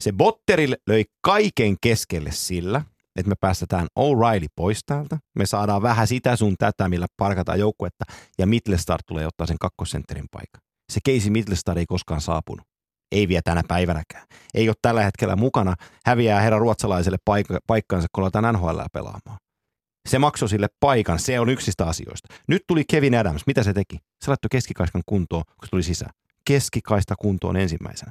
S4: Se Botterill löi kaiken keskelle sillä, että me päästetään O'Reilly pois täältä. Me saadaan vähän sitä sun tätä, millä parkataan joukkuetta. Ja Mittelstad tulee ottaa sen kakkosentterin paikan. Se Casey Mittelstad ei koskaan saapunut. Ei vielä tänä päivänäkään. Ei ole tällä hetkellä mukana. Häviää herran ruotsalaiselle paikka, paikkaansa, kun aletaan NHL pelaamaan. Se maksoi sille paikan. Se on yksistä asioista. Nyt tuli Kevin Adams. Mitä se teki? Se laittoi keskikaiskan kuntoon, kun se tuli sisään. Keskikaista kuntoon ensimmäisenä.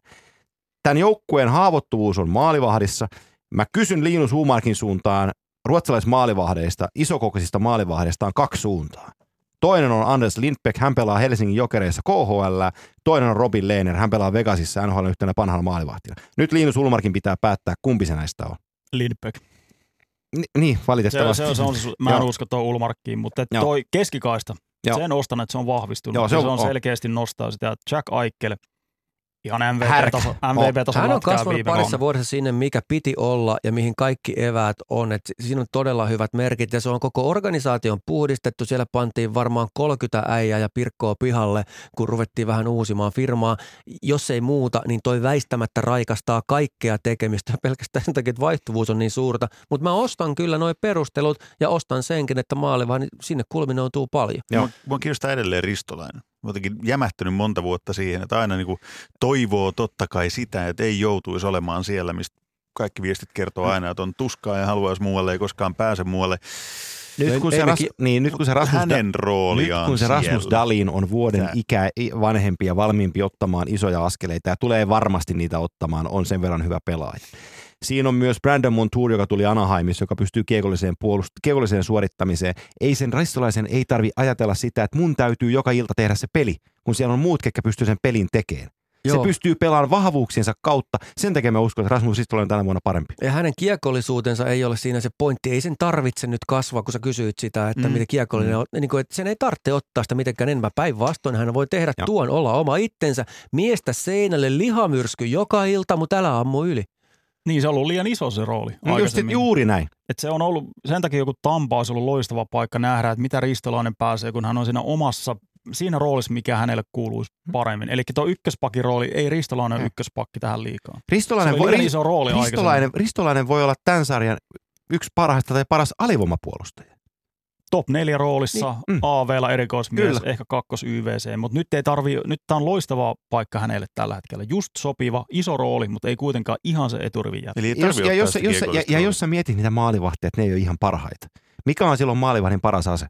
S4: Tämän joukkueen haavoittuvuus on maalivahdissa. Mä kysyn Linus Humarkin suuntaan ruotsalaismaalivahdeista, isokokoisista maalivahdeista on kaksi suuntaa. Toinen on Anders Lindbeck, hän pelaa Helsingin jokereissa KHL. Toinen on Robin Lehner, hän pelaa Vegasissa NHL yhtenä panhalla maalivahtina. Nyt Linus Ulmarkin pitää päättää, kumpi se näistä on.
S6: Lindbeck.
S4: Ni- niin,
S6: Se,
S4: valitettavasti.
S6: se, se on, se, mä en usko tuon Ulmarkkiin, mutta toi keskikaista,
S4: Joo.
S6: sen ostan, että se on vahvistunut.
S4: Joo, se
S6: se,
S4: on-
S6: se on
S4: on.
S6: selkeästi nostaa sitä. Jack Aikel, ihan. MVP-taso, MVP-taso
S5: Hän on kasvanut
S6: viime
S5: parissa vuodessa sinne, mikä piti olla ja mihin kaikki eväät on. Et si- siinä on todella hyvät merkit ja se on koko organisaation puhdistettu. Siellä pantiin varmaan 30 äijää ja pirkkoa pihalle, kun ruvettiin vähän uusimaan firmaa. Jos ei muuta, niin toi väistämättä raikastaa kaikkea tekemistä pelkästään sen takia, että vaihtuvuus on niin suurta. Mutta mä ostan kyllä nuo perustelut ja ostan senkin, että maali vaan sinne kulminoutuu paljon.
S4: Joo.
S3: Mua, mua kiinnostaa edelleen Ristolainen. Jotenkin jämähtynyt monta vuotta siihen, että aina niin kuin toivoo totta kai sitä, että ei joutuisi olemaan siellä, mistä kaikki viestit kertoo aina, että on tuskaa ja haluaisi muualle, ei koskaan pääse muualle.
S4: Nyt kun, se, ras, niin, nyt kun se Rasmus,
S3: Hänen
S4: nyt kun se Rasmus
S3: siellä.
S4: Dalin on vuoden
S3: Tää.
S4: ikä vanhempi ja valmiimpi ottamaan isoja askeleita ja tulee varmasti niitä ottamaan, on sen verran hyvä pelaaja. Siinä on myös Brandon Montour, joka tuli Anaheimissa, joka pystyy kiekolliseen, puolust- kiekolliseen suorittamiseen. Ei sen ristolaisen ei tarvi ajatella sitä, että mun täytyy joka ilta tehdä se peli, kun siellä on muut, ketkä pystyy sen pelin tekemään. Se pystyy pelaamaan vahvuuksiensa kautta. Sen takia mä uskon, että Rasmus Ristolainen on tänä vuonna parempi.
S5: Ja hänen kiekollisuutensa ei ole siinä se pointti. Ei sen tarvitse nyt kasvaa, kun sä kysyit sitä, että mm.
S3: Mm.
S5: miten kiekollinen on. Niin kuin, että sen ei tarvitse ottaa sitä mitenkään enemmän. Päinvastoin hän voi tehdä
S4: Joo.
S5: tuon, olla oma itsensä. Miestä seinälle lihamyrsky joka ilta, mutta älä ammu yli.
S6: Niin se on ollut liian iso se rooli
S4: No just,
S6: aikaisemmin.
S4: juuri näin.
S6: Et se on ollut, sen takia joku Tampa olisi ollut loistava paikka nähdä, että mitä Ristolainen pääsee, kun hän on siinä omassa, siinä roolissa, mikä hänelle kuuluisi paremmin. Eli tuo ykköspakki rooli, ei Ristolainen ole
S4: Mm.
S6: ykköspakki tähän liikaan.
S4: Ristolainen, voi,
S6: iso rooli
S4: Ristolainen, Ristolainen voi olla tämän sarjan yksi parhaista tai paras alivoimapuolustaja.
S6: Top neljä roolissa,
S4: Niin, mm.
S6: AVlla erikoismies,
S4: Kyllä.
S6: ehkä kakkos YVC, mutta nyt ei tarvi, nyt tämä on loistava paikka hänelle tällä hetkellä. Just sopiva, iso rooli, mutta ei kuitenkaan ihan se eturivin jättä.
S3: Eli ei
S4: Jos, ja, jos, jos, ja, ja jos sä mietit niitä maalivahteja, että ne ei ole ihan parhaita. Mikä on silloin maalivahdin paras ase?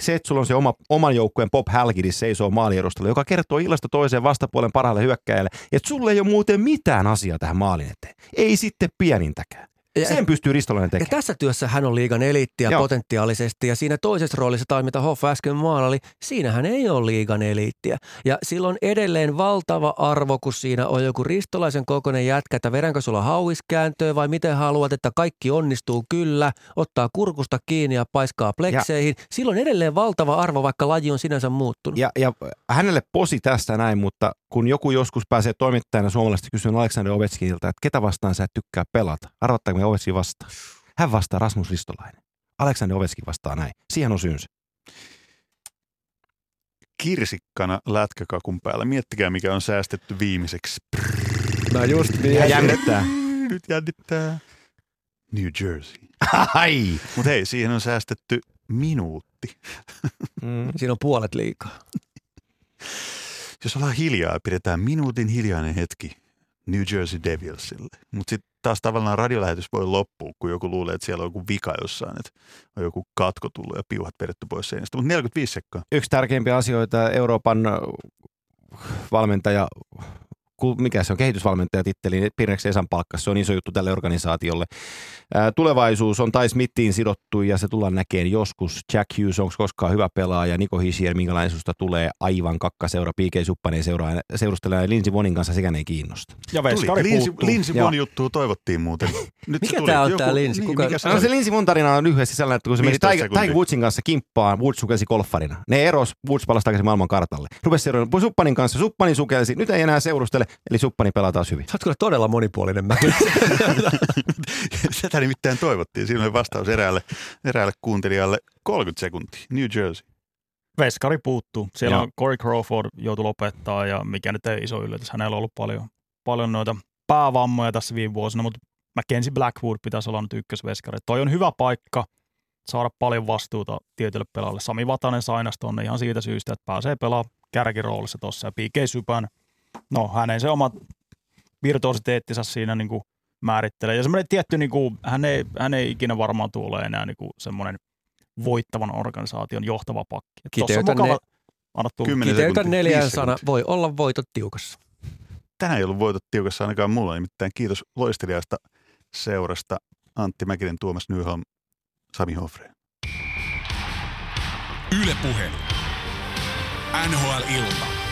S4: Se, että sulla on se oma, oman joukkueen Bob Halgidis seisoo maaliedustalla, joka kertoo illasta toiseen vastapuolen parhaalle hyökkäjälle, että sulle ei ole muuten mitään asiaa tähän maalin eteen. Ei sitten pienintäkään.
S5: Ja-
S4: Sen pystyy Ristolainen
S5: Ja
S4: tekemään.
S5: tässä työssä hän on liigan eliittiä
S4: Joo.
S5: potentiaalisesti ja siinä toisessa roolissa tai mitä Hoff äsken maalaili, siinä hän ei ole liigan eliittiä. Ja silloin edelleen valtava arvo, kun siinä on joku ristolaisen kokoinen jätkä, että vedänkö sulla hauiskääntöä vai miten haluat, että kaikki onnistuu kyllä, ottaa kurkusta kiinni ja paiskaa plekseihin. Silloin edelleen valtava arvo, vaikka laji on sinänsä muuttunut.
S4: Ja, ja hänelle posi tästä näin, mutta kun joku joskus pääsee toimittajana suomalaisesti kysyä Aleksander Ovechkinilta, että ketä vastaan sä et tykkää pelata, arvattaako me Ovechkin vastaan? Hän vastaa Rasmus Ristolainen. Aleksander Ovechkin vastaa näin. Siihen on syynsä.
S3: Kirsikkana lätkäkakun päällä. Miettikää, mikä on säästetty viimeiseksi.
S5: Mä just
S4: Ja jännittää.
S3: Nyt jännittää. New Jersey.
S4: Ai!
S3: Mutta hei, siihen on säästetty minuutti.
S4: Mm.
S5: Siinä on puolet liikaa.
S3: Jos ollaan hiljaa ja pidetään minuutin hiljainen hetki New Jersey Devilsille. Mutta sitten taas tavallaan radiolähetys voi loppua, kun joku luulee, että siellä on joku vika jossain, että on joku katko tullut ja piuhat vedetty pois seinästä. Mutta 45 sekkaa.
S4: Yksi tärkeimpiä asioita Euroopan valmentaja, mikä se on, kehitysvalmentajatitteli, niin Pirnex Esan palkkas, se on iso juttu tälle organisaatiolle. Ää, Tulevaisuus on Tai Smithiin sidottu ja se tullaan näkemään joskus. Jack Hughes, onko koskaan hyvä pelaaja, Niko Hischier, minkälainen susta tulee aivan kakkaseura, PK Suppanen seuraa, seurustelee ja Lindsey Vonin kanssa sekään ei kiinnosta.
S6: Ja veskari
S3: Linsi. Linsi. Von juttua toivottiin muuten. Nyt se
S5: Mikä tää on tää Lindsey?
S3: Niin, mikä se
S4: No
S3: on?
S4: se Lindsey Vonn tarina on lyhyesti sellainen, että kun se meni
S3: 15
S4: Tiger. Woodsin kanssa kimppaan, Woods sukelsi golfarina. Ne eros, Woods palasi takaisin maailman kartalle. Rupesi seuraamaan Suppanin kanssa, Suppani sukelsi, nyt ei enää seurustele, eli Suppani pelaa taas hyvin.
S5: Sä oot kyllä todella monipuolinen mä.
S3: Tätä nimittäin toivottiin. Siinä oli vastaus eräälle, eräälle kuuntelijalle 30 sekuntia. New Jersey.
S6: Veskari puuttuu. Siellä
S4: Joo.
S6: on Corey Crawford joutui lopettaa ja mikä nyt ei iso yllätys. Hänellä on ollut paljon, paljon noita päävammoja tässä viime vuosina, mutta Mackenzie Blackwood pitäisi olla nyt ykkösveskari. Toi on hyvä paikka saada paljon vastuuta tietylle pelaajalle. Sami Vatanen sainas tonne ihan siitä syystä, että pääsee pelaamaan kärkiroolissa tuossa. Ja P.K. Sypän, no hänen se oma virtuositeettinsa siinä niin kuin määrittelee. Ja semmoinen tietty, niin kuin, hän, ei, hän ei ikinä varmaan tule enää niin kuin semmoinen voittavan organisaation johtava pakki.
S5: Kiteytän
S6: mukava,
S5: ne-
S6: anna
S3: sekuntia,
S5: neljän sana, voi olla voitot tiukassa.
S3: Tänään ei ollut voitot tiukassa ainakaan mulla, nimittäin kiitos loistelijasta seurasta Antti Mäkinen, Tuomas Nyholm, Sami Hofreen.
S2: Yle Puhe. NHL-ilta.